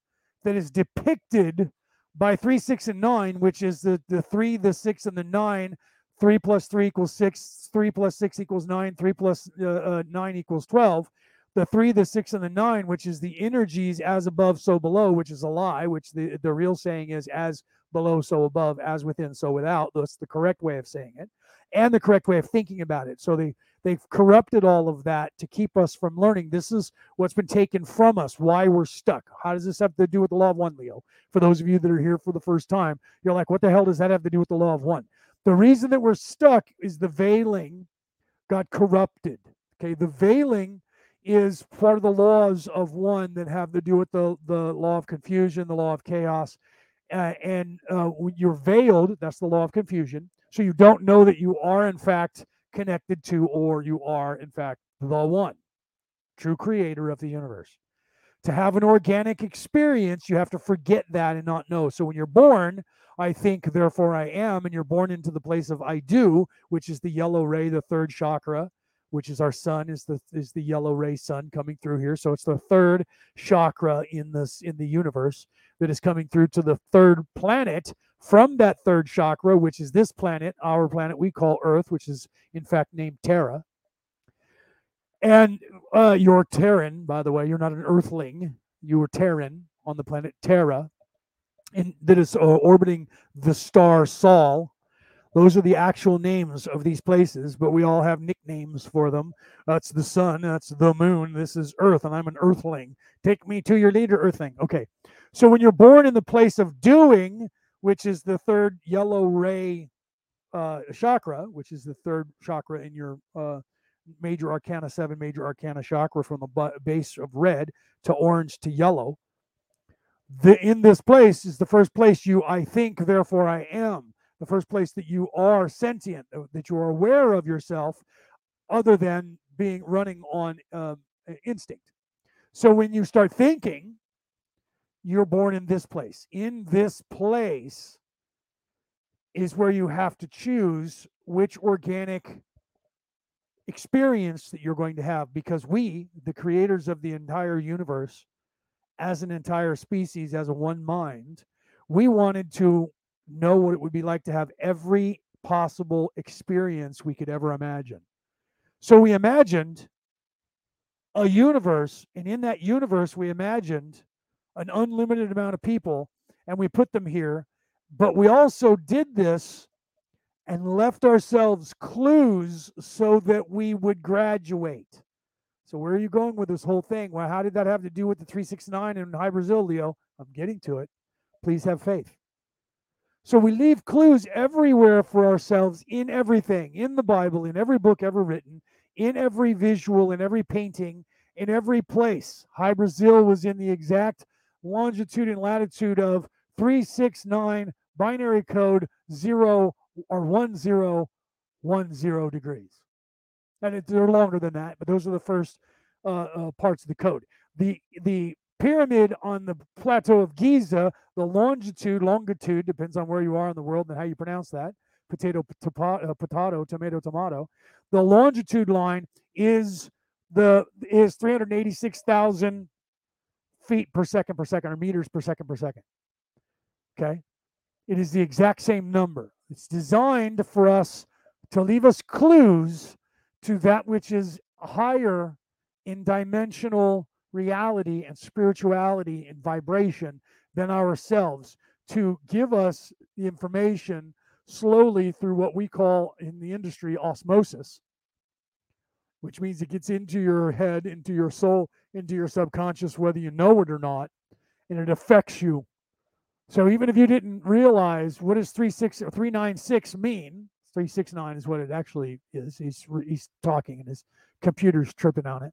that is depicted by three, six, and nine, which is the the three, the six, and the nine 3 plus 3 equals 6, 3 plus 6 equals 9, 3 plus, uh, uh, 9 equals 12. The 3, the 6, and the 9, which is the energies as above, so below, which is a lie, which the, the real saying is as below, so above, as within, so without. That's the correct way of saying it and the correct way of thinking about it. So they, they've corrupted all of that to keep us from learning. This is what's been taken from us, why we're stuck. How does this have to do with the law of one, Leo? For those of you that are here for the first time, you're like, what the hell does that have to do with the law of one? The reason that we're stuck is the veiling got corrupted. Okay, the veiling is part of the laws of one that have to do with the, the law of confusion, the law of chaos. Uh, and uh, you're veiled, that's the law of confusion. So you don't know that you are, in fact, connected to, or you are, in fact, the one, true creator of the universe. To have an organic experience, you have to forget that and not know. So when you're born, I think, therefore I am, and you're born into the place of I do, which is the yellow ray, the third chakra, which is our sun, is the is the yellow ray sun coming through here. So it's the third chakra in this in the universe that is coming through to the third planet from that third chakra, which is this planet, our planet we call Earth, which is in fact named Terra. And uh, you're Terran, by the way. You're not an Earthling. You were Terran on the planet Terra in, that is uh, orbiting the star Sol. Those are the actual names of these places, but we all have nicknames for them. That's the sun, that's the moon, this is Earth, and I'm an Earthling. Take me to your leader, Earthling. Okay. So when you're born in the place of doing, which is the third yellow ray uh, chakra, which is the third chakra in your uh, major arcana seven major arcana chakra from the base of red to orange to yellow the in this place is the first place you I think, therefore I am. The first place that you are sentient, uh, that you are aware of yourself, other than being running on um, instinct. So when you start thinking, you're born in this place. In this place is where you have to choose which organic experience that you're going to have because we, the creators of the entire universe, as an entire species, as a one mind, we wanted to know what it would be like to have every possible experience we could ever imagine. So we imagined a universe, and in that universe, we imagined an unlimited amount of people, and we put them here. But we also did this and left ourselves clues so that we would graduate. So where are you going with this whole thing? Well, how did that have to do with the 369 and Hy Brasil, Leo? I'm getting to it. Please have faith. So we leave clues everywhere for ourselves in everything, in the Bible, in every book ever written, in every visual, in every painting, in every place. Hy Brasil was in the exact longitude and latitude of 369 binary code 0 or 1010 degrees and it, they're longer than that, but those are the first uh, uh, parts of the code. The the pyramid on the plateau of Giza, the longitude, longitude depends on where you are in the world and how you pronounce that. Potato, uh, potato, tomato, tomato. The longitude line is the is 386,000 feet per second per second or meters per second per second. Okay, it is the exact same number. It's designed for us to leave us clues to that which is higher in dimensional reality and spirituality and vibration than ourselves to give us the information slowly through what we call in the industry osmosis, which means it gets into your head, into your soul, into your subconscious, whether you know it or not, and it affects you. So even if you didn't realize what does 36 or 396 mean, 369 is what it actually is. He's he's talking and his computer's tripping on it.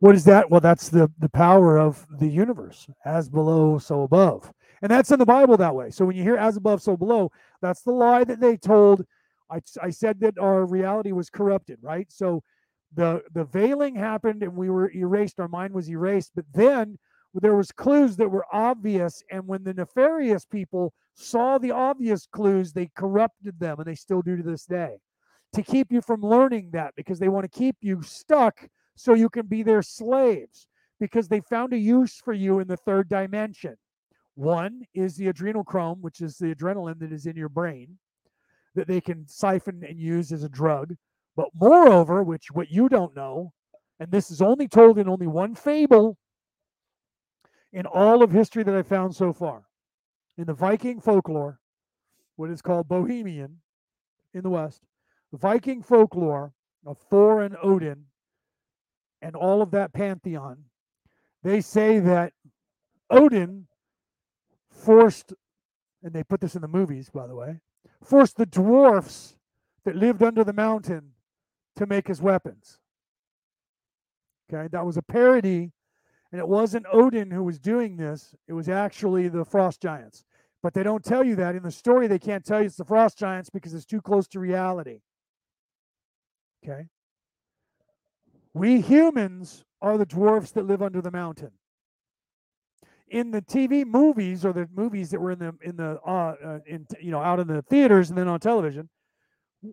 What is that? Well, that's the the power of the universe, as below, so above, and that's in the Bible that way. So when you hear "as above, so below," that's the lie that they told. I, I said that our reality was corrupted, right? So the the veiling happened, and we were erased. Our mind was erased, but then there was clues that were obvious, and when the nefarious people saw the obvious clues, they corrupted them, and they still do to this day, to keep you from learning that because they want to keep you stuck so you can be their slaves because they found a use for you in the third dimension. One is the adrenochrome, which is the adrenaline that is in your brain that they can siphon and use as a drug. But moreover, which what you don't know, and this is only told in only one fable in all of history that I found so far, in the Viking folklore, what is called Bohemian in the West, the Viking folklore of Thor and Odin and all of that pantheon, they say that Odin forced, and they put this in the movies, by the way, forced the dwarfs that lived under the mountain to make his weapons. Okay, that was a parody, and it wasn't Odin who was doing this, it was actually the frost giants. But they don't tell you that in the story, they can't tell you it's the frost giants because it's too close to reality. Okay. We humans are the dwarfs that live under the mountain. In the TV movies or the movies that were in the in the uh, uh, in you know out in the theaters and then on television,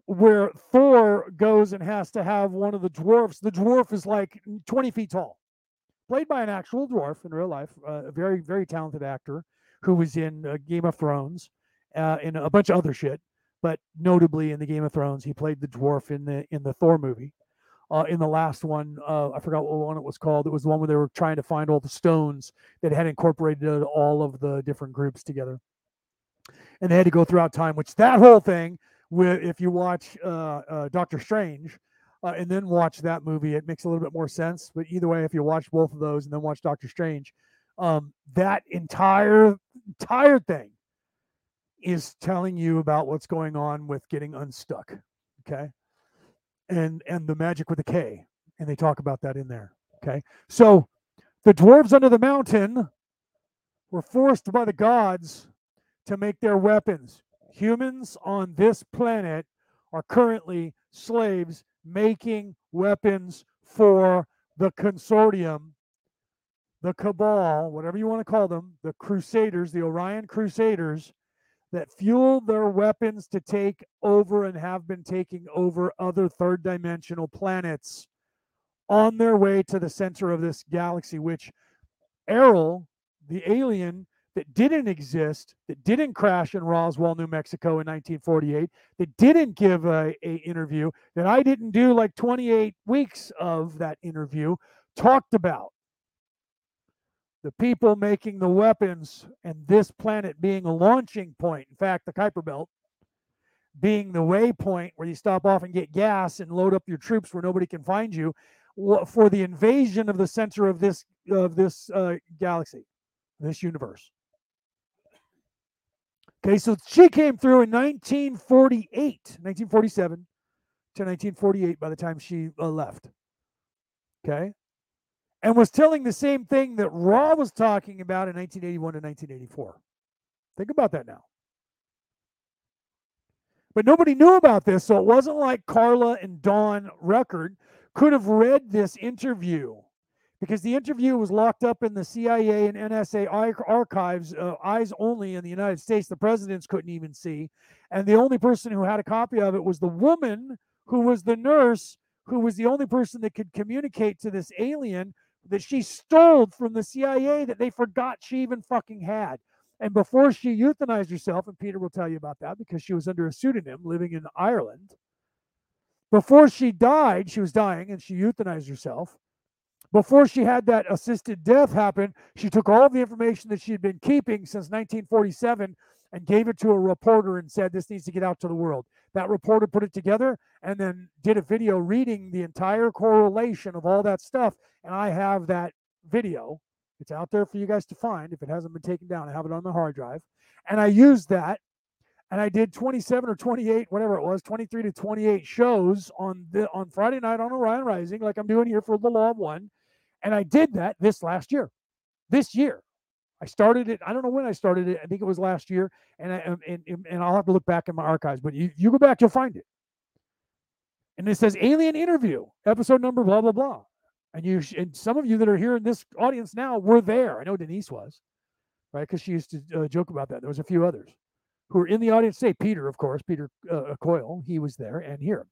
where Thor goes and has to have one of the dwarfs. The dwarf is like 20 feet tall, played by an actual dwarf in real life, uh, a very very talented actor who was in uh, Game of Thrones, uh, in a bunch of other shit, but notably in the Game of Thrones, he played the dwarf in the in the Thor movie uh, in the last one. Uh, I forgot what one it was called. It was the one where they were trying to find all the stones that had incorporated all of the different groups together. And they had to go throughout time, which that whole thing, with if you watch uh, uh Doctor Strange uh, and then watch that movie, it makes a little bit more sense. But either way, if you watch both of those and then watch Doctor Strange, um, that entire entire thing is telling you about what's going on with getting unstuck. Okay and and the magic with a K, and they talk about that in there. Okay, so the dwarves under the mountain were forced by the gods to make their weapons. Humans on this planet are currently slaves making weapons for the consortium, the cabal, whatever you want to call them, the crusaders, the Orion Crusaders, that fuel their weapons to take over and have been taking over other third dimensional planets on their way to the center of this galaxy, which Airl, the alien that didn't exist, that didn't crash in Roswell, New Mexico in 1948, that didn't give a, a interview, that I didn't do like 28 weeks of that interview, talked about the people making the weapons and this planet being a launching point. In fact, the Kuiper Belt being the waypoint where you stop off and get gas and load up your troops where nobody can find you for the invasion of the center of this of this uh, galaxy, this universe. Okay, so she came through in 1948, 1947 to 1948 by the time she uh, left. Okay, and was telling the same thing that Ra was talking about in 1981 to 1984. Think about that now. But nobody knew about this, so it wasn't like Carla and Don Record could have read this interview because the interview was locked up in the CIA and NSA archives, uh, eyes only in the United States. The presidents couldn't even see. And the only person who had a copy of it was the woman who was the nurse, who was the only person that could communicate to this alien that she stole from the CIA that they forgot she even fucking had. And before she euthanized herself, and Peter will tell you about that because she was under a pseudonym living in Ireland. Before she died, she was dying and she euthanized herself. Before she had that assisted death happen, she took all the information that she had been keeping since 1947 and gave it to a reporter and said, This needs to get out to the world. That reporter put it together and then did a video reading the entire correlation of all that stuff. And I have that video. It's out there for you guys to find. If it hasn't been taken down, I have it on the hard drive. And I used that and I did 27 or 28, whatever it was, 23 to 28 shows on the on Friday night on Orion Rising, like I'm doing here for the Law One. And I did that this last year. This year. I started it. I don't know when I started it. I think it was last year. And I, and, and, and I'll have to look back in my archives, but you, you go back, you'll find it. And it says alien interview, episode number, blah, blah, blah. And you and some of you that are here in this audience now were there. I know Denise was, right? Because she used to uh, joke about that. There was a few others who were in the audience. Say Peter, of course, Peter uh, Coyle. He was there and here,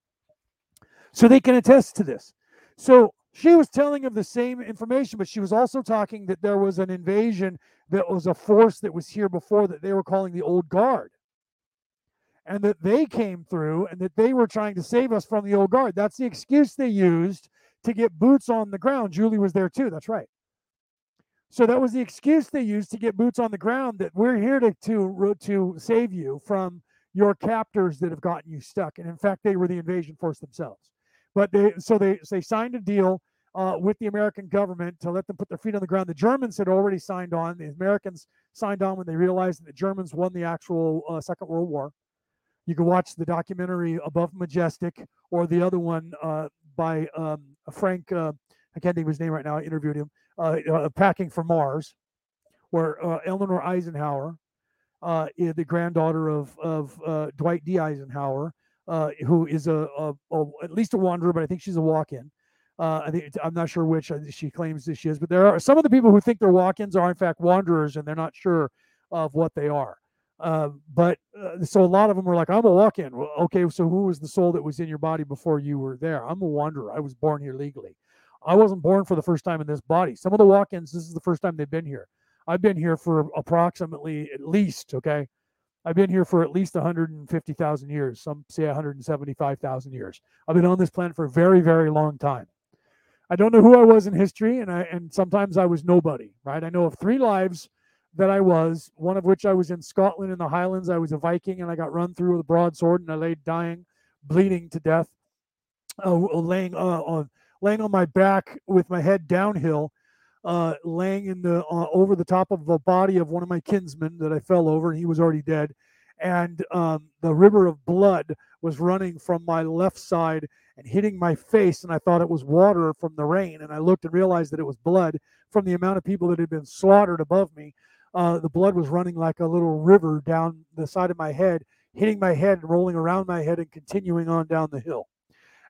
so they can attest to this. So she was telling of the same information, but she was also talking that there was an invasion that was a force that was here before that they were calling the Old Guard. And that they came through and that they were trying to save us from the Old Guard. That's the excuse they used to get boots on the ground. Julie was there too. That's right. So that was the excuse they used to get boots on the ground that we're here to to to save you from your captors that have gotten you stuck. And in fact, they were the invasion force themselves. But they so they they signed a deal uh, with the American government to let them put their feet on the ground. The Germans had already signed on. The Americans signed on when they realized that the Germans won the actual uh, Second World War. You can watch the documentary Above Majestic or the other one uh, by um, Frank. Uh, I can't think of his name right now. I interviewed him. Uh, uh, Packing for Mars, where Eleanor Eisenhower, the granddaughter of of Dwight D. Eisenhower, who is a, a, a, at least a wanderer, but I think she's a walk-in. Uh, I think I'm not sure which she claims that she is, but there are some of the people who think they're walk-ins are in fact wanderers, and they're not sure of what they are. Uh, but uh, so a lot of them were like, "I'm a walk-in." Well, okay, so who was the soul that was in your body before you were there? I'm a wanderer. I was born here legally. I wasn't born for the first time in this body. Some of the walk-ins, this is the first time they've been here. I've been here for approximately at least okay. I've been here for at least 150,000 years. Some say 175,000 years. I've been on this planet for a very, very long time. I don't know who I was in history, and I and sometimes I was nobody, right? I know of three lives that I was, one of which I was in Scotland in the Highlands. I was a Viking, and I got run through with a broadsword, and I lay dying, bleeding to death, uh, laying uh, on laying on my back with my head downhill, uh, laying in the uh, over the top of the body of one of my kinsmen that I fell over, and he was already dead, and um, the river of blood was running from my left side and hitting my face and I thought it was water from the rain and I looked and realized that it was blood from the amount of people that had been slaughtered above me. Uh, the blood was running like a little river down the side of my head, hitting my head and rolling around my head and continuing on down the hill.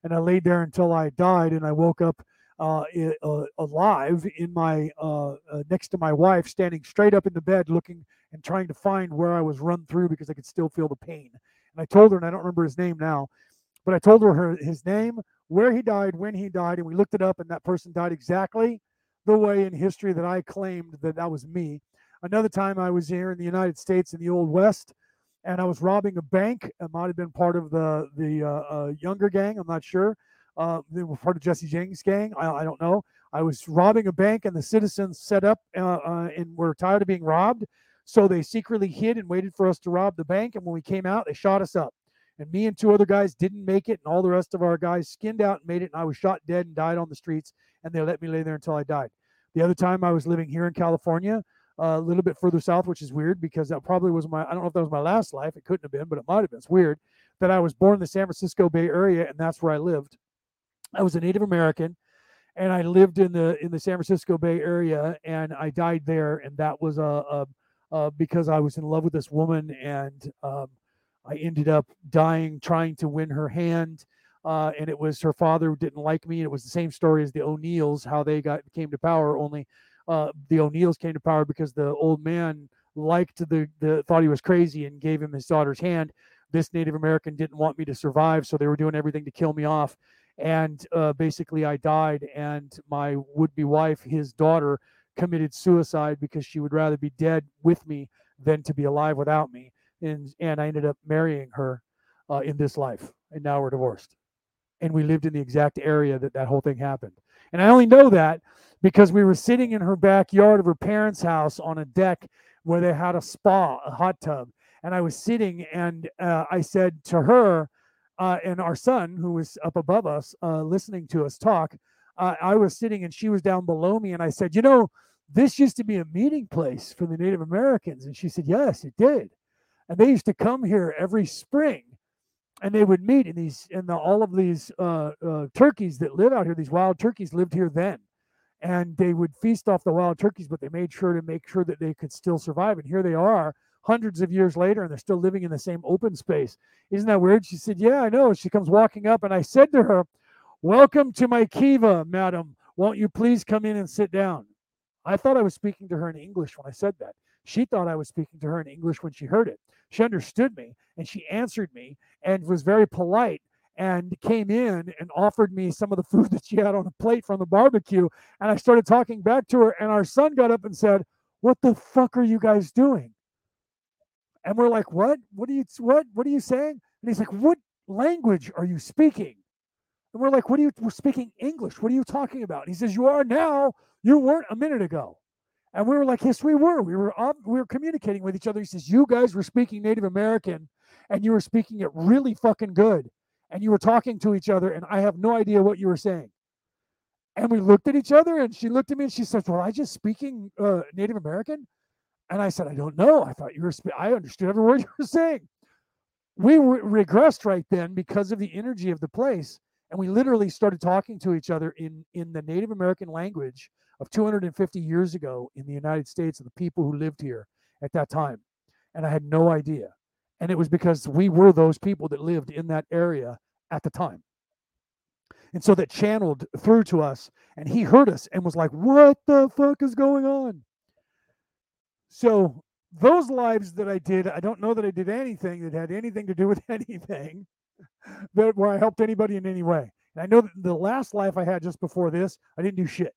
And I laid there until I died and I woke up uh, uh, alive in my uh, uh, next to my wife, standing straight up in the bed, looking and trying to find where I was run through because I could still feel the pain. And I told her, and I don't remember his name now, but I told her, her his name, where he died, when he died, and we looked it up, and that person died exactly the way in history that I claimed that that was me. Another time I was here in the United States in the Old West, and I was robbing a bank. It might have been part of the the uh, uh, Younger gang. I'm not sure. Uh, they were part of Jesse James' gang. I, I, don't know. I was robbing a bank, and the citizens set up uh, uh, and were tired of being robbed, so they secretly hid and waited for us to rob the bank. And when we came out, they shot us up and me and two other guys didn't make it, and all the rest of our guys skinned out and made it, and I was shot dead and died on the streets, and they let me lay there until I died. The other time I was living here in California, uh, a little bit further south, which is weird because that probably was my I don't know if that was my last life. It couldn't have been, but it might have been. It's weird that I was born in the San Francisco Bay Area, and that's where I lived. I was a Native American, and I lived in the in the San Francisco Bay Area, and I died there, and that was a, a, a because I was in love with this woman, and um, I ended up dying trying to win her hand. Uh, and it was her father who didn't like me. And it was the same story as the O'Neills, how they got came to power. Only uh, the O'Neills came to power because the old man liked the, the thought he was crazy and gave him his daughter's hand. This Native American didn't want me to survive, so they were doing everything to kill me off. And uh, basically, I died, and my would-be wife, his daughter, committed suicide because she would rather be dead with me than to be alive without me and and I ended up marrying her uh, in this life, and now we're divorced. And we lived in the exact area that that whole thing happened. And I only know that because we were sitting in her backyard of her parents' house on a deck where they had a spa, a hot tub. And I was sitting, and uh, I said to her uh, and our son, who was up above us, uh, listening to us talk, uh, I was sitting and she was down below me, and I said, "You know, this used to be a meeting place for the Native Americans." And she said, "Yes, it did." and they used to come here every spring and they would meet in these in the, all of these uh, uh, turkeys that live out here these wild turkeys lived here then and they would feast off the wild turkeys, but they made sure to make sure that they could still survive. And here they are, hundreds of years later, and they're still living in the same open space. Isn't that weird? She said, Yeah, I know. She comes walking up, and I said to her, Welcome to my kiva, madam. Won't you please come in and sit down? I thought I was speaking to her in English when I said that. She thought I was speaking to her in English when she heard it. She understood me and she answered me and was very polite and came in and offered me some of the food that she had on a plate from the barbecue. And I started talking back to her, and our son got up and said, What the fuck are you guys doing? And we're like, What? What are you what? What are you saying? And he's like, What language are you speaking? And we're like, What are you we're speaking English? What are you talking about? And he says, You are now, you weren't a minute ago. And we were like, Yes, we were. We were we were communicating with each other. He says, You guys were speaking Native American and you were speaking it really fucking good and you were talking to each other, and I have no idea what you were saying. And we looked at each other, and she looked at me and she said, Well, I just speaking uh, Native American? And I said, I don't know. I thought you were, I understood every word you were saying. We re- regressed right then because of the energy of the place. And we literally started talking to each other in, in the Native American language of 250 years ago in the United States and the people who lived here at that time. And I had no idea. And it was because we were those people that lived in that area at the time. And so that channeled through to us, and he heard us and was like, What the fuck is going on? So, those lives that I did, I don't know that I did anything that had anything to do with anything that where I helped anybody in any way. And I know that the last life I had just before this, I didn't do shit.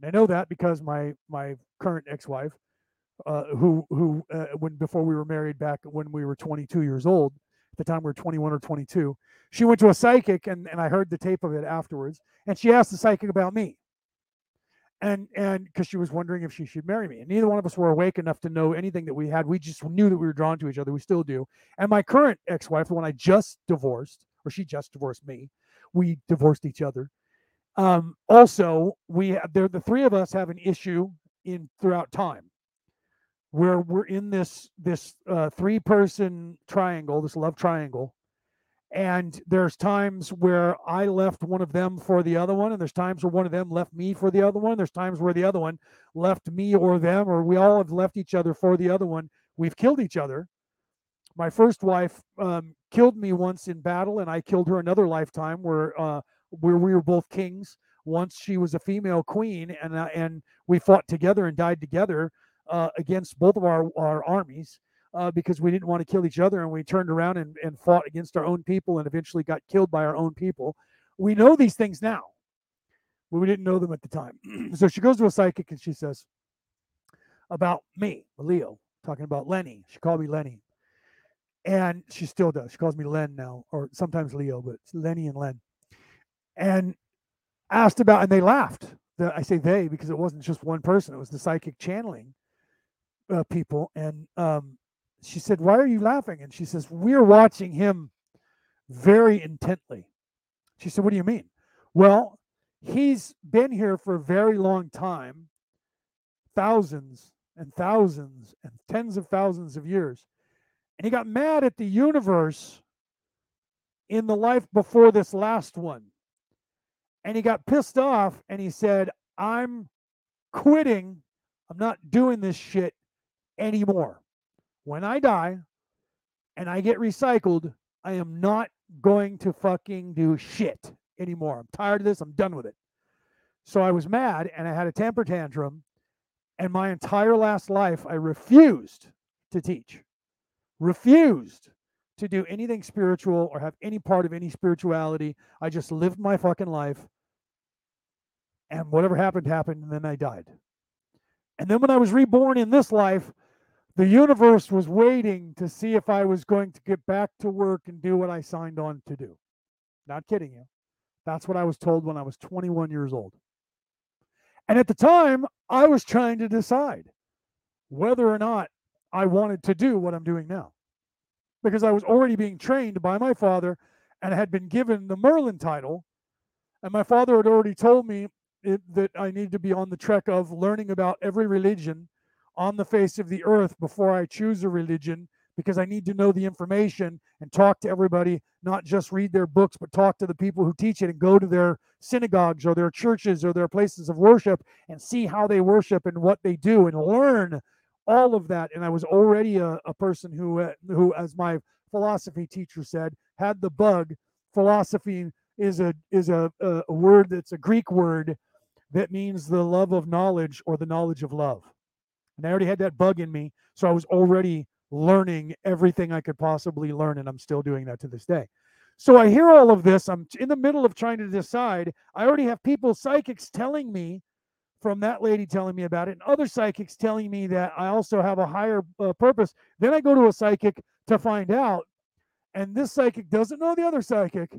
And I know that because my my current ex-wife, uh, who who uh, when before we were married back when we were 22 years old, the time we were 21 or 22. She went to a psychic, and, and I heard the tape of it afterwards. And she asked the psychic about me. And and because she was wondering if she should marry me. And neither one of us were awake enough to know anything that we had. We just knew that we were drawn to each other. We still do. And my current ex-wife, the one I just divorced, or she just divorced me, we divorced each other. Um, also, we have there the three of us have an issue in throughout time where we're in this this uh, three person triangle this love triangle and there's times where i left one of them for the other one and there's times where one of them left me for the other one. There's times where the other one left me or them or we all have left each other for the other one. We've killed each other. My first wife um, killed me once in battle and i killed her another lifetime where uh, where we were both kings. Once she was a female queen and uh, and we fought together and died together uh, against both of our, our armies uh, because we didn't want to kill each other and we turned around and, and fought against our own people and eventually got killed by our own people. We know these things now, but we didn't know them at the time. so she goes to a psychic and she says, about me, Leo, talking about Lenny. She called me Lenny. And she still does. She calls me Len now, or sometimes Leo, but it's Lenny and Len. And asked about, and they laughed. The, I say they because it wasn't just one person, it was the psychic channeling uh, people, and um, she said, "Why are you laughing?" And she says, "We're watching him very intently." She said, "What do you mean?" Well, he's been here for a very long time, thousands and thousands and tens of thousands of years, and he got mad at the universe in the life before this last one. And he got pissed off and he said, I'm quitting. I'm not doing this shit anymore. When I die and I get recycled, I am not going to fucking do shit anymore. I'm tired of this. I'm done with it. So I was mad and I had a temper tantrum. And my entire last life, I refused to teach, refused to do anything spiritual or have any part of any spirituality. I just lived my fucking life. And whatever happened, happened. And then I died. And then when I was reborn in this life, the universe was waiting to see if I was going to get back to work and do what I signed on to do. Not kidding you. That's what I was told when I was 21 years old. And at the time, I was trying to decide whether or not I wanted to do what I'm doing now. Because I was already being trained by my father and had been given the Merlin title. And my father had already told me it, that I needed to be on the trek of learning about every religion on the face of the earth before I choose a religion because I need to know the information and talk to everybody, not just read their books, but talk to the people who teach it and go to their synagogues or their churches or their places of worship and see how they worship and what they do and learn all of that. And I was already a, a person who, uh, who, as my philosophy teacher said, had the bug. Philosophy is a is a, a, a word that's a Greek word that means the love of knowledge or the knowledge of love. And I already had that bug in me, so I was already learning everything I could possibly learn, and I'm still doing that to this day. So I hear all of this. I'm in the middle of trying to decide. I already have people, psychics, telling me from that lady telling me about it, and other psychics telling me that I also have a higher uh, purpose. Then I go to a psychic to find out, and this psychic doesn't know the other psychic.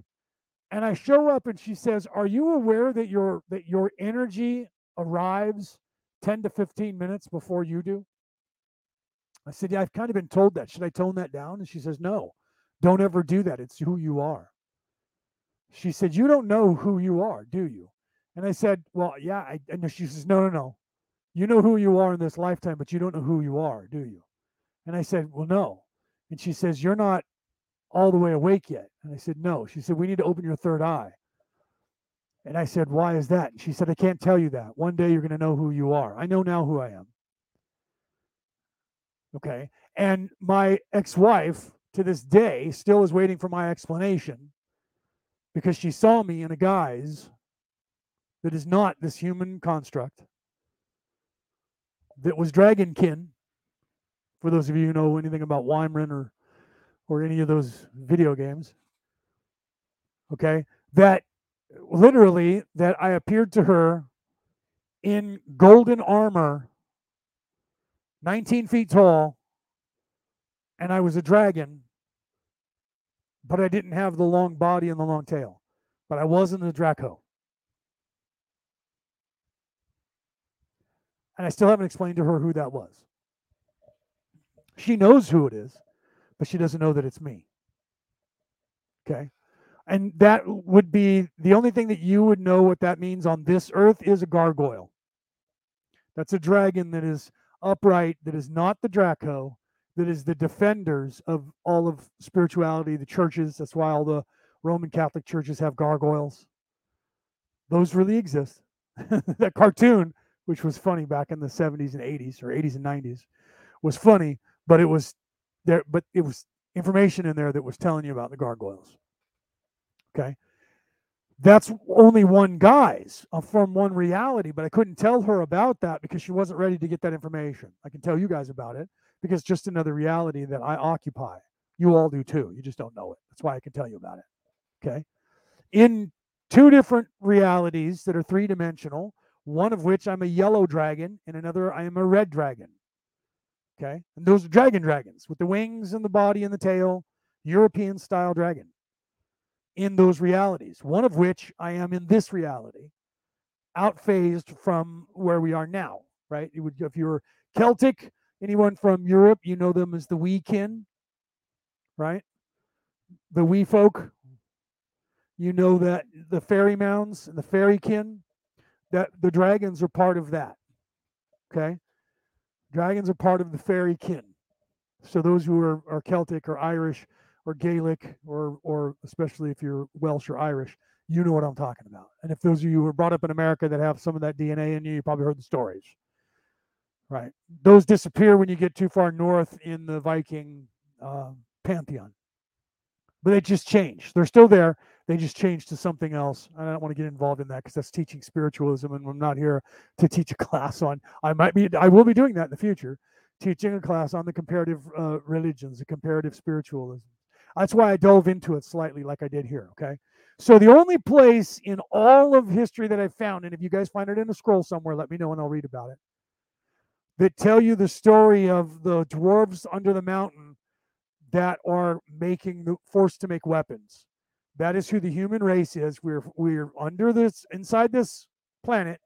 And I show up, and she says, "Are you aware that your that your energy arrives 10 to 15 minutes before you do?" I said, Yeah, I've kind of been told that. Should I tone that down? And she says, No, don't ever do that. It's who you are. She said, You don't know who you are, do you? And I said, Well, yeah. I, and she says, No, no, no. You know who you are in this lifetime, but you don't know who you are, do you? And I said, Well, no. And she says, You're not all the way awake yet. And I said, No. She said, We need to open your third eye. And I said, Why is that? And she said, I can't tell you that. One day you're going to know who you are. I know now who I am. Okay. And my ex wife to this day still is waiting for my explanation because she saw me in a guise that is not this human construct that was dragonkin. For those of you who know anything about Weimar or or any of those video games, okay, that literally that I appeared to her in golden armor 19 feet tall, and I was a dragon, but I didn't have the long body and the long tail. But I wasn't a Draco. And I still haven't explained to her who that was. She knows who it is, but she doesn't know that it's me. Okay. And that would be the only thing that you would know what that means on this earth is a gargoyle. That's a dragon that is upright that is not the Draco, that is the defenders of all of spirituality, the churches. That's why all the Roman Catholic churches have gargoyles. Those really exist. that cartoon, which was funny back in the 70s and 80s or 80s and 90s, was funny, but it was there, but it was information in there that was telling you about the gargoyles. Okay that's only one guy's uh, from one reality, but I couldn't tell her about that because she wasn't ready to get that information. I can tell you guys about it because just another reality that I occupy. You all do too. You just don't know it. That's why I can tell you about it. Okay. In two different realities that are three dimensional, one of which I'm a yellow dragon, and another I am a red dragon. Okay. And those are dragon dragons with the wings and the body and the tail, European style dragon in those realities, one of which I am in this reality, outphased from where we are now, right? Would, if you're Celtic, anyone from Europe, you know them as the wee kin, right? The wee folk. You know that the fairy mounds and the fairy kin, that the dragons are part of that. Okay? Dragons are part of the fairy kin. So those who are, are Celtic or Irish, or Gaelic or or especially if you're Welsh or Irish, you know what I'm talking about. And if those of you who were brought up in America that have some of that DNA in you, you probably heard the stories. Right. Those disappear when you get too far north in the Viking uh, pantheon. But they just change. They're still there. They just change to something else. I don't want to get involved in that because that's teaching spiritualism, and I'm not here to teach a class on. I might be. I will be doing that in the future, teaching a class on the comparative uh, religions, the comparative spiritualism. That's why I dove into it slightly like I did here. Okay. So the only place in all of history that I found, and if you guys find it in a scroll somewhere, let me know and I'll read about it, that tell you the story of the dwarves under the mountain that are making the forced to make weapons. That is who the human race is. We're we're under this inside this planet,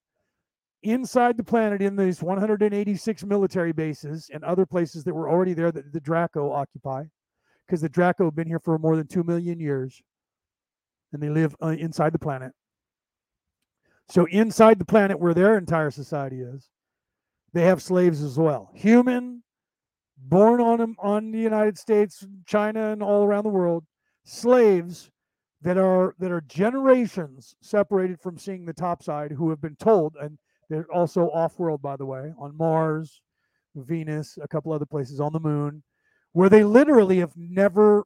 inside the planet in these 186 military bases and other places that were already there that the Draco occupy because the Draco have been here for more than 2 million years and they live uh, inside the planet. So, inside the planet where their entire society is, they have slaves as well. Human, born on on the United States, China, and all around the world, slaves that are that are generations separated from seeing the top side, who have been told, and they're also off-world, by the way, on Mars, Venus, a couple other places on the moon, where they literally have never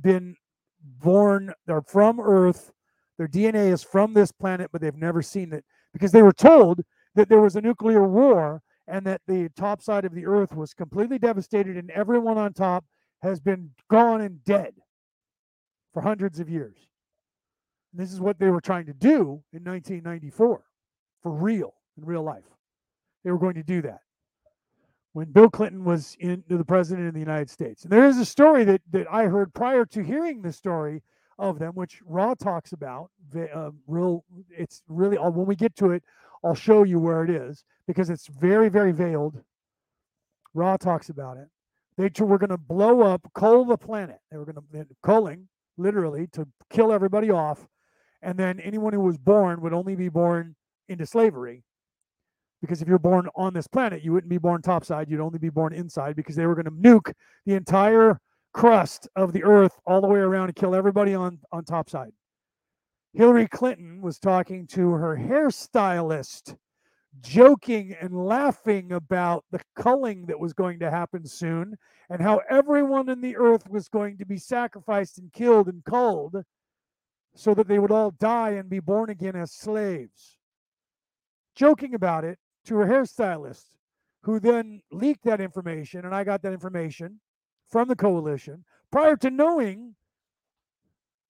been born. They're from Earth. Their DNA is from this planet, but they've never seen it because they were told that there was a nuclear war and that the top side of the earth was completely devastated and everyone on top has been gone and dead for hundreds of years. And this is what they were trying to do in 1994 for real, in real life. They were going to do that when Bill Clinton was in the president of the United States. And there is a story that, that I heard prior to hearing the story of them, which Ra talks about. Uh, real, it's really when we get to it, I'll show you where it is because it's very, very veiled. Ra talks about it. They were going to blow up, coal the planet. They were going to coaling literally to kill everybody off, and then anyone who was born would only be born into slavery. Because if you're born on this planet, you wouldn't be born topside. You'd only be born inside because they were going to nuke the entire crust of the earth all the way around and kill everybody on on topside. Hillary Clinton was talking to her hairstylist, joking and laughing about the culling that was going to happen soon and how everyone in the earth was going to be sacrificed and killed and culled so that they would all die and be born again as slaves. Joking about it to her hairstylist, who then leaked that information, and I got that information from the coalition prior to knowing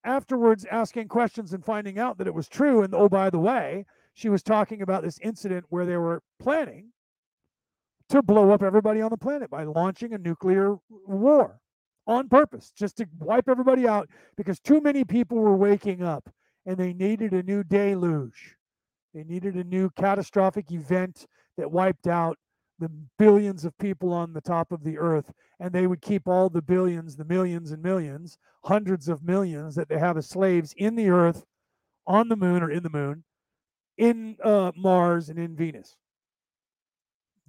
afterwards asking questions and finding out that it was true. And oh, by the way, she was talking about this incident where they were planning to blow up everybody on the planet by launching a nuclear war on purpose, just to wipe everybody out because too many people were waking up and they needed a new deluge. They needed a new catastrophic event that wiped out the billions of people on the top of the earth, and they would keep all the billions, the millions and millions, hundreds of millions that they have as slaves in the earth, on the moon or in the moon, in uh, Mars and in Venus.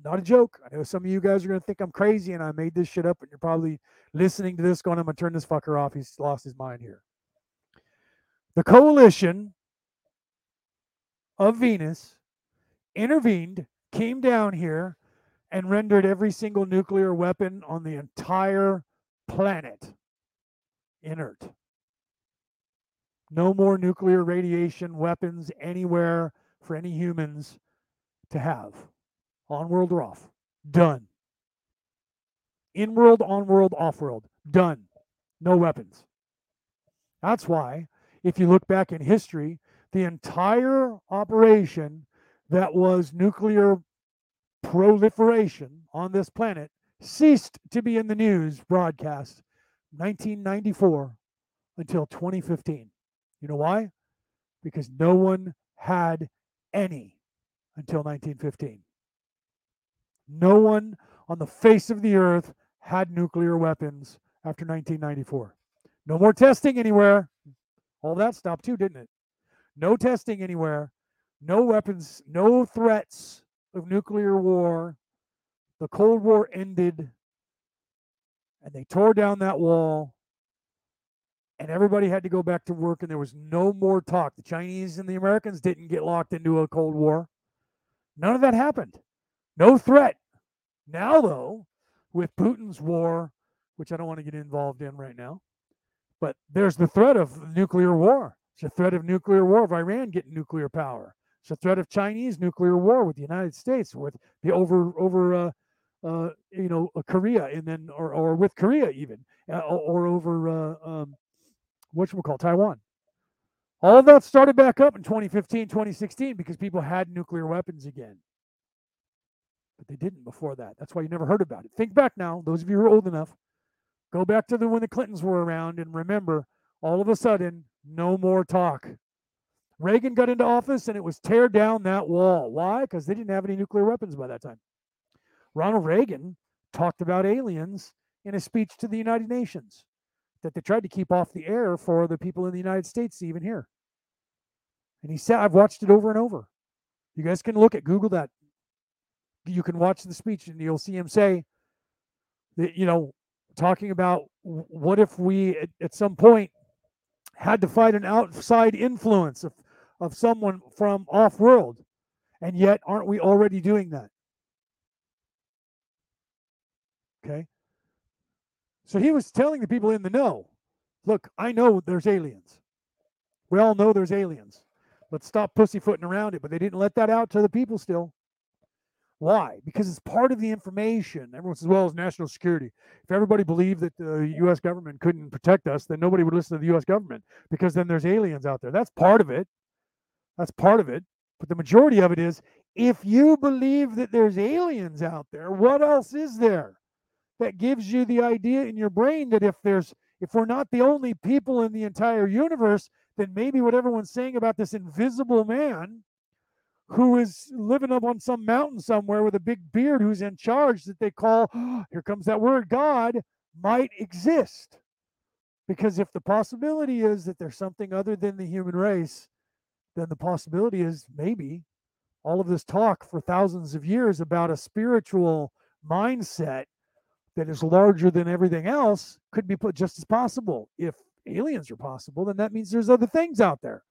Not a joke. I know some of you guys are going to think I'm crazy and I made this shit up, and you're probably listening to this going, I'm going to turn this fucker off. He's lost his mind here. The coalition of Venus intervened, came down here, and rendered every single nuclear weapon on the entire planet inert. No more nuclear radiation weapons anywhere for any humans to have. On world or off. Done. In world, on world, off world. Done. No weapons. That's why, if you look back in history, the entire operation that was nuclear proliferation on this planet ceased to be in the news broadcast 1994 until 2015. You know why? Because no one had any until 1915. No one on the face of the earth had nuclear weapons after 1994. No more testing anywhere. All that stopped too, didn't it? No testing anywhere. No weapons, no threats of nuclear war. The Cold War ended and they tore down that wall and everybody had to go back to work and there was no more talk. The Chinese and the Americans didn't get locked into a Cold War. None of that happened. No threat. Now, though, with Putin's war, which I don't want to get involved in right now, but there's the threat of nuclear war. It's a threat of nuclear war of Iran getting nuclear power. It's a threat of Chinese nuclear war with the United States, with the over over uh, uh, you know uh, Korea, and then or or with Korea even, uh, or, over uh, um, what we call Taiwan. All of that started back up in 2015, 2016 because people had nuclear weapons again. But they didn't before that. That's why you never heard about it. Think back now, those of you who are old enough, go back to the when the Clintons were around and remember all of a sudden, no more talk. Reagan got into office and it was tear down that wall. Why? Because they didn't have any nuclear weapons by that time. Ronald Reagan talked about aliens in a speech to the United Nations that they tried to keep off the air for the people in the United States to even hear. And he said, I've watched it over and over. You guys can look at Google that. You can watch the speech and you'll see him say, you know, talking about what if we at, at some point had to fight an outside influence of, of someone from off world. And yet, aren't we already doing that? Okay. So he was telling the people in the know look, I know there's aliens. We all know there's aliens. Let's stop pussyfooting around it. But they didn't let that out to the people still. Why? Because it's part of the information. Everyone says, well, it's national security. If everybody believed that the U.S. government couldn't protect us, then nobody would listen to the U.S. government because then there's aliens out there. That's part of it. That's part of it. But the majority of it is if you believe that there's aliens out there, what else is there that gives you the idea in your brain that if there's if we're not the only people in the entire universe, then maybe what everyone's saying about this invisible man who is living up on some mountain somewhere with a big beard who's in charge that they call, here comes that word, God, might exist. Because if the possibility is that there's something other than the human race, then the possibility is maybe all of this talk for thousands of years about a spiritual mindset that is larger than everything else could be put just as possible. If aliens are possible, then that means there's other things out there.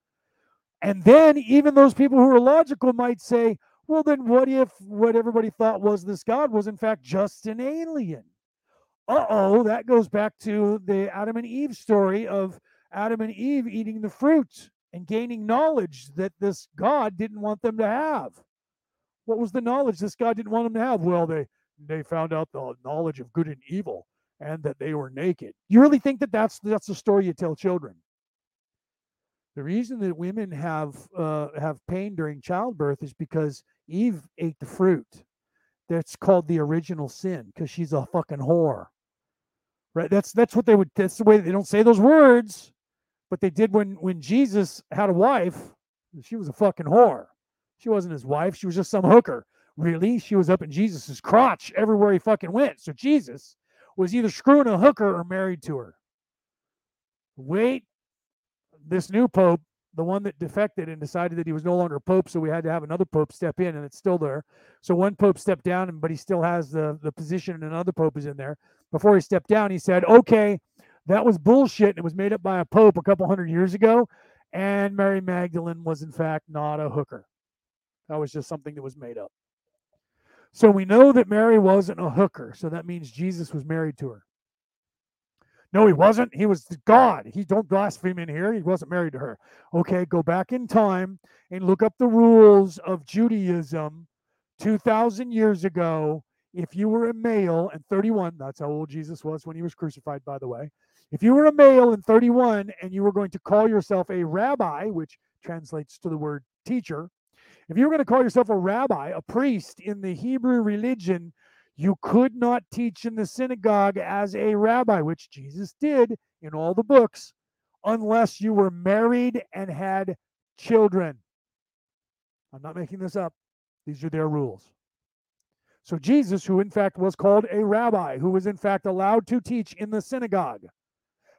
And then even those people who are logical might say, well, then what if what everybody thought was this God was in fact just an alien? Uh oh, that goes back to the Adam and Eve story of Adam and Eve eating the fruit and gaining knowledge that this God didn't want them to have. What was the knowledge this God didn't want them to have? Well, they they found out the knowledge of good and evil and that they were naked. You really think that that's that's the story you tell children? The reason that women have uh, have pain during childbirth is because Eve ate the fruit. That's called the original sin because she's a fucking whore. Right? That's that's what they would. That's the way they don't say those words, but they did when when Jesus had a wife. She was a fucking whore. She wasn't his wife. She was just some hooker. Really? She was up in Jesus's crotch everywhere he fucking went. So Jesus was either screwing a hooker or married to her. Wait this new pope, the one that defected and decided that he was no longer pope, so we had to have another pope step in, and it's still there. So one pope stepped down, but he still has the the position, and another pope is in there. Before he stepped down, he said, "Okay, that was bullshit, and it was made up by a pope a couple hundred years ago, and Mary Magdalene was in fact not a hooker. That was just something that was made up." So we know that Mary wasn't a hooker, so that means Jesus was married to her. No, he wasn't. He was God. He don't blaspheme in here. He wasn't married to her. Okay, go back in time and look up the rules of Judaism 2,000 years ago. If you were a male and 31, that's how old Jesus was when he was crucified, by the way. If you were a male and 31 and you were going to call yourself a rabbi, which translates to the word teacher, if you were going to call yourself a rabbi, a priest in the Hebrew religion, you could not teach in the synagogue as a rabbi, which Jesus did in all the books, unless you were married and had children. I'm not making this up. These are their rules. So, Jesus, who in fact was called a rabbi, who was in fact allowed to teach in the synagogue,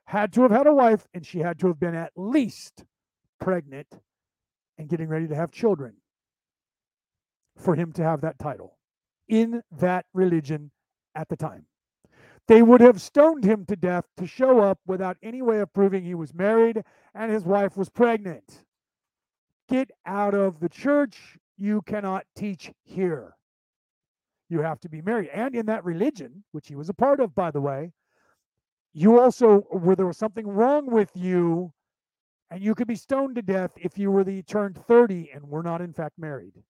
had to have had a wife and she had to have been at least pregnant and getting ready to have children for him to have that title in that religion at the time. They would have stoned him to death to show up without any way of proving he was married and his wife was pregnant. Get out of the church. You cannot teach here. You have to be married. And in that religion, which he was a part of, by the way, you also, where there was something wrong with you, and you could be stoned to death if you were the turned 30 and were not, in fact, married.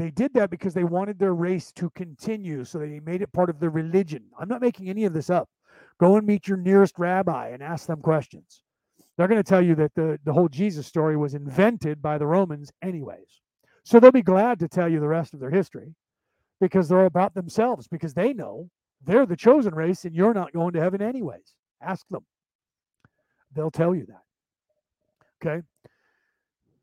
They did that because they wanted their race to continue, so they made it part of their religion. I'm not making any of this up. Go and meet your nearest rabbi and ask them questions. They're going to tell you that the, the whole Jesus story was invented by the Romans, anyways. So they'll be glad to tell you the rest of their history because they're about themselves, because they know they're the chosen race and you're not going to heaven, anyways. Ask them. They'll tell you that. Okay.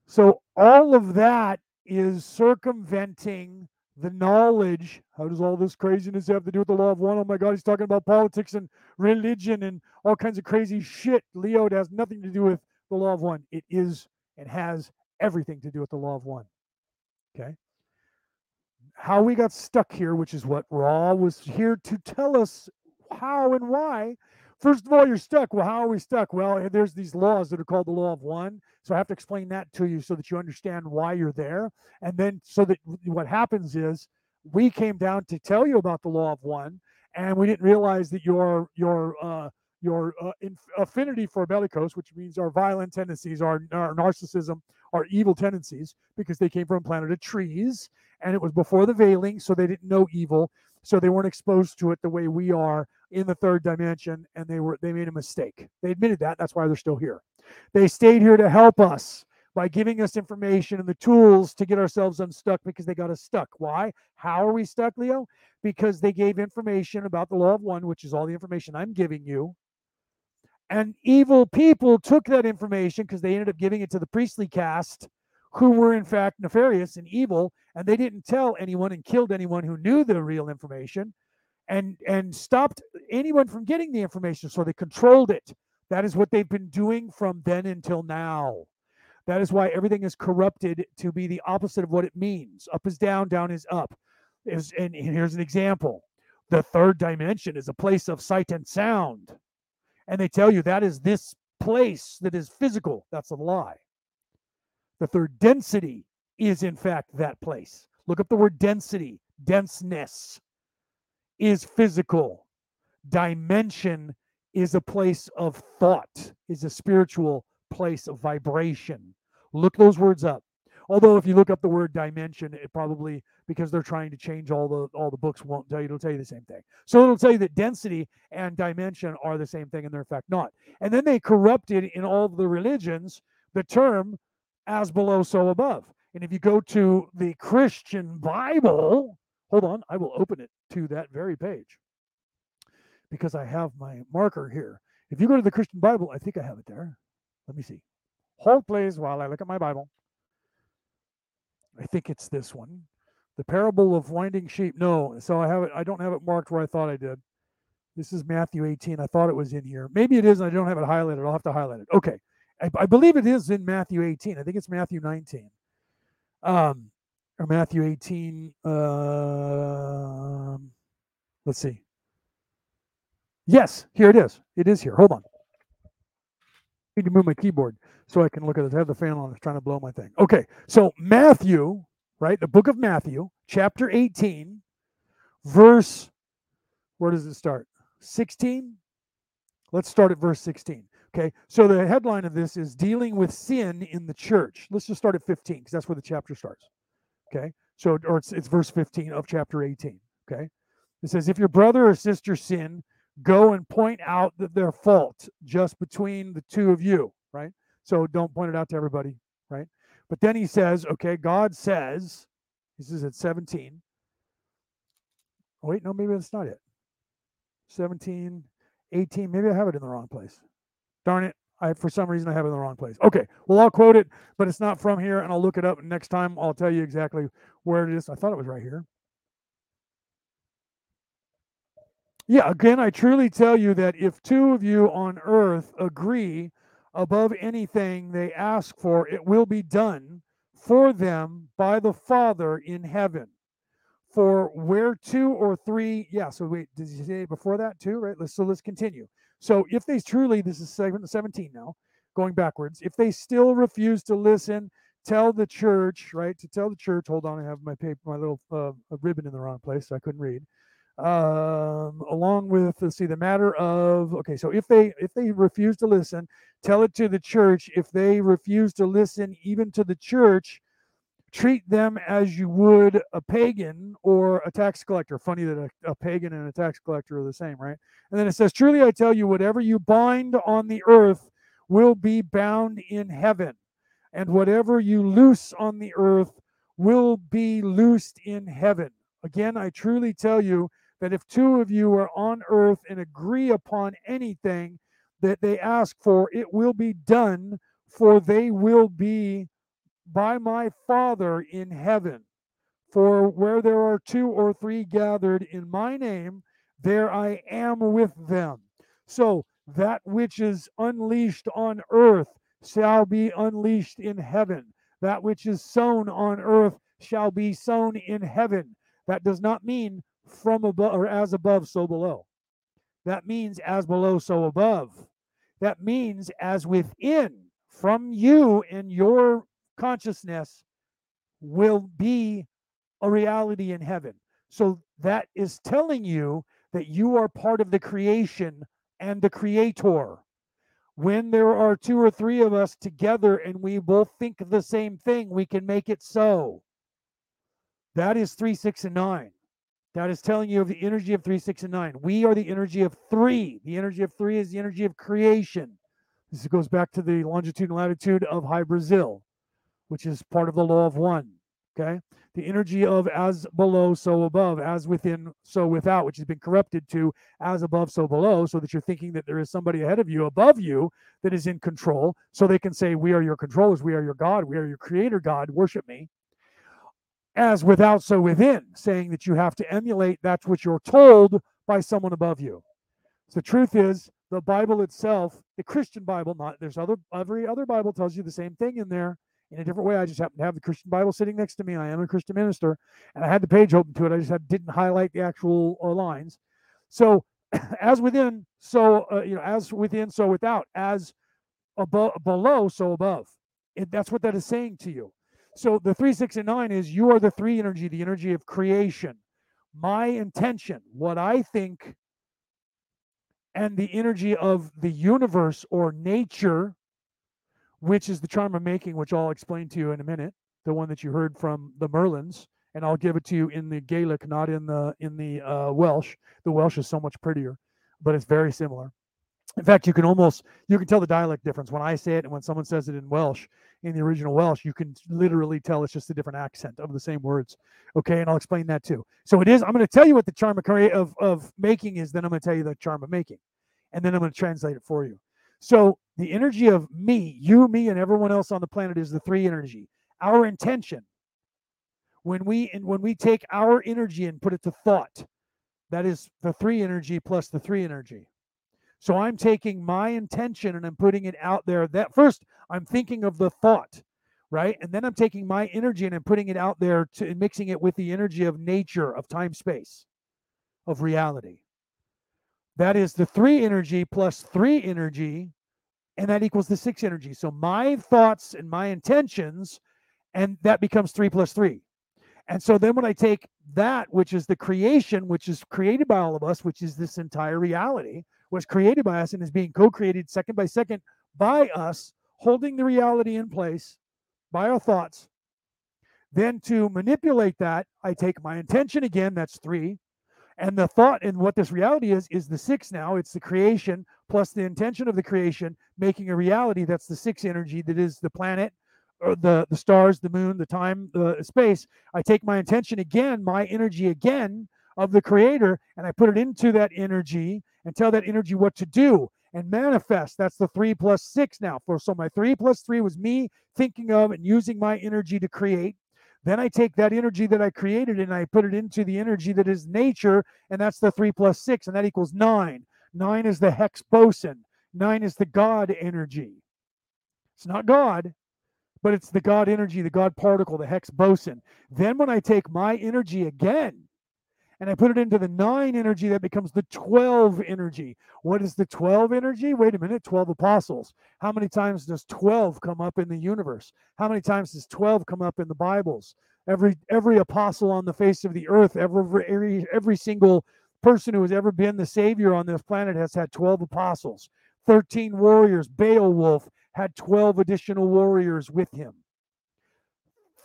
So all of that is circumventing the knowledge. How does all this craziness have to do with the law of one? Oh my God, he's talking about politics and religion and all kinds of crazy shit. Leo, it has nothing to do with the law of one. It is and has everything to do with the law of one. Okay. how we got stuck here, which is what Ra was here to tell us how and why. First of all, you're stuck. Well, how are we stuck? Well, there's these laws that are called the law of one. So I have to explain that to you so that you understand why you're there. And then so that what happens is we came down to tell you about the law of one, and we didn't realize that your your uh, your uh, affinity for bellicose, which means our violent tendencies, our, our narcissism, our evil tendencies, because they came from planet of trees, and it was before the veiling, so they didn't know evil so they weren't exposed to it the way we are in the third dimension and they were they made a mistake. They admitted that that's why they're still here. They stayed here to help us by giving us information and the tools to get ourselves unstuck because they got us stuck. Why? How are we stuck leo? Because they gave information about the law of one which is all the information i'm giving you. And evil people took that information because they ended up giving it to the priestly caste who were in fact nefarious and evil and they didn't tell anyone and killed anyone who knew the real information and and stopped anyone from getting the information so they controlled it. That is what they've been doing from then until now. That is why everything is corrupted to be the opposite of what it means. Up is down down is up. Is and here's an example. The third dimension is a place of sight and sound. And they tell you that is this place that is physical. That's a lie the third density is, in fact, that place. Look up the word density, denseness is physical. Dimension is a place of thought, is a spiritual place of vibration. Look those words up. Although if you look up the word dimension, it probably because they're trying to change all the all the books won't tell you it'll tell you the same thing. So it'll tell you that density and dimension are the same thing, and they're in fact not. And then they corrupted in all the religions the term as below, so above. And if you go to the Christian Bible, hold on, I will open it to that very page because I have my marker here. If you go to the Christian Bible, I think I have it there. Let me see. Hold, please, while I look at my Bible. I think it's this one. The parable of winding sheep. No, so I have it. I don't have it marked where I thought I did. This is Matthew 18. I thought it was in here. Maybe it is, and I don't have it highlighted. I'll have to highlight it. Okay. I, I, believe it is in Matthew 18. I think it's Matthew 19. Um, or Matthew 18. Uh, let's see. Yes, here it is. It is here. Hold on. I need to move my keyboard so I can look at it. I have the fan on. It's trying to blow my thing. Okay, so Matthew, right? The book of Matthew, chapter 18, verse. Where does it start? 16. Let's start at verse 16. Okay, so the headline of this is dealing with sin in the church. Let's just start at 15 because that's where the chapter starts. Okay, so or it's, it's verse 15 of chapter 18. Okay, it says, If your brother or sister sin, go and point out that their fault just between the two of you, right? So don't point it out to everybody, right? But then he says, okay, God says, this is at 17. Oh, wait, no, maybe that's not it. 17, 18, maybe I have it in the wrong place. Darn it. I for some reason I have it in the wrong place. Okay, well I'll quote it, but it's not from here, and I'll look it up. Next time I'll tell you exactly where it is. I thought it was right here. Yeah, again, I truly tell you that if two of you on earth agree above anything they ask for, it will be done for them by the Father in heaven. For where two or three, yeah, so wait, did you say before that too? Right. Let's so let's continue. So if they truly, this is 17 now, going backwards, if they still refuse to listen, tell the church, right? To tell the church, hold on, I have my paper, my little uh, ribbon in the wrong place, so I couldn't read. Um, along with let's see the matter of okay, so if they if they refuse to listen, tell it to the church. If they refuse to listen, even to the church, treat them as you would a pagan or a tax collector. Funny that a, a, pagan and a tax collector are the same, right? And then it says, Truly I tell you, whatever you bind on the earth will be bound in heaven, and whatever you loose on the earth will be loosed in heaven. Again, I truly tell you that if two of you are on earth and agree upon anything that they ask for, it will be done, for they will be by my Father in heaven. For where there are two or three gathered in my name, there I am with them. So that which is unleashed on earth shall be unleashed in heaven. That which is sown on earth shall be sown in heaven. That does not mean from above or as above, so below. That means as below, so above. That means as within, from you and your consciousness will be a reality in heaven. So that is telling you that you are part of the creation and the creator. When there are two or three of us together and we both think the same thing, we can make it so. That is three, six, and nine. That is telling you of the energy of three, six, and nine. We are the energy of three. The energy of three is the energy of creation. This goes back to the longitude and latitude of Hy Brasil, which is part of the law of one. Okay. The energy of as below, so above, as within, so without, which has been corrupted to as above, so below, so that you're thinking that there is somebody ahead of you, above you, that is in control. So they can say, We are your controllers, we are your God, we are your creator God, worship me. As without, so within, saying that you have to emulate that's what you're told by someone above you. So the truth is, the Bible itself, the Christian Bible, not there's other every other Bible tells you the same thing in there in a different way. I just happen to have the Christian Bible sitting next to me. I am a Christian minister, and I had the page open to it. I just had, didn't highlight the actual uh, lines. So, as within, so uh, you know, as within, so without, as above, below, so above. It, that's what that is saying to you. So the three, six, and nine is you are the three energy, the energy of creation. My intention, what I think, and the energy of the universe or nature which is the charm of making, which I'll explain to you in a minute, the one that you heard from the Merlins, and I'll give it to you in the Gaelic, not in the in the uh, Welsh. The Welsh is so much prettier, but it's very similar. In fact, you can almost you can tell the dialect difference when I say it and when someone says it in Welsh in the original Welsh. You can literally tell it's just a different accent of the same words. Okay, and I'll explain that too. So it is. I'm going to tell you what the charm of of, of making is. Then I'm going to tell you the charm of making, and then I'm going to translate it for you. So the energy of me, you, me, and everyone else on the planet is the three energy. Our intention. When we and when we take our energy and put it to thought, that is the three energy plus the three energy. So I'm taking my intention and I'm putting it out there. That first, I'm thinking of the thought, right? And then I'm taking my energy and I'm putting it out there to and mixing it with the energy of nature, of time, space, of reality. That is the three energy plus three energy, and that equals the six energy. So my thoughts and my intentions, and that becomes three plus three. And so then when I take that, which is the creation, which is created by all of us, which is this entire reality, was created by us and is being co created second by second by us, holding the reality in place by our thoughts. Then to manipulate that, I take my intention again, that's three, and the thought and what this reality is, is the six now. It's the creation plus the intention of the creation making a reality. That's the six energy that is the planet, or the, the stars, the moon, the time, the space. I take my intention again, my energy again of the creator, and I put it into that energy and tell that energy what to do and manifest. That's the three plus six now. For so my three plus three was me thinking of and using my energy to create. Then I take that energy that I created and I put it into the energy that is nature, and that's the three plus six, and that equals nine. Nine is the Higgs boson. Nine is the God energy. It's not God, but it's the God energy, the God particle, the Higgs boson. Then when I take my energy again and I put it into the nine energy, that becomes the 12 energy. What is the 12 energy? Wait a minute, 12 apostles. How many times does 12 come up in the universe? How many times does 12 come up in the Bibles? Every every apostle on the face of the earth, every every, every single person who has ever been the savior on this planet has had 12 apostles. 13 warriors. Beowulf had 12 additional warriors with him.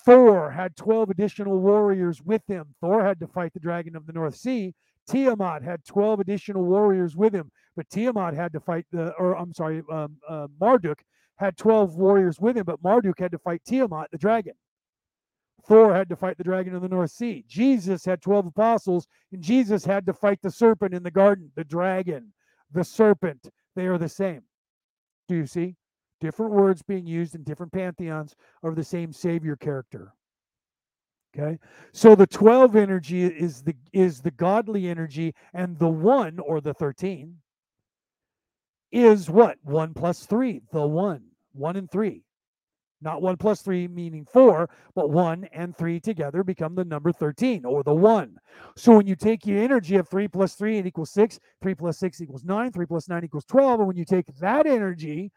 Thor had 12 additional warriors with him. Thor had to fight the dragon of the North Sea. Tiamat had 12 additional warriors with him, but Tiamat had to fight the, or I'm sorry, um, uh, Marduk had 12 warriors with him, but Marduk had to fight Tiamat, the dragon. Thor had to fight the dragon of the North Sea. Jesus had 12 apostles, and Jesus had to fight the serpent in the garden, the dragon, the serpent. They are the same. Do you see? Different words being used in different pantheons of the same savior character okay so the 12 energy is the is the godly energy and the 1 or the 13 is what 1 plus 3 the 1 1 and 3 Not 1 plus 3 meaning 4, but 1 and 3 together become the number 13 or the 1. So when you take your energy of 3 plus 3, it equals 6. 3 plus 6 equals 9. 3 plus 9 equals 12. And when you take that energy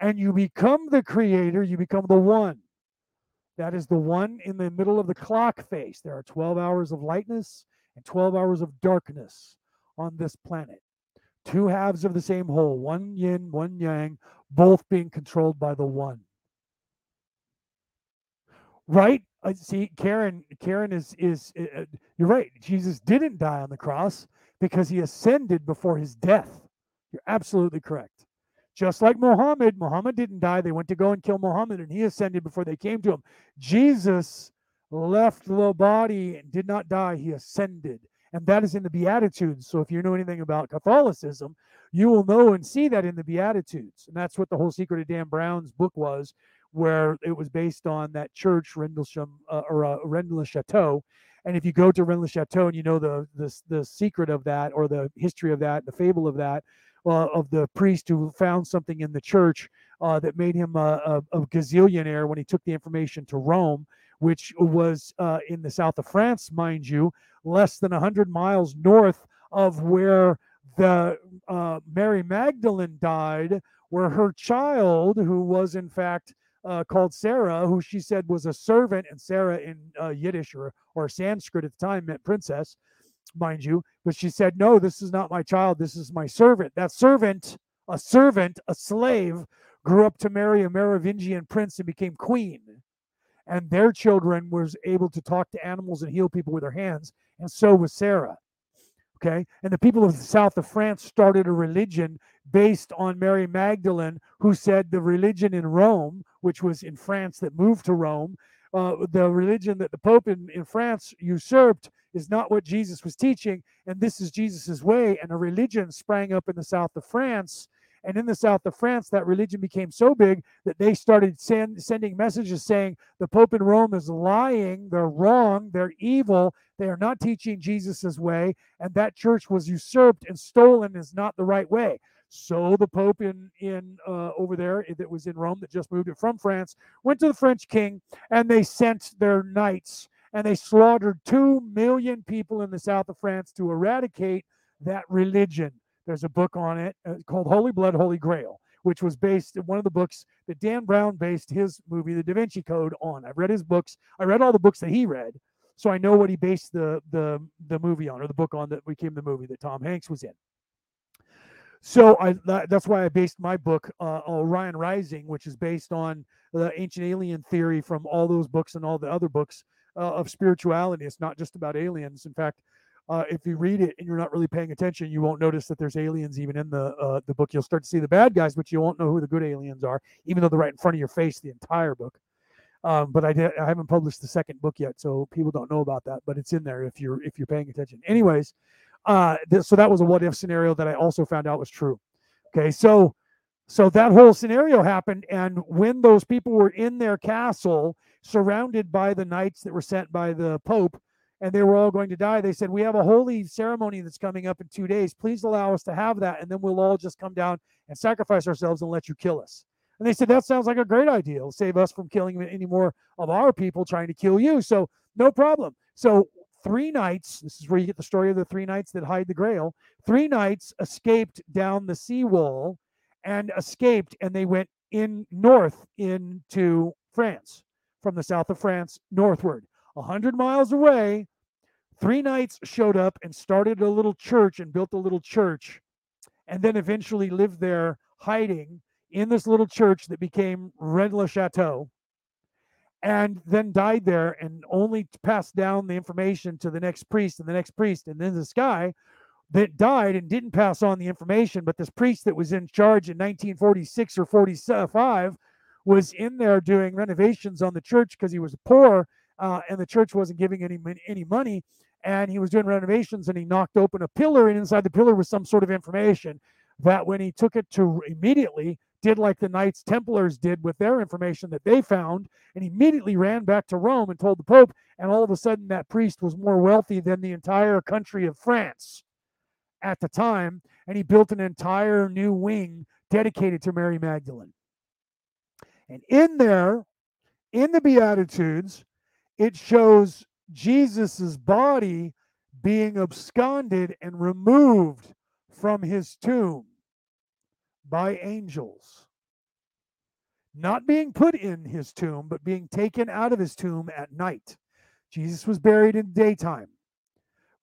and you become the creator, you become the 1. That is the 1 in the middle of the clock face. There are 12 hours of lightness and 12 hours of darkness on this planet. Two halves of the same whole, one yin, one yang, both being controlled by the one right uh, see karen karen is is uh, you're right jesus didn't die on the cross because he ascended before his death you're absolutely correct just like muhammad muhammad didn't die. They went to go and kill muhammad and he ascended before they came to him. Jesus left the body and did not die. He ascended. And that is in the beatitudes. So if you know anything about catholicism you will know and see that in the beatitudes. And that's what the whole secret of dan brown's book was where it was based on that church Rendlesham uh, or uh, Rennes Chateau. And if you go to Rennes Chateau and you know the, the the secret of that or the history of that, the fable of that, uh, of the priest who found something in the church uh, that made him a, a, a, gazillionaire when he took the information to Rome, which was uh, in the south of France, mind you, less than 100 miles north of where the uh, Mary Magdalene died, where her child, who was in fact uh, called Sarah, who she said was a servant, and Sarah in uh, Yiddish or, or Sanskrit at the time meant princess, mind you. But she said, No, this is not my child. This is my servant. That servant, a servant, a slave, grew up to marry a Merovingian prince and became queen. And their children was able to talk to animals and heal people with their hands. And so was Sarah. Okay. And the people of the south of France started a religion based on Mary Magdalene, who said the religion in Rome, which was in France that moved to Rome, uh, the religion that the Pope in, in France usurped is not what Jesus was teaching, and this is Jesus's way. And a religion sprang up in the south of France. And in the south of France, that religion became so big that they started send, sending messages saying the Pope in Rome is lying, they're wrong, they're evil, they are not teaching Jesus's way, and that church was usurped and stolen is not the right way. So the Pope in in uh, over there that was in Rome that just moved it from France went to the French king and they sent their knights and they slaughtered two million people in the south of France to eradicate that religion. There's a book on it uh, called Holy Blood, Holy Grail, which was based one of the books that Dan Brown based his movie, The Da Vinci Code, on. I've read his books. I read all the books that he read, so I know what he based the the the movie on or the book on that became the movie that Tom Hanks was in. So I that's why I based my book uh, Orion Rising, which is based on the ancient alien theory from all those books and all the other books uh, of spirituality. It's not just about aliens. In fact, uh, if you read it and you're not really paying attention, you won't notice that there's aliens even in the uh, the book. You'll start to see the bad guys, but you won't know who the good aliens are, even though they're right in front of your face the entire book. Um, but I, did, I haven't published the second book yet, so people don't know about that. But it's in there if you're if you're paying attention. Anyways, uh, th- so that was a what if scenario that I also found out was true. Okay, so so that whole scenario happened, and when those people were in their castle, surrounded by the knights that were sent by the Pope, and they were all going to die, they said, "We have a holy ceremony that's coming up in two days. Please allow us to have that, and then we'll all just come down and sacrifice ourselves and let you kill us." And they said, "That sounds like a great idea. It'll save us from killing any more of our people trying to kill you. So no problem." So three knights, this is where you get the story of the three knights that hide the grail. Three knights escaped down the seawall and escaped, and they went in north into France from the south of France northward. A hundred miles away, three knights showed up and started a little church and built a little church, and then eventually lived there hiding in this little church that became Rennes le Chateau and then died there and only passed down the information to the next priest and the next priest. And then this guy that died and didn't pass on the information, but this priest that was in charge in 1946 or 45 was in there doing renovations on the church because he was poor uh, and the church wasn't giving any any money. And he was doing renovations and he knocked open a pillar, and inside the pillar was some sort of information that when he took it to immediately did like the Knights Templars did with their information that they found and immediately ran back to Rome and told the Pope. And all of a sudden, that priest was more wealthy than the entire country of France at the time. And he built an entire new wing dedicated to Mary Magdalene. And in there in the Beatitudes, it shows Jesus's body being absconded and removed from his tomb by angels. Not being put in his tomb, but being taken out of his tomb at night. Jesus was buried in daytime.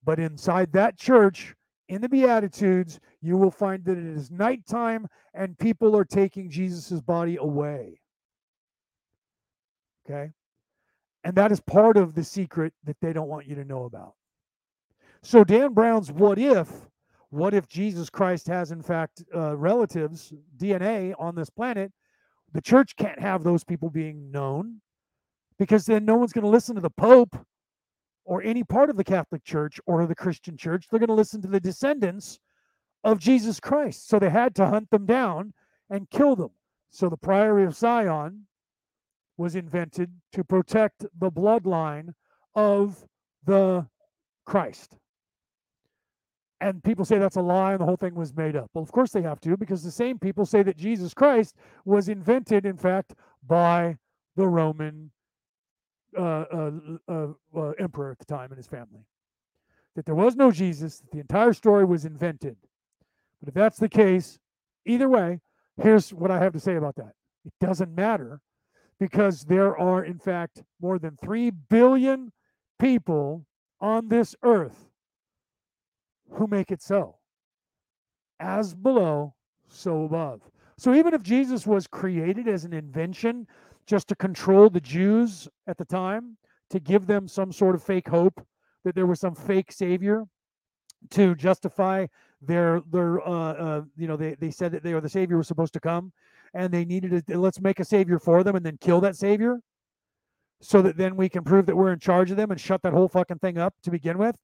But inside that church, in the Beatitudes, you will find that it is nighttime and people are taking Jesus' body away. Okay? And that is part of the secret that they don't want you to know about. So, Dan Brown's what if, what if Jesus Christ has, in fact, uh, relatives, DNA on this planet? The church can't have those people being known because then no one's going to listen to the Pope or any part of the Catholic Church or the Christian Church. They're going to listen to the descendants of Jesus Christ. So they had to hunt them down and kill them. So the Priory of Sion was invented to protect the bloodline of the Christ. And people say that's a lie and the whole thing was made up. Well, of course they have to, because the same people say that Jesus Christ was invented, in fact, by the Roman uh, uh, uh, uh, emperor at the time and his family. That there was no Jesus, that the entire story was invented. But if that's the case, either way, here's what I have to say about that. It doesn't matter because there are, in fact, more than 3 billion people on this earth who make it so. As below, so above. So even if Jesus was created as an invention just to control the Jews at the time, to give them some sort of fake hope that there was some fake savior to justify their their uh, uh you know they, they said that they or the savior was supposed to come and they needed to let's make a savior for them and then kill that savior so that then we can prove that we're in charge of them and shut that whole fucking thing up to begin with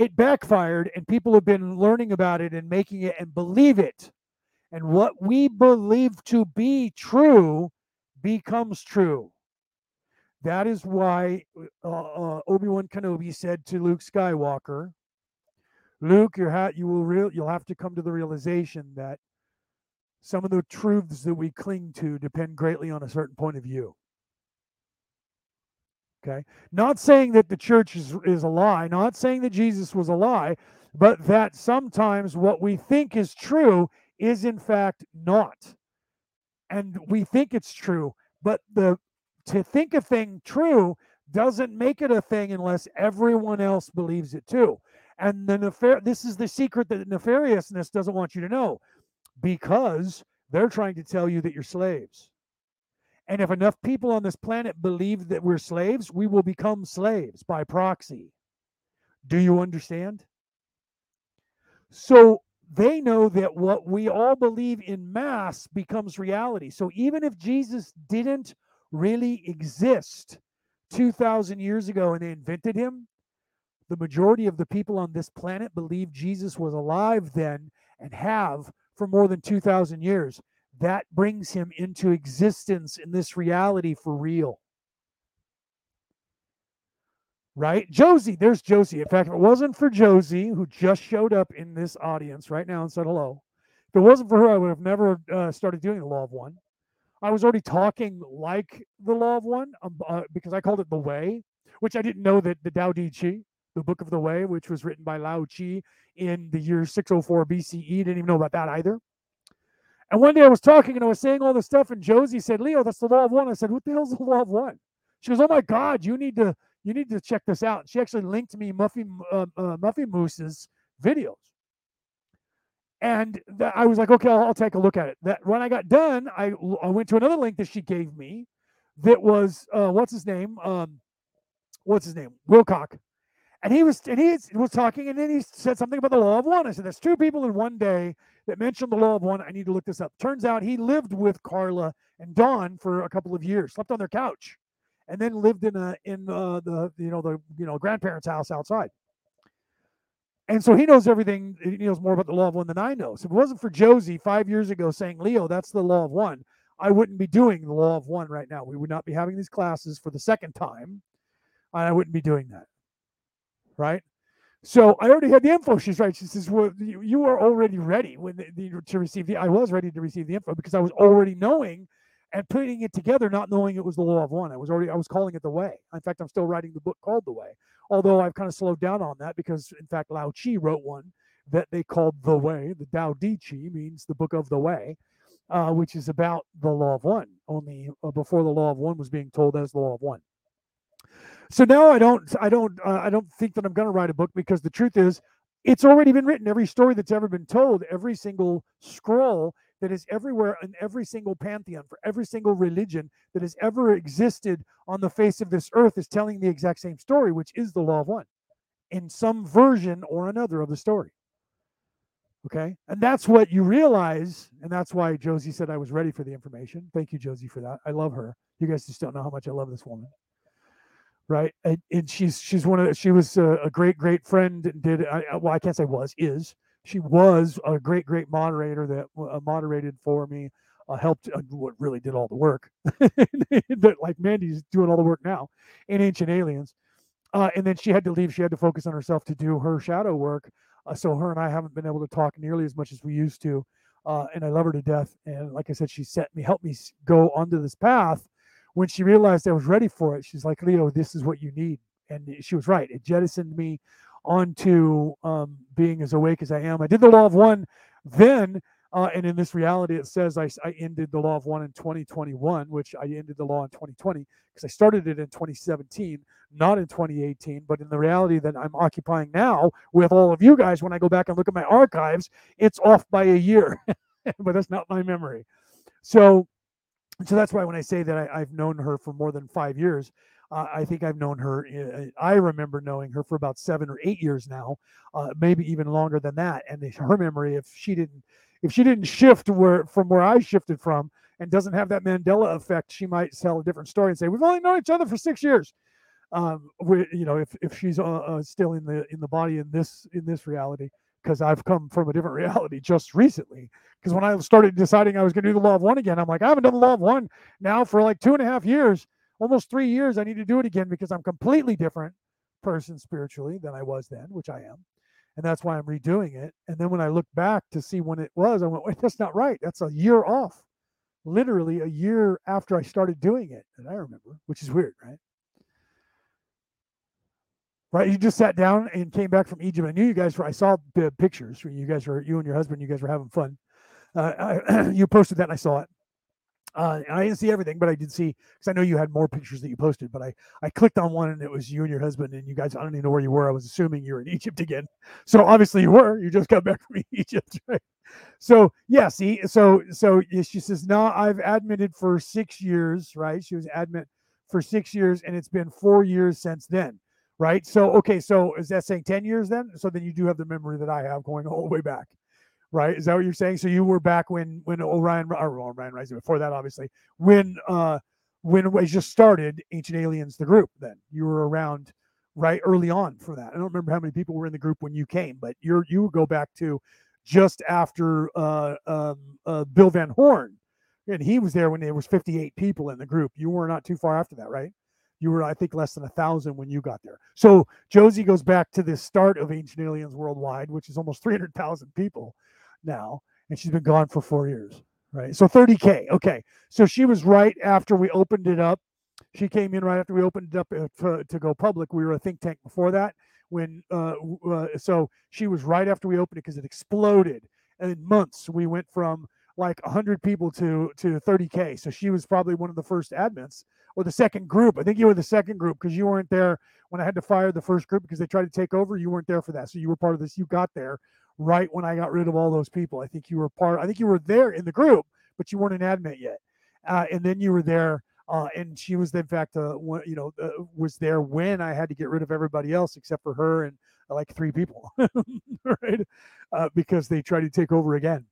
it backfired and people have been learning about it and making it and believe it and what we believe to be true becomes true. That is why uh, uh, Obi Wan Kenobi said to Luke Skywalker, "Luke, you ha- you will real you'll have to come to the realization that some of the truths that we cling to depend greatly on a certain point of view." Okay, not saying that the church is is a lie, not saying that Jesus was a lie, but that sometimes what we think is true is in fact not. And we think it's true but the to think a thing true doesn't make it a thing unless everyone else believes it too. And the nefar- this is the secret that nefariousness doesn't want you to know because they're trying to tell you that you're slaves and if enough people on this planet believe that we're slaves we will become slaves by proxy do you understand so they know that what we all believe in mass becomes reality. So even if Jesus didn't really exist 2,000 years ago and they invented him, the majority of the people on this planet believe Jesus was alive then and have for more than 2,000 years. That brings him into existence in this reality for real right? Josie, there's Josie. In fact, if it wasn't for Josie, who just showed up in this audience right now and said hello, if it wasn't for her, I would have never uh, started doing the Law of One. I was already talking like the Law of One um, uh, because I called it the Way, which I didn't know that the Tao Te Chi, the Book of the Way, which was written by Lao Chi in the year 604 BCE, didn't even know about that either. And one day I was talking and I was saying all this stuff, and Josie said, Leo, that's the Law of One. I said, What the hell's the Law of One? She goes, Oh my God, you need to you need to check this out. She actually linked me Muffy uh, uh, Muffy Moose's videos, and I was like, okay, I'll, I'll, take a look at it. That when I got done, I I went to another link that she gave me, that was uh, what's his name? Um, what's his name? Wilcock, and he was and he was talking, and then he said something about the law of one. I said, there's two people in one day that mentioned the law of one. I need to look this up. Turns out he lived with Carla and Don for a couple of years, slept on their couch and then lived in a in uh, the you know the you know grandparents' house outside. And so he knows everything. He knows more about the law of one than I know. So if it wasn't for Josie five years ago saying, "Leo, that's the law of one," I wouldn't be doing the law of one right now. We would not be having these classes for the second time. And I wouldn't be doing that. Right. So I already had the info. She's right. She says, "Well, you, you are already ready when the, the, to receive the." I was ready to receive the info because I was already knowing and putting it together, not knowing it was the law of one. I was already I was calling it the way. In fact, I'm still writing the book called The Way, although I've kind of slowed down on that because in fact Lao Chi wrote one that they called The Way. The Tao Te Chi means the book of the way, uh, which is about the law of one. Only uh, before the law of one was being told as the law of one. So now I don't I don't uh, I don't think that I'm going to write a book because the truth is it's already been written. Every story that's ever been told, every single scroll that is everywhere in every single pantheon for every single religion that has ever existed on the face of this earth is telling the exact same story, which is the law of one in some version or another of the story. Okay. And that's what you realize. And that's why Josie said I was ready for the information. Thank you, Josie, for that. I love her. You guys just don't know how much I love this woman. Right. And, and she's she's one of the, she was a, a great, great friend. and Did I, well, I can't say was, is she was a great, great moderator that uh, moderated for me, uh, helped, uh, what really did all the work. but like Mandy's doing all the work now in Ancient Aliens. Uh, and then she had to leave. She had to focus on herself to do her shadow work. Uh, so her and I haven't been able to talk nearly as much as we used to. Uh, and I love her to death. And like I said, she set me, helped me go onto this path. When she realized I was ready for it, she's like, Leo, this is what you need. And she was right. It jettisoned me onto um, being as awake as I am. I did the law of one then, uh, and in this reality, it says I, I ended the law of one in 2021, which I ended the law in 2020 because I started it in 2017, not in 2018. But in the reality that I'm occupying now with all of you guys, when I go back and look at my archives, it's off by a year, but that's not my memory. So, so that's why when I say that I, I've known her for more than five years, uh, I think I've known her. Uh, I remember knowing her for about seven or eight years now, uh, maybe even longer than that. And her memory, if she didn't, if she didn't shift where from where I shifted from, and doesn't have that Mandela effect, she might tell a different story and say, "We've only known each other for six years." Um, we, you know, if if she's uh, uh, still in the in the body in this in this reality, because I've come from a different reality just recently. Because when I started deciding I was going to do the law of one again, I'm like, I haven't done the law of one now for like two and a half years almost three years, I need to do it again because I'm completely different person spiritually than I was then, which I am. And that's why I'm redoing it. And then when I look back to see when it was, I went, wait, that's not right. That's a year off. Literally a year after I started doing it. And I remember, which is weird, right? Right. You just sat down and came back from Egypt. I knew you guys were, I saw the pictures. You guys were, you and your husband, you guys were having fun. Uh, I, you posted that and I saw it. Uh, I didn't see everything, but I did see because I know you had more pictures that you posted. But I I clicked on one and it was you and your husband, and you guys. I don't even know where you were. I was assuming you were in Egypt again. So obviously you were. You just got back from Egypt, right? So yeah, see, so so she says, no, I've admitted for six years, right? She was admit for six years, and it's been four years since then, right? So okay, so is that saying ten years then? So then you do have the memory that I have going all the way back right? Is that what you're saying? So you were back when when Orion or Orion Rising before that, obviously, when uh when it just started Ancient Aliens, the group. Then you were around right early on for that. I don't remember how many people were in the group when you came, but you're you go back to just after uh, um, uh, Bill Van Horn, and he was there when there was 58 people in the group. You were not too far after that, right? You were, I think, less than a thousand when you got there. So Josie goes back to the start of Ancient Aliens Worldwide, which is almost 300,000 people now, and she's been gone for four years, right? So 30K. Okay. So she was right after we opened it up. She came in right after we opened it up uh, to, to go public. We were a think tank before that. When uh, uh, so she was right after we opened it because it exploded. And in months, we went from like 100 people to to 30k. So she was probably one of the first admins or the second group. I think you were the second group because you weren't there when I had to fire the first group because they tried to take over. You weren't there for that, so you were part of this. You got there right when I got rid of all those people. I think you were part. I think you were there in the group, but you weren't an admin yet. Uh, and then you were there, uh, and she was in fact, uh, you know, uh, was there when I had to get rid of everybody else except for her and like three people, right? Uh, because they tried to take over again.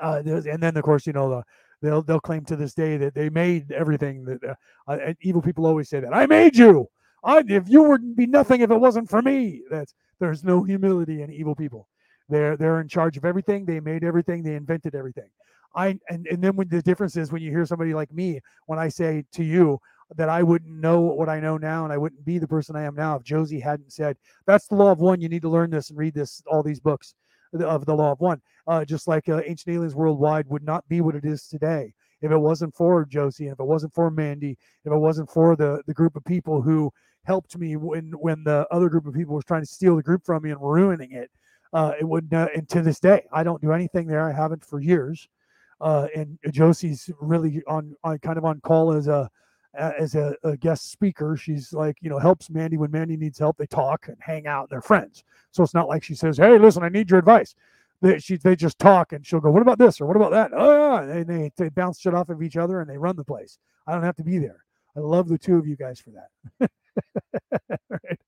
Uh, and then of course, you know, the, they'll they'll claim to this day that they made everything that uh, evil people always say that I made you. I, if you would be nothing if it wasn't for me. That's there's no humility in evil people. They're they're in charge of everything. They made everything. They invented everything. I and and then when the difference is when you hear somebody like me when I say to you that I wouldn't know what I know now and I wouldn't be the person I am now if Josie hadn't said that's the law of one. You need to learn this and read this all these books of the law of one. Uh, just like uh, Ancient Aliens Worldwide would not be what it is today if it wasn't for Josie, and if it wasn't for Mandy, if it wasn't for the the group of people who helped me when when the other group of people was trying to steal the group from me and ruining it, uh, it would. Uh, and to this day, I don't do anything there. I haven't for years. Uh, and Josie's really on, on kind of on call as a as a, a, guest speaker. She's like, you know, helps Mandy when Mandy needs help. They talk and hang out. And they're friends. So it's not like she says, "Hey, listen, I need your advice." They, she, they just talk, and she'll go, "What about this?" or "What about that?" Oh. And they, they bounce shit off of each other, and they run the place. I don't have to be there. I love the two of you guys for that. right.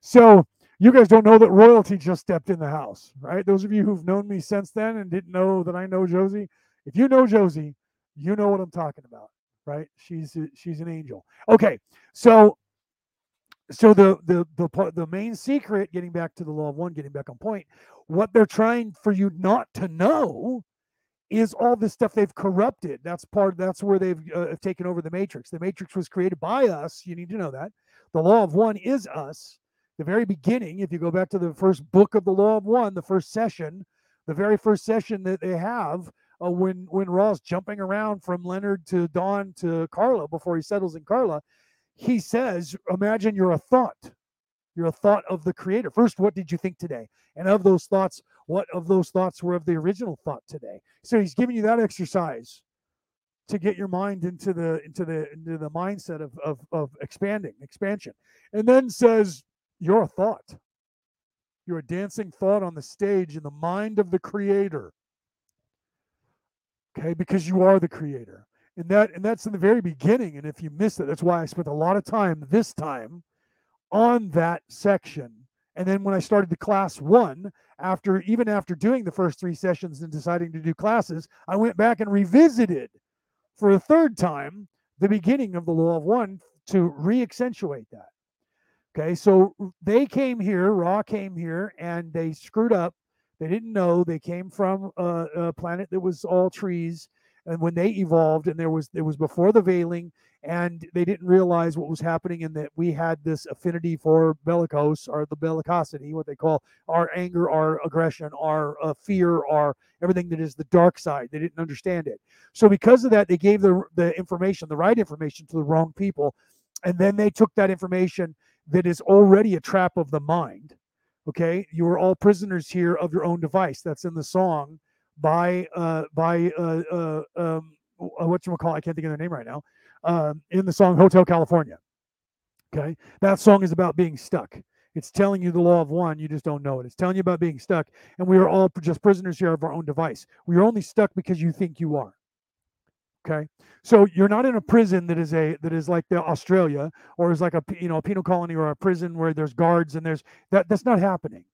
So you guys don't know that royalty just stepped in the house, right? Those of you who've known me since then and didn't know that I know Josie, if you know Josie, you know what I'm talking about right? She's she's an angel. Okay, so so the the the the main secret, getting back to the law of one, getting back on point, what they're trying for you not to know is all this stuff they've corrupted. That's part. That's where they've uh, taken over the matrix. The matrix was created by us. You need to know that. The law of one is us. The very beginning, if you go back to the first book of the law of one, the first session, the very first session that they have uh, when when Ra's jumping around from Leonard to Don to Carla before he settles in Carla, he says, "Imagine you're a thought. You're a thought of the Creator. First, what did you think today? And of those thoughts, what of those thoughts were of the original thought today? So he's giving you that exercise to get your mind into the into the into the mindset of of, of expanding expansion, and then says, "You're a thought." You're a dancing thought on the stage in the mind of the creator okay? Because you are the creator. And that and that's in the very beginning and if you miss it that's why i spent a lot of time this time on that section. And then when i started the class one after even after doing the first three sessions and deciding to do classes i went back and revisited for a third time the beginning of the law of one to re-accentuate that. Okay so they came here Ra came here and they screwed up they didn't know they came from a, a planet that was all trees, and when they evolved, and there was it was before the veiling, and they didn't realize what was happening, and that we had this affinity for bellicose or the bellicosity, what they call our anger, our aggression, our uh, fear, our everything that is the dark side. They didn't understand it. So because of that, they gave the the information, the right information, to the wrong people, and then they took that information that is already a trap of the mind Okay, you are all prisoners here of your own device. That's in the song by uh by uh, uh um uh, what you call I can't think of their name right now. Um, in the song Hotel California. Okay, that song is about being stuck. It's telling you the law of one, you just don't know it. It's telling you about being stuck, and we are all just prisoners here of our own device. We are only stuck because you think you are. Okay, so you're not in a prison that is a that is like the Australia or is like a you know a penal colony or a prison where there's guards and there's that that's not happening.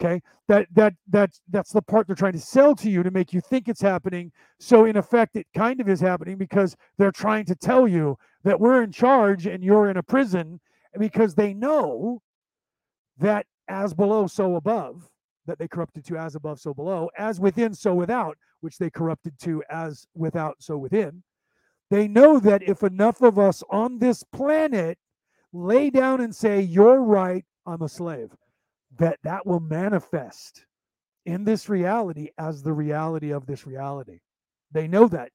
Okay, that that that's that's the part they're trying to sell to you to make you think it's happening. So in effect, it kind of is happening because they're trying to tell you that we're in charge and you're in a prison because they know that as below, so above that they corrupted to as above, so below, as within, so without, which they corrupted to as without, so within. They know that if enough of us on this planet lay down and say, You're right, I'm a slave, that that will manifest in this reality as the reality of this reality. They know that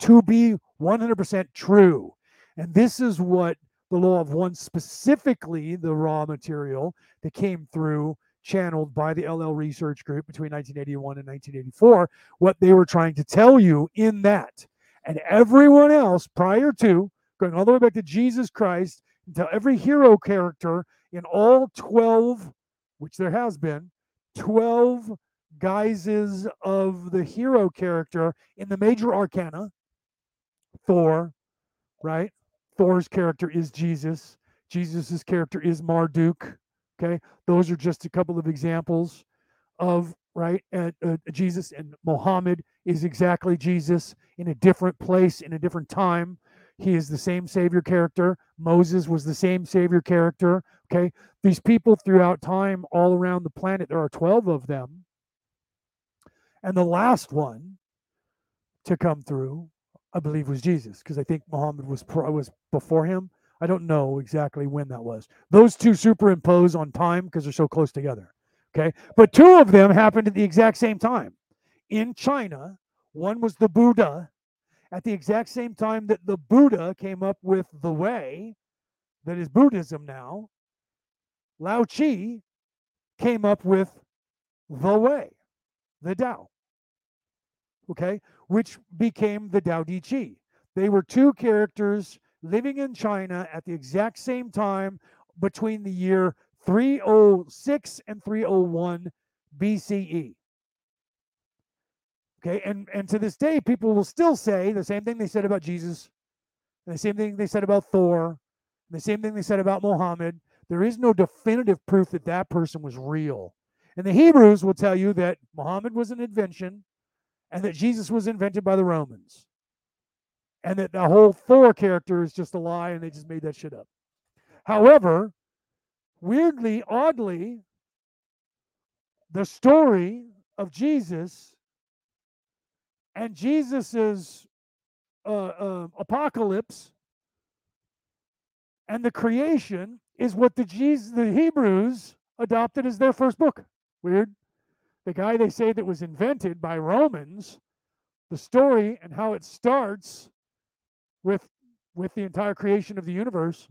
to be 100% true. And this is what the law of one, specifically the Ra Material that came through channeled by the L/L Research Group between 1981 and 1984, what they were trying to tell you in that. And everyone else prior to, going all the way back to Jesus Christ, until every hero character in all 12, which there has been, 12 guises of the hero character in the major arcana, Thor, right? Thor's character is Jesus. Jesus's character is Marduk. Okay, those are just a couple of examples of right. Uh, uh, Jesus and Muhammad is exactly Jesus in a different place in a different time. He is the same Savior character. Moses was the same Savior character. Okay, these people throughout time, all around the planet, there are twelve of them, and the last one to come through, I believe, was Jesus, because I think Muhammad was was before him. I don't know exactly when that was. Those two superimpose on time because they're so close together. Okay. But two of them happened at the exact same time in China. One was the Buddha, at the exact same time that the Buddha came up with the way that is Buddhism now, Lao Tzu came up with the way, the Tao, okay, which became the Tao Te Ching. They were two characters living in China at the exact same time between the year 306 and 301 BCE. Okay, and and to this day, people will still say the same thing they said about Jesus, the same thing they said about Thor, the same thing they said about Muhammad. There is no definitive proof that that person was real. And the Hebrews will tell you that Muhammad was an invention, and that Jesus was invented by the Romans, and that the whole Thor character is just a lie, and they just made that shit up. However, weirdly, oddly, the story of Jesus and Jesus's uh, uh, apocalypse and the creation is what the Jesus, the Hebrews adopted as their first book. Weird. The guy they say that was invented by Romans, the story and how it starts with with the entire creation of the universe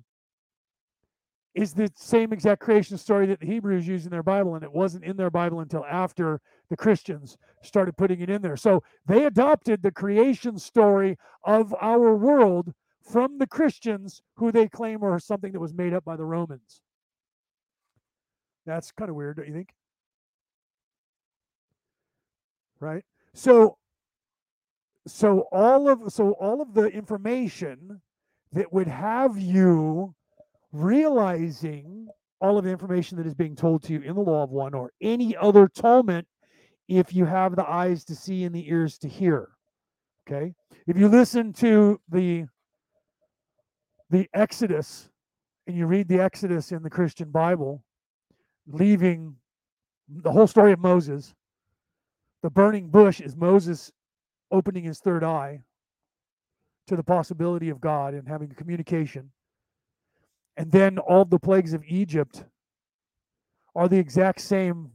is the same exact creation story that the Hebrews use in their Bible, and it wasn't in their Bible until after the Christians started putting it in there. So they adopted the creation story of our world from the Christians, who they claim are something that was made up by the Romans. That's kind of weird, don't you think? Right? So so all of so all of the information that would have you realizing all of the information that is being told to you in the law of one or any other Talmud if you have the eyes to see and the ears to hear. Okay? If you listen to the the Exodus and you read the Exodus in the Christian Bible, leaving the whole story of Moses, the burning bush is Moses opening his third eye to the possibility of God and having communication. And then all the plagues of Egypt are the exact same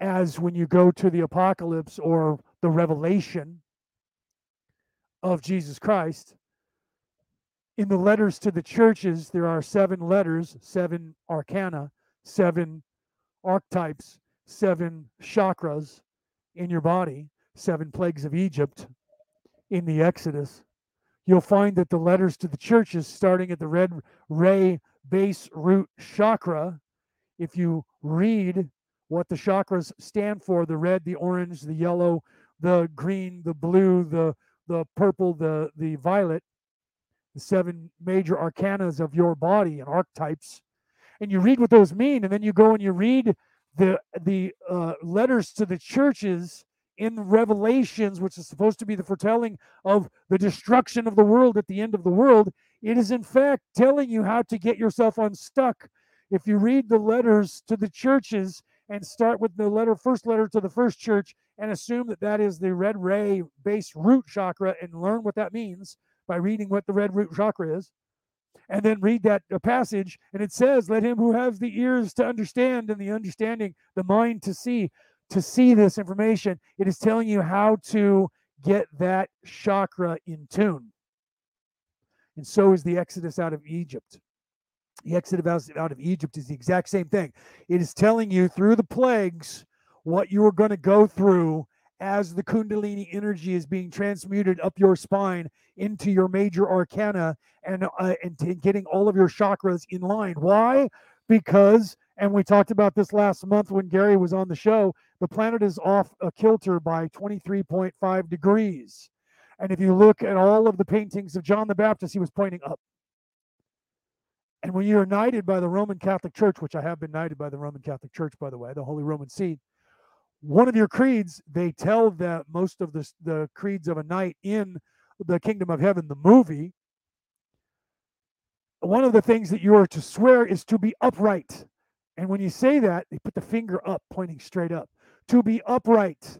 as when you go to the apocalypse or the revelation of Jesus Christ. In the letters to the churches, there are seven letters, seven arcana, seven archetypes, seven chakras in your body, seven plagues of Egypt in the Exodus. You'll find that the letters to the churches, starting at the red ray base root chakra, if you read what the chakras stand for the red, the orange, the yellow, the green, the blue, the, the purple, the, the violet, the seven major arcanas of your body and archetypes, and you read what those mean, and then you go and you read the the uh, letters to the churches in Revelations, which is supposed to be the foretelling of the destruction of the world at the end of the world, it is in fact telling you how to get yourself unstuck. If you read the letters to the churches and start with the letter, first letter to the first church, and assume that that is the red ray base root chakra and learn what that means by reading what the red root chakra is, and then read that uh, passage, and it says, Let him who has the ears to understand and the understanding, the mind to see to see this information, it is telling you how to get that chakra in tune. And so is the Exodus out of Egypt. The Exodus out of Egypt is the exact same thing. It is telling you through the plagues what you are going to go through as the Kundalini energy is being transmuted up your spine into your major arcana and, uh, and getting all of your chakras in line. Why? Because, and we talked about this last month when Gary was on the show, the planet is off a kilter by 23.5 degrees. And if you look at all of the paintings of John the Baptist, he was pointing up. And when you're knighted by the Roman Catholic Church, which I have been knighted by the Roman Catholic Church, by the way, the Holy Roman See, one of your creeds, they tell that most of the, the creeds of a knight in the kingdom of heaven, the movie, one of the things that you are to swear is to be upright. And when you say that, they put the finger up, pointing straight up to be upright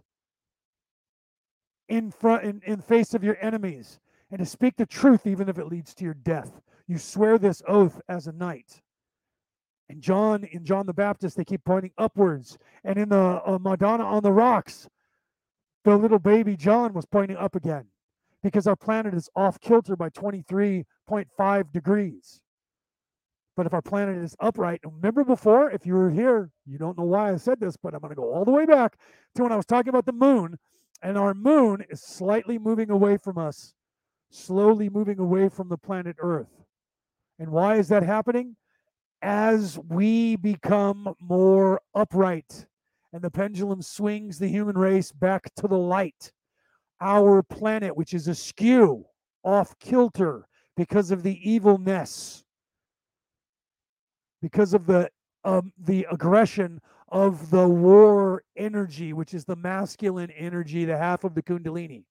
in front in, in face of your enemies and to speak the truth even if it leads to your death. You swear this oath as a knight. And john in john the baptist they keep pointing upwards. And in the uh, madonna on the rocks the little baby john was pointing up again because our planet is off kilter by 23.5 degrees. But if our planet is upright, remember before, if you were here, you don't know why I said this, but I'm going to go all the way back to when I was talking about the moon. And our moon is slightly moving away from us, slowly moving away from the planet Earth. And why is that happening? As we become more upright and the pendulum swings the human race back to the light, our planet, which is askew, off kilter because of the evilness because of the um, the aggression of the war energy, which is the masculine energy, the half of the Kundalini.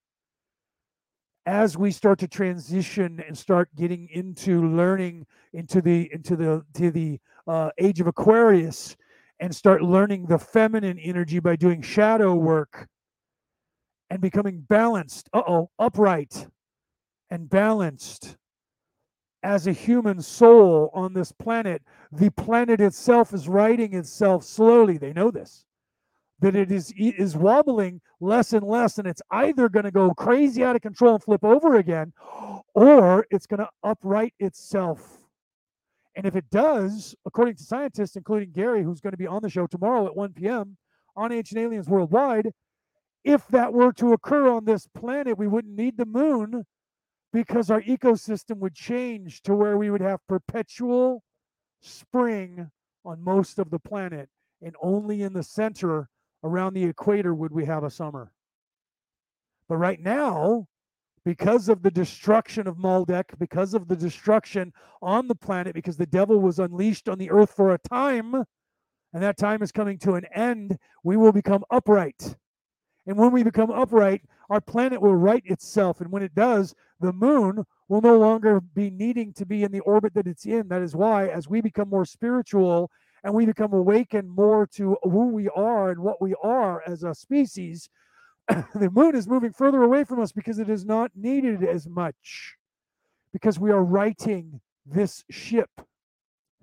As we start to transition and start getting into learning into the into the to the uh, age of Aquarius, and start learning the feminine energy by doing shadow work and becoming balanced. Uh oh, upright and balanced as a human soul on this planet, the planet itself is righting itself slowly. They know this. That it is is wobbling less and less, and it's either going to go crazy out of control and flip over again, or it's going to upright itself. And if it does, according to scientists, including Gary, who's going to be on the show tomorrow at 1 p.m. on Ancient Aliens Worldwide, if that were to occur on this planet, we wouldn't need the moon because our ecosystem would change to where we would have perpetual spring on most of the planet and only in the center around the equator would we have a summer but right now because of the destruction of Maldek, because of the destruction on the planet, because the devil was unleashed on the earth for a time, and that time is coming to an end, we will become upright. And when we become upright, our planet will right itself. And when it does, the moon will no longer be needing to be in the orbit that it's in. That is why, as we become more spiritual and we become awakened more to who we are and what we are as a species, the moon is moving further away from us because it is not needed as much. Because we are righting this ship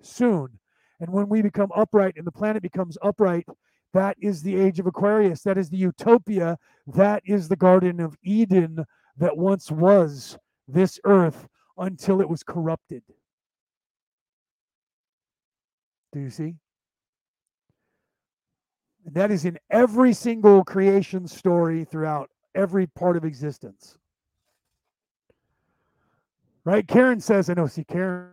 soon. And when we become upright and the planet becomes upright, that is the age of Aquarius. That is the utopia. That is the Garden of Eden that once was this earth until it was corrupted. Do you see? And that is in every single creation story throughout every part of existence. Right? Karen says, I know, see, Karen,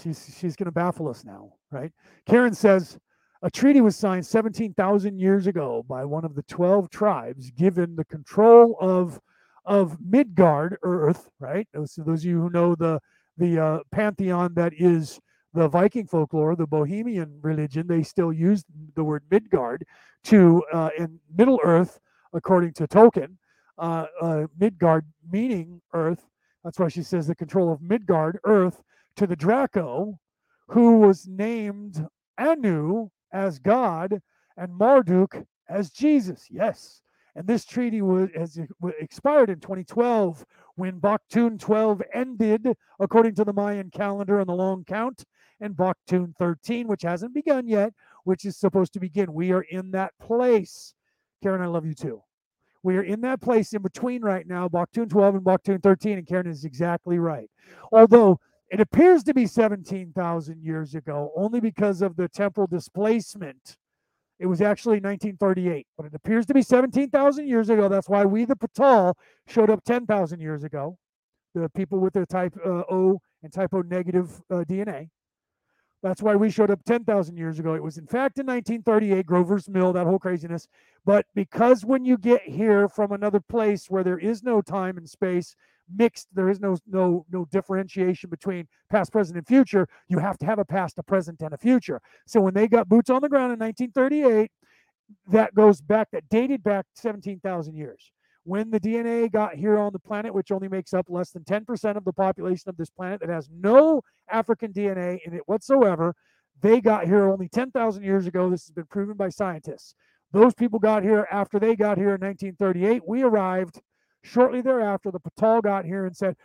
she's, she's going to baffle us now, right? Karen says, a treaty was signed 17,000 years ago by one of the 12 tribes given the control of of Midgard Earth, right? So those of you who know the the uh, pantheon that is the Viking folklore, the Bohemian religion, they still use the word Midgard to uh, in Middle Earth, according to Tolkien, uh, uh, Midgard meaning Earth. That's why she says the control of Midgard, Earth, to the Draco, who was named Anu, as God and Marduk as Jesus. Yes. And this treaty was, has expired in 2012 when Baktun 12 ended, according to the Mayan calendar and the long count, and Baktun 13, which hasn't begun yet, which is supposed to begin. We are in that place. Karen, I love you too. We are in that place in between right now, Baktun 12 and Baktun 13, and Karen is exactly right. Although it appears to be 17,000 years ago, only because of the temporal displacement. It was actually 1938, but it appears to be 17,000 years ago. That's why we, the Patal, showed up 10,000 years ago. The people with the type uh, O and type O negative uh, DNA. That's why we showed up 10,000 years ago. It was, in fact, in 1938, Grover's Mill, that whole craziness. But because when you get here from another place where there is no time and space, mixed there is no no no differentiation between past present and future. You have to have a past a present and a future. So when they got boots on the ground in 1938 that goes back that dated back 17,000 years. When the DNA got here on the planet which only makes up less than 10% of the population of this planet that has no African DNA in it whatsoever they got here only 10,000 years ago. This has been proven by scientists. Those people got here after they got here in 1938 we arrived Shortly thereafter, the Patal got here and said,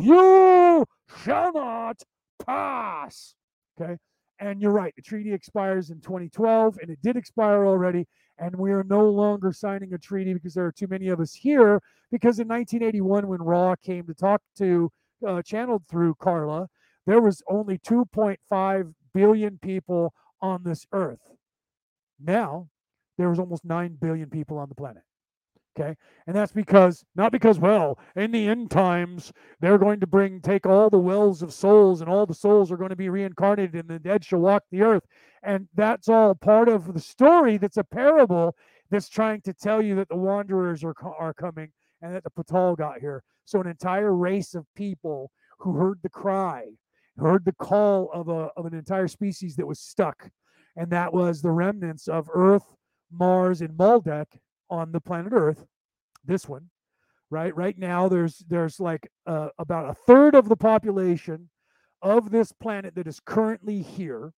You shall not pass. Okay. And you're right, the treaty expires in 2012, and it did expire already. And we are no longer signing a treaty because there are too many of us here. Because in 1981, when Ra came to talk to, uh, channeled through Carla, there was only 2.5 billion people on this earth. Now, there was almost 9 billion people on the planet. Okay. And that's because, not because, well, in the end times, they're going to bring, take all the wells of souls, and all the souls are going to be reincarnated, and the dead shall walk the earth. And that's all part of the story that's a parable that's trying to tell you that the wanderers are, are coming and that the Patal got here. So, an entire race of people who heard the cry, heard the call of, a, of an entire species that was stuck. And that was the remnants of Earth, Mars, and Maldek on the planet Earth, this one, right? Right now, there's there's like uh, about a third of the population of this planet that is currently here.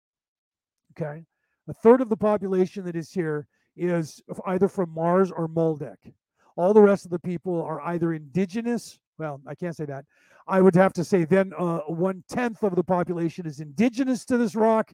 Okay, a third of the population that is here is either from Mars or Maldek. All the rest of the people are either indigenous. Well, I can't say that. I would have to say then uh, one tenth of the population is indigenous to this rock.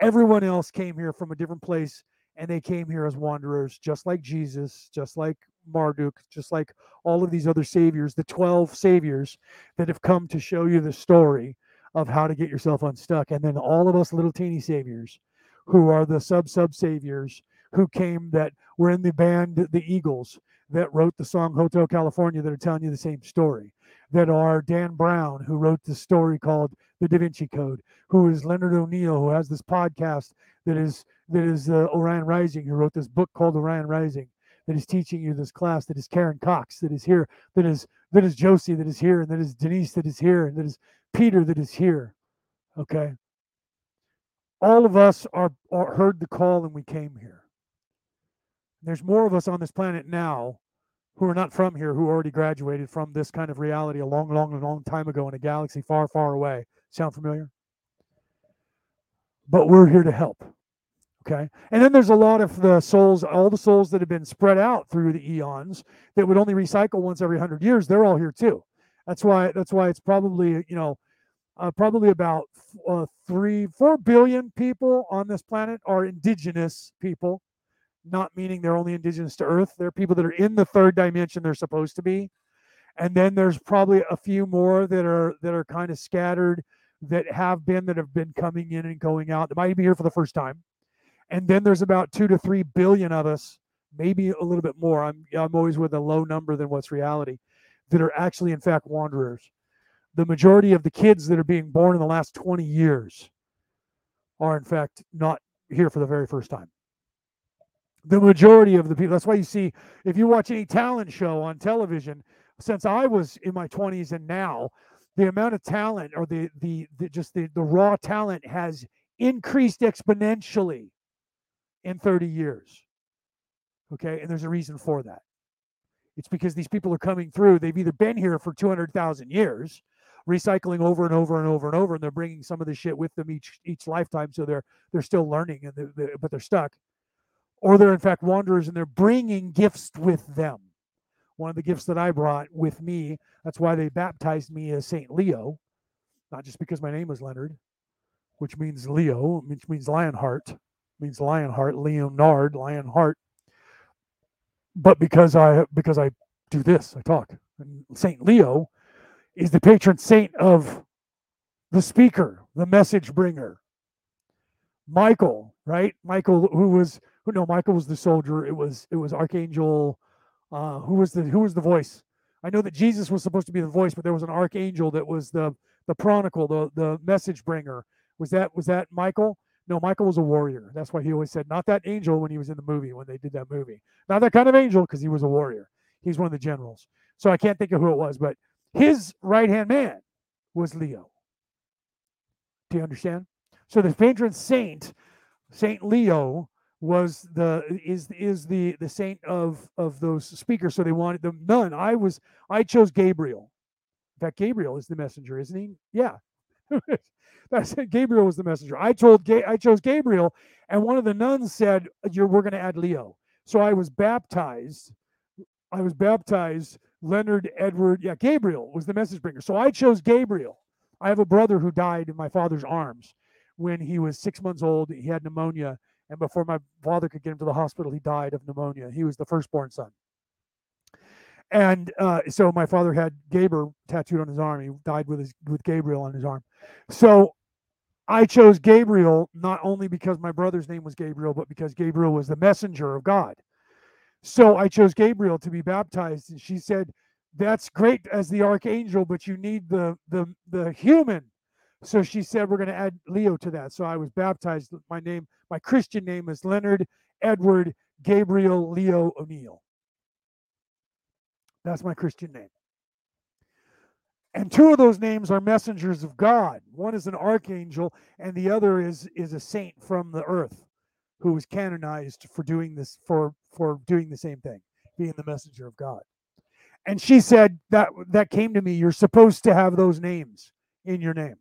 Everyone else came here from a different place and they came here as wanderers, just like Jesus, just like Marduk, just like all of these other saviors, the 12 saviors that have come to show you the story of how to get yourself unstuck. And then all of us little teeny saviors who are the sub sub saviors who came that were in the band The Eagles that wrote the song Hotel California that are telling you the same story. That are Dan Brown, who wrote the story called The Da Vinci Code, who is Leonard O'Neill, who has this podcast that is that is uh, Orion Rising, who wrote this book called Orion Rising, that is teaching you this class, that is Karen Cox, that is here, that is that is Josie, that is here, and that is Denise, that is here, and that is Peter, that is here. Okay. All of us are, are heard the call and we came here. There's more of us on this planet now who are not from here, who already graduated from this kind of reality a long, long, long time ago in a galaxy far, far away. Sound familiar? But we're here to help. Okay. And then there's a lot of the souls, all the souls that have been spread out through the eons that would only recycle once every hundred years. They're all here too. That's why. That's why it's probably you know, uh, probably about uh, three, four billion people on this planet are indigenous people. Not meaning they're only indigenous to Earth. They're people that are in the third dimension. They're supposed to be, and then there's probably a few more that are that are kind of scattered that have been that have been coming in and going out. That might be here for the first time and then there's about two to three billion of us, maybe a little bit more. I'm I'm always with a low number than what's reality, that are actually in fact wanderers. The majority of the kids that are being born in the last 20 years are in fact not here for the very first time. The majority of the people. That's why you see if you watch any talent show on television, since I was in my 20s and now, the amount of talent or the the, the just the, the raw talent has increased exponentially in 30 years. Okay. And there's a reason for that. It's because these people are coming through. They've either been here for 200,000 years, recycling over and over and over and over, and they're bringing some of the shit with them each each lifetime. So they're they're still learning, and they're, they're, but they're stuck, or they're in fact wanderers, and they're bringing gifts with them. One of the gifts that I brought with me. That's why they baptized me as Saint Leo, not just because my name was Leonard, which means Leo, which means Lionheart means Lionheart, Leonard, Lionheart. But because I because I do this, I talk. And Saint Leo is the patron saint of the speaker, the message bringer. Michael, right? Michael, who was? No, Michael was the soldier. It was it was Archangel. Uh, who was the who was the voice? I know that Jesus was supposed to be the voice, but there was an archangel that was the the chronicle, the the message bringer. Was that was that Michael? No, Michael was a warrior. That's why he always said, not that angel when he was in the movie, when they did that movie. Not that kind of angel, because he was a warrior. He's one of the generals. So I can't think of who it was, but his right hand man was Leo. Do you understand? So the patron saint, Saint Leo, was the is is the the saint of of those speakers. So they wanted them none. I was I chose Gabriel. In fact, Gabriel is the messenger, isn't he? Yeah. I said Gabriel was the messenger. I told Ga- I chose Gabriel, and one of the nuns said, "You're we're going to add Leo." So I was baptized. I was baptized. Leonard Edward, yeah, Gabriel was the message bringer. So I chose Gabriel. I have a brother who died in my father's arms when he was six months old. He had pneumonia, and before my father could get him to the hospital, he died of pneumonia. He was the firstborn son. And uh, so my father had Gabriel tattooed on his arm. He died with his with Gabriel on his arm. So I chose Gabriel not only because my brother's name was Gabriel, but because Gabriel was the messenger of God. So I chose Gabriel to be baptized, and she said, "That's great as the archangel, but you need the the the human." So she said, "We're going to add Leo to that." So I was baptized. My name, my Christian name, is Leonard Edward Gabriel Leo O'Neill. That's my Christian name. And two of those names are messengers of God. One is an archangel, and the other is is a saint from the earth who was canonized for doing this for for doing the same thing, being the messenger of God. And she said that that came to me. You're supposed to have those names in your name.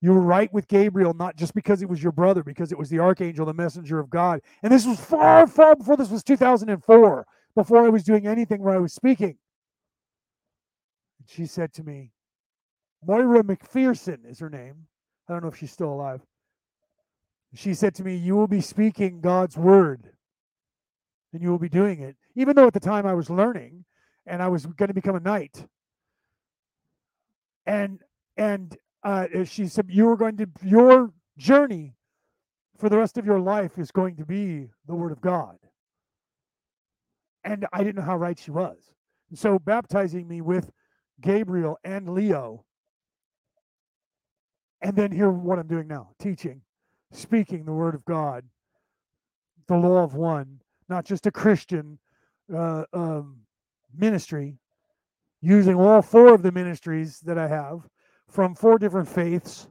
You were right with Gabriel, not just because it was your brother, because it was the archangel, the messenger of God. And this was far, far before this was 2004, before I was doing anything where I was speaking. She said to me, Moira McPherson is her name. I don't know if she's still alive. She said to me, You will be speaking God's word and you will be doing it. Even though at the time I was learning and I was going to become a knight. And, and, uh, she said, You are going to, your journey for the rest of your life is going to be the word of God. And I didn't know how right she was. so baptizing me with Gabriel and Leo. And then here what I'm doing now teaching, speaking the word of God, the law of one, not just a Christian uh, um, ministry, using all four of the ministries that I have from four different faiths.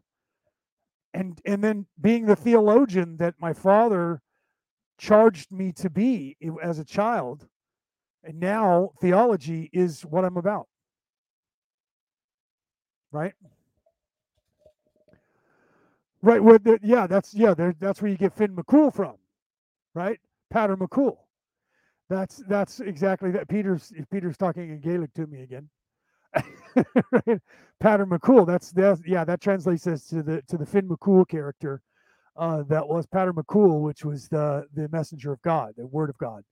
And, and then being the theologian that my father charged me to be as a child. And now theology is what I'm about right? Right. The, yeah, that's yeah, that's where you get Finn McCool from, right? Pater McCool. That's that's exactly that. Peter's Peter's talking in Gaelic to me again. right? Pater McCool. That's that. Yeah, that translates as to the to the Finn McCool character. Uh, that was Pater McCool, which was the the messenger of God, the Word of God.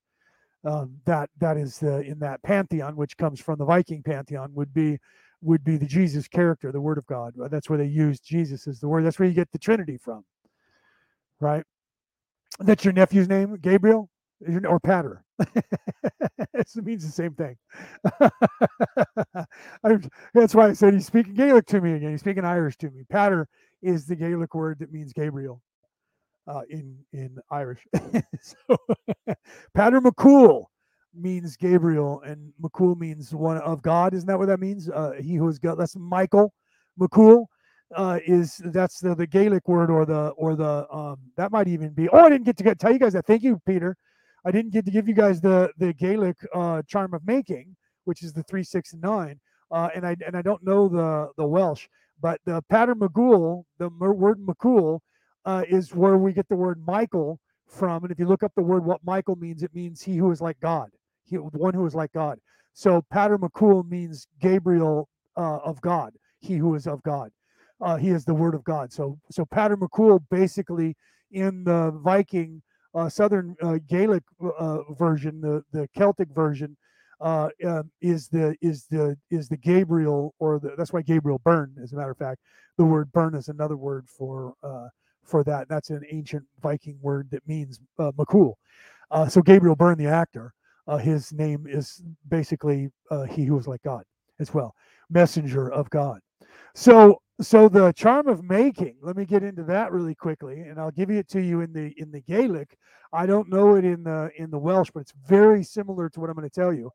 Um, that that is the, in that pantheon, which comes from the Viking pantheon, would be would be the Jesus character, the Word of God. That's where they use Jesus as the Word. That's where you get the Trinity from, right? That's your nephew's name, Gabriel, or Pater. it means the same thing. that's why I said he's speaking Gaelic to me again. He's speaking Irish to me. Patter is the Gaelic word that means Gabriel uh, in in Irish. so, Patter McCool means Gabriel, and McCool means one of God. Isn't that what that means? Uh, he who has got that's Michael McCool. Uh, is that's the, the Gaelic word or the or the um, that might even be. Oh, I didn't get to get, tell you guys that. Thank you, Peter. I didn't get to give you guys the the Gaelic uh, charm of making, which is the three, six, and nine. Uh, and I and I don't know the the Welsh, but the Pater Magul, the word McCool, uh, is where we get the word Michael from. And if you look up the word what Michael means, it means he who is like God he, one who is like God. So Pater McCool means Gabriel uh, of God, he who is of God. Uh, he is the Word of God. So so Pater McCool basically in the Viking uh, Southern uh, Gaelic uh, version, the the Celtic version, uh, um, is the is the is the Gabriel or the that's why Gabriel Byrne, as a matter of fact, the word Byrne is another word for for that. That's an ancient Viking word that means McCool. so Gabriel Byrne, the actor, uh, his name is basically uh, he was like God as well, messenger of God. So, so the charm of making. Let me get into that really quickly, and I'll give it to you in the in the Gaelic. I don't know it in the in the Welsh, but it's very similar to what I'm going to tell you.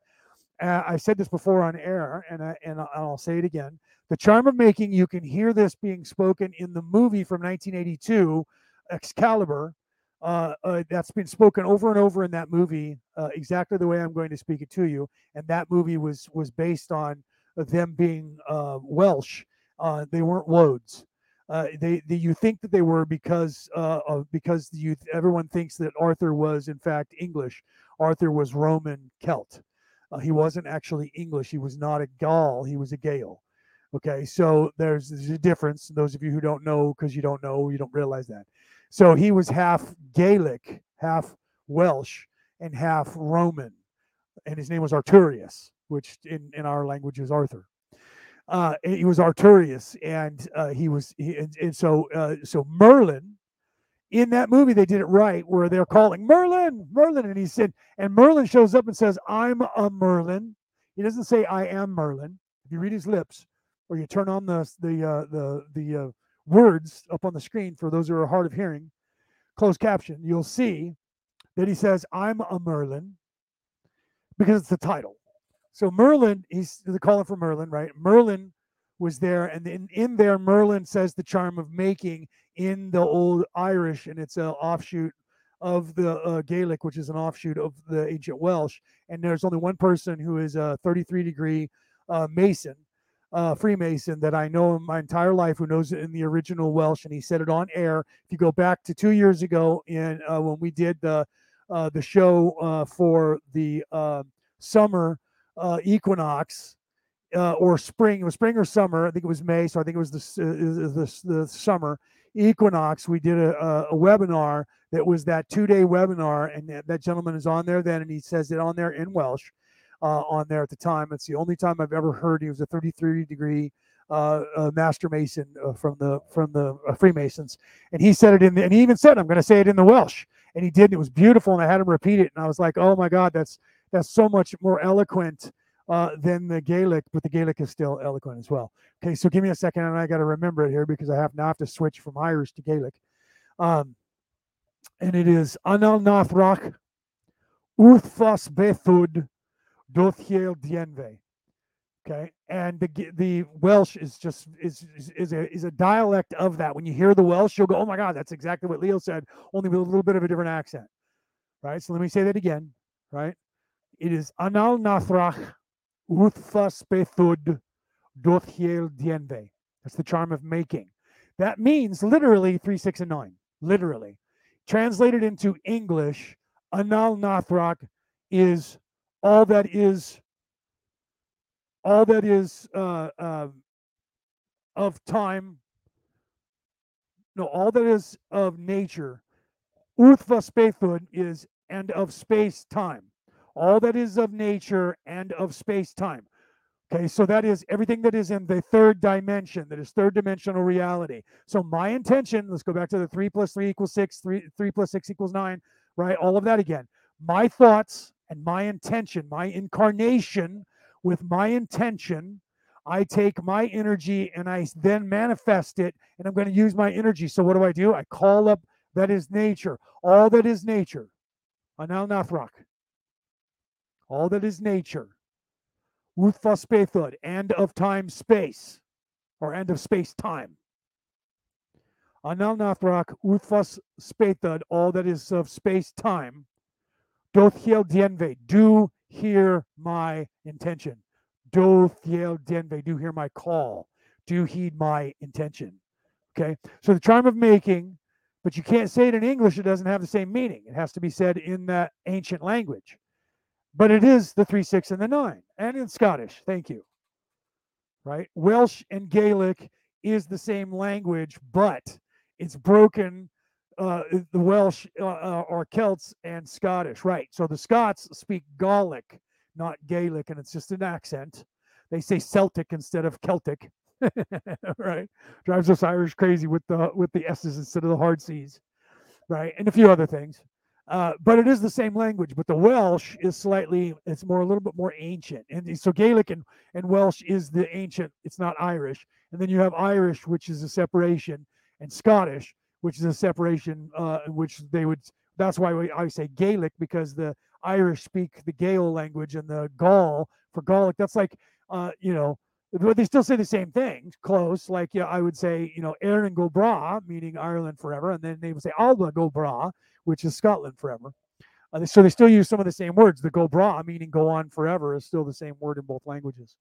Uh, I said this before on air, and I, and I'll say it again. The charm of making. You can hear this being spoken in the movie from 1982, Excalibur, uh, uh, that's been spoken over and over in that movie, uh, exactly the way I'm going to speak it to you. And that movie was was based on them being uh, Welsh. Uh, they weren't Woads. Uh, they, they, you think that they were because of because you everyone thinks that Arthur was in fact English. Arthur was Roman Celt. he wasn't actually English. He was not a Gaul. He was a Gael. Okay, so there's, there's a difference. Those of you who don't know, because you don't know, you don't realize that. So he was half Gaelic, half Welsh, and half Roman, and his name was Arturius, which in, in our language is Arthur. Uh, he was Arturius, and uh, he was, he, and, and so uh, so Merlin. In that movie, they did it right, where they're calling Merlin, Merlin, and he said, and Merlin shows up and says, "I'm a Merlin." He doesn't say, "I am Merlin." If you read his lips, or you turn on the the uh, the the uh, words up on the screen for those who are hard of hearing, closed caption, you'll see that he says, "I'm a Merlin," because it's the title. So Merlin, he's the calling for Merlin, right? Merlin was there, and in, in there, Merlin says the charm of making in the old Irish, and it's an offshoot of the uh, Gaelic, which is an offshoot of the ancient Welsh. And there's only one person who is a 33 degree uh, Mason, uh, Freemason that I know in my entire life who knows it in the original Welsh, and he said it on air. If you go back to two years ago, in uh, when we did the uh, the show uh, for the summer uh, equinox or spring, it was spring or summer. I think it was May, so I think it was the the, the summer equinox. We did a, a, webinar that was that two day webinar, and that, that gentleman is on there then, and he says it on there in Welsh uh, on there at the time. It's the only time I've ever heard he was a 33 degree uh, uh, master mason uh, from the from the uh, Freemasons, and he said it in the, and he even said, "I'm going to say it in the Welsh," and he did. And it was beautiful, and I had him repeat it, and I was like, "Oh my God, that's that's so much more eloquent." Uh, than the Gaelic, but the Gaelic is still eloquent as well. Okay, so give me a second, and I got to remember it here because I have now have to switch from Irish to Gaelic. Um, and it is Anal Nathrach Uthfas Bethud Dothiel Dienve. Okay, and the the Welsh is just is, is is a is a dialect of that. When you hear the Welsh, you'll go, "Oh my God, that's exactly what Leo said, only with a little bit of a different accent." Right. So let me say that again. Right. It is Anal Nathrach Uthfas Bethud Dothiel Dienve. That's the charm of making. That means literally three, six, and nine. Literally, translated into English, Anal Nathrach is all that is all that is uh, uh, of time no all that is of nature Uthva Spathud is and of space time all that is of nature and of space time okay so that is everything that is in the third dimension that is third dimensional reality so my intention let's go back to the three plus three equals six three three plus six equals nine right all of that again my thoughts and my intention, my incarnation with my intention, I take my energy and I then manifest it, and I'm going to use my energy. So what do I do? I call up that is nature, all that is nature. Anal Nathrak. All that is nature. Uthvaspethud, end of time space, or end of space time. Anal Nathrak, Uthvas Spethud, all that is of space time. Dothiel dienve, do hear my intention. Dothiel dienve, do hear my call. Do heed my intention. Okay, so the charm of making, but you can't say it in English, it doesn't have the same meaning. It has to be said in that ancient language. But it is the three, six, and the nine, and in Scottish. Thank you. Right? Welsh and Gaelic is the same language, but it's broken uh, the Welsh uh, uh, are Celts and Scottish, right? So the Scots speak Gaelic, not Gaelic, and it's just an accent. They say Celtic instead of Celtic, right? Drives us Irish crazy with the with the s's instead of the hard c's, right? And a few other things. Uh, but it is the same language. But the Welsh is slightly, it's more a little bit more ancient. And so Gaelic and, and Welsh is the ancient, it's not Irish. And then you have Irish, which is a separation, and Scottish, which is a separation, uh, which they would. That's why we, I say Gaelic because the Irish speak the Gael language and the Gaul for Gaelic. That's like, uh, you know, but they still say the same thing, close. Like, yeah, I would say, you know, Erin go meaning Ireland forever, and then they would say Alba go bra, which is Scotland forever. Uh, so they still use some of the same words. The go bra, meaning go on forever, is still the same word in both languages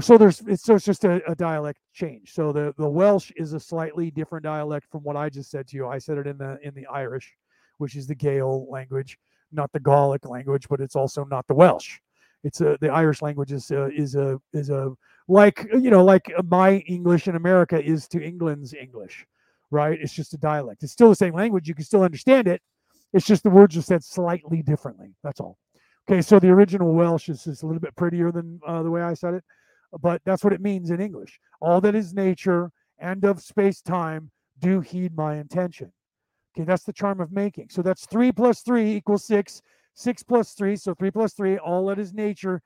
so there's it's, so it's just a, a, dialect change. So the the Welsh is a slightly different dialect from what I just said to you. I said it in the in the Irish, which is the Gael language, not the Gaelic language, but it's also not the Welsh. It's a the Irish language is a, is a is a like you know like my English in America is to England's English, right? It's just a dialect. It's still the same language. You can still understand it. It's just the words are said slightly differently. That's all. Okay, so the original Welsh is just a little bit prettier than uh, the way I said it, but that's what it means in English. All that is nature and of space time do heed my intention. Okay, that's the charm of making. So that's three plus three equals six. Six plus three, so three plus three, all that is nature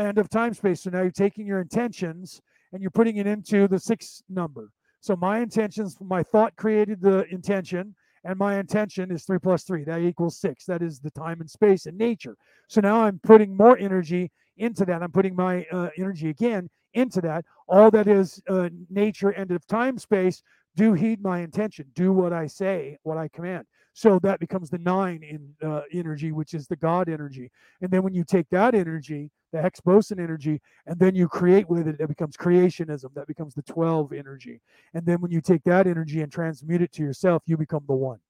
and of time space. So now you're taking your intentions and you're putting it into the six number. So my intentions, my thought created the intention, and my intention is three plus three. That equals six. That is the time and space and nature. So now I'm putting more energy into that. I'm putting my uh, energy again into that. All that is uh, nature and of time space do heed my intention. Do what I say, what I command. So that becomes the nine in uh, energy, which is the God energy. And then when you take that energy, the Higgs boson energy, and then you create with it, it becomes creationism. That becomes the 12 energy. And then when you take that energy and transmute it to yourself, you become the one.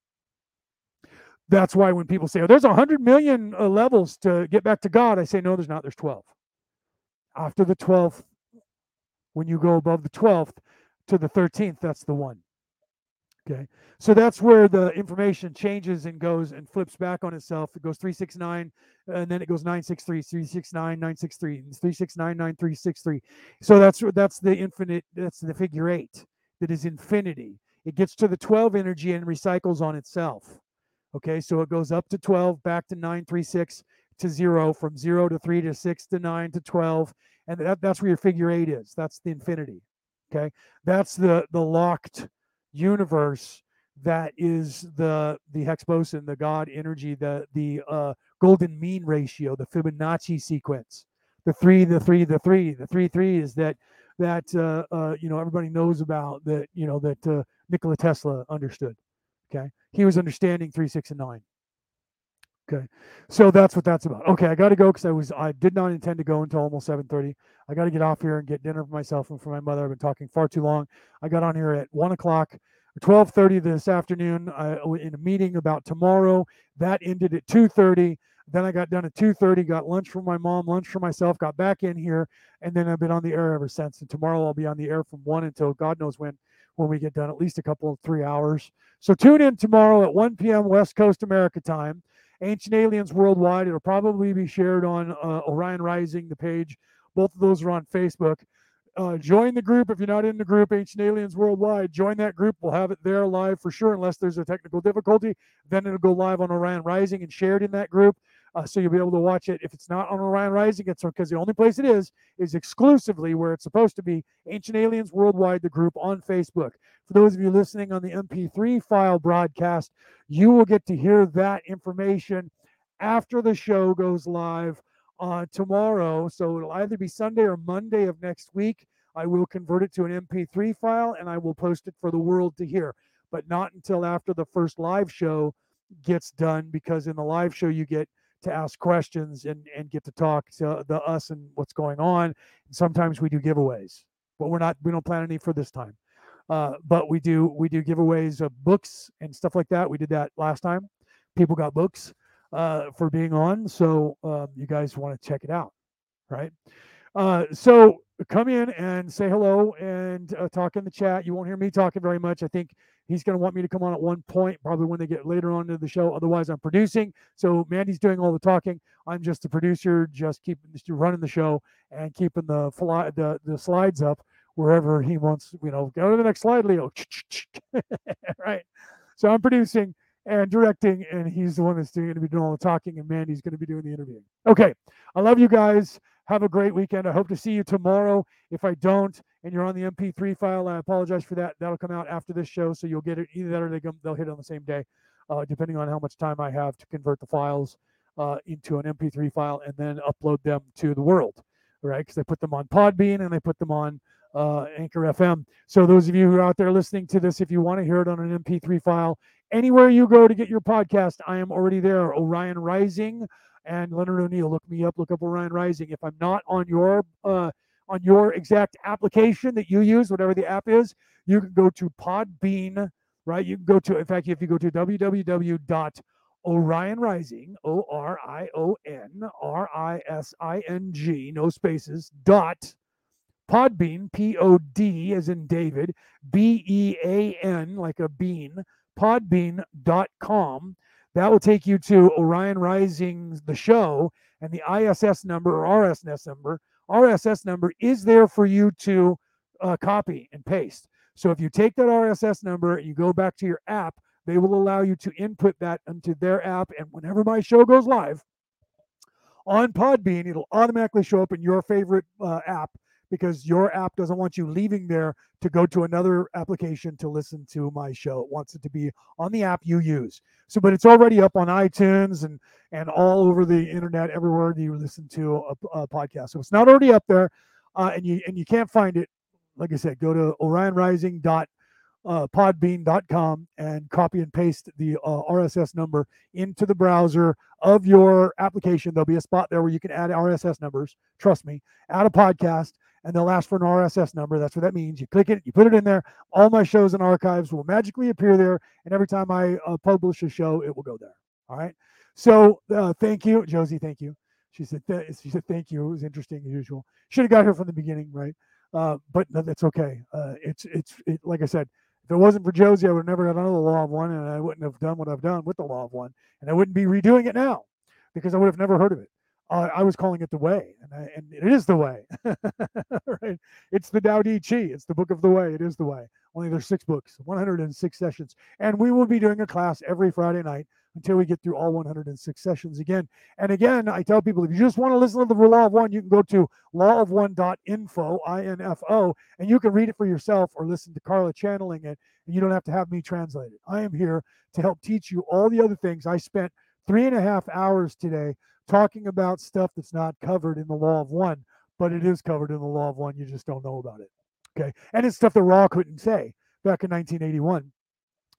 That's why when people say, oh, there's 100 million uh, levels to get back to God, I say, no, there's not. There's 12. After the 12th, when you go above the 12th to the 13th, that's the one. Okay. So that's where the information changes and goes and flips back on itself. It goes 369 and then it goes 963, 369, 963, 369, 9363. So that's that's the infinite, that's the figure eight that is infinity. It gets to the 12 energy and recycles on itself. Okay, so it goes up to 12, back to 936 to zero, from zero to three to six to nine to 12. And that, that's where your figure eight is. That's the infinity. Okay. That's the the locked universe that is the the Higgs boson, the God energy, the the uh, golden mean ratio, the Fibonacci sequence, the three, the three, the three, the three three is that that uh, uh, you know everybody knows about that you know that uh, Nikola Tesla understood. Okay, he was understanding three, six, and nine. Okay, so that's what that's about. Okay, I got to go because I was I did not intend to go until almost seven thirty. I got to get off here and get dinner for myself and for my mother. I've been talking far too long. I got on here at one o'clock. 12:30 this afternoon uh, in a meeting about tomorrow. That ended at 2:30. Then I got done at 2:30. Got lunch for my mom, lunch for myself. Got back in here, and then I've been on the air ever since. And tomorrow I'll be on the air from one until God knows when when we get done. At least a couple of three hours. So tune in tomorrow at 1 p.m. West Coast America time. Ancient Aliens Worldwide. It'll probably be shared on uh, Orion Rising, the page. Both of those are on Facebook. Uh, join the group if you're not in the group, Ancient Aliens Worldwide. Join that group. We'll have it there live for sure, unless there's a technical difficulty. Then it'll go live on Orion Rising and shared in that group. Uh, so you'll be able to watch it. If it's not on Orion Rising, it's because the only place it is is exclusively where it's supposed to be Ancient Aliens Worldwide, the group on Facebook. For those of you listening on the MP3 file broadcast, you will get to hear that information after the show goes live uh, tomorrow. So it'll either be Sunday or Monday of next week. I will convert it to an MP3 file and I will post it for the world to hear, but not until after the first live show gets done because in the live show you get to ask questions and, and get to talk to the us and what's going on. And sometimes we do giveaways, but we're not we don't plan any for this time. Uh, but we do we do giveaways of books and stuff like that. We did that last time. People got books uh, for being on, so um, you guys want to check it out, right? Uh, so come in and say hello and uh, talk in the chat. You won't hear me talking very much. I think he's going to want me to come on at one point, probably when they get later on into the show. Otherwise, I'm producing. So Mandy's doing all the talking. I'm just the producer, just keeping just running the show and keeping the fly, the the slides up wherever he wants. You know, go to the next slide, Leo. right. So I'm producing and directing, and he's the one that's going to be doing all the talking, and Mandy's going to be doing the interviewing. Okay, I love you guys. Have a great weekend. I hope to see you tomorrow. If I don't, and you're on the MP3 file, I apologize for that. That'll come out after this show, so you'll get it either that or they they'll hit it on the same day, uh, depending on how much time I have to convert the files uh, into an MP3 file and then upload them to the world, right? Because they put them on Podbean and they put them on uh, Anchor FM. So those of you who are out there listening to this, if you want to hear it on an MP3 file, anywhere you go to get your podcast, I am already there. Orion Rising and Leonard O'Neill. Look me up. Look up Orion Rising. If I'm not on your uh, on your exact application that you use, whatever the app is, you can go to Podbean. Right, you can go to. In fact, if you go to www Orion Rising, O R I O N R I S I N G, no spaces, dot Podbean, P O D as in David, B E A N, like a bean, podbean.com. That will take you to Orion Rising, the show, and the ISS number or RSS number. RSS number is there for you to uh, copy and paste. So if you take that RSS number and you go back to your app, they will allow you to input that into their app. And whenever my show goes live on Podbean, it'll automatically show up in your favorite uh, app because your app doesn't want you leaving there to go to another application to listen to my show. It wants it to be on the app you use. So, but it's already up on iTunes and and all over the internet, everywhere you listen to a, a podcast. So it's not already up there, uh, and you and you can't find it. Like I said, go to orionrising.podbean.com uh, podbean.com and copy and paste the uh, RSS number into the browser of your application. There'll be a spot there where you can add RSS numbers. Trust me, add a podcast and they'll ask for an RSS number. That's what that means. You click it, you put it in there. All my shows and archives will magically appear there. And every time I uh, publish a show, it will go there. All right. So uh, thank you, Josie. Thank you. She said, th- she said, thank you. It was interesting as usual. Should have got here from the beginning, right? Uh, but no, that's okay. Uh, it's, it's, it, like I said, if it wasn't for Josie, I would have never under the law of one and I wouldn't have done what I've done with the law of one. And I wouldn't be redoing it now because I would have never heard of it uh, I was calling it the way, and, I, and it is the way. right? It's the Tao Te Chi. It's the book of the way. It is the way. Only there's six books, 106 sessions, and we will be doing a class every Friday night until we get through all 106 sessions again. And again, I tell people if you just want to listen to the Law of One, you can go to lawofone.info, I-N-F-O, and you can read it for yourself or listen to Carla channeling it, and you don't have to have me translate it. I am here to help teach you all the other things. I spent three and a half hours today talking about stuff that's not covered in the law of one, but it is covered in the law of one. You just don't know about it. Okay. And it's stuff that Ra couldn't say back in 1981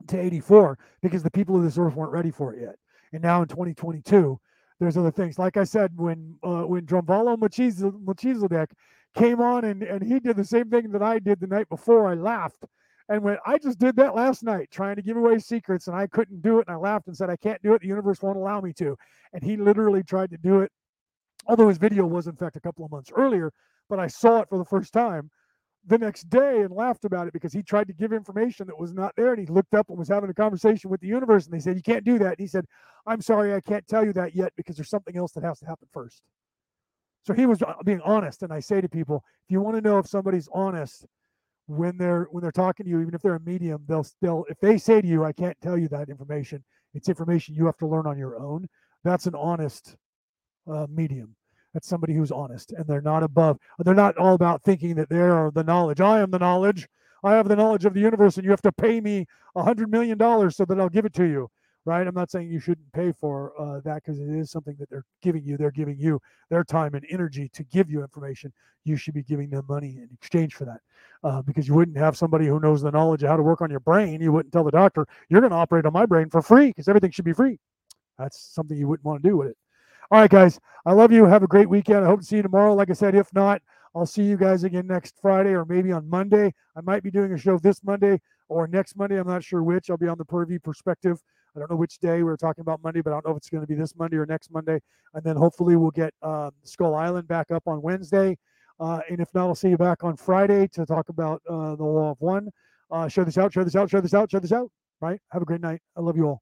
to 84 because the people of this earth weren't ready for it yet. And now in 2022, there's other things. Like I said, when uh, when Drunvalo Melchizedek came on and, and he did the same thing that I did the night before, I laughed and when I just did that last night, trying to give away secrets, and I couldn't do it, and I laughed and said, I can't do it. The universe won't allow me to. And he literally tried to do it, although his video was, in fact, a couple of months earlier, but I saw it for the first time the next day and laughed about it because he tried to give information that was not there. And he looked up and was having a conversation with the universe, and they said, You can't do that. And he said, I'm sorry, I can't tell you that yet because there's something else that has to happen first. So he was uh, being honest. And I say to people, if you want to know if somebody's honest, when they're when they're talking to you, even if they're a medium, they'll still if they say to you, "I can't tell you that information," it's information you have to learn on your own. That's an honest uh, medium. That's somebody who's honest, and they're not above. They're not all about thinking that they are the knowledge. I am the knowledge. I have the knowledge of the universe, and you have to pay me a hundred million dollars so that I'll give it to you right? I'm not saying you shouldn't pay for uh, that because it is something that they're giving you. They're giving you their time and energy to give you information. You should be giving them money in exchange for that uh, because you wouldn't have somebody who knows the knowledge of how to work on your brain. You wouldn't tell the doctor, you're going to operate on my brain for free because everything should be free. That's something you wouldn't want to do with it. All right, guys, I love you. Have a great weekend. I hope to see you tomorrow. Like I said, if not, I'll see you guys again next Friday or maybe on Monday. I might be doing a show this Monday or next Monday. I'm not sure which. I'll be on the Purview Perspective I don't know which day we were talking about Monday, but I don't know if it's going to be this Monday or next Monday. And then hopefully we'll get um, Skull Island back up on Wednesday. Uh, and if not, I'll see you back on Friday to talk about uh, the Law of One. Uh, share this out, share this out, share this out, share this out. Right? Have a great night. I love you all.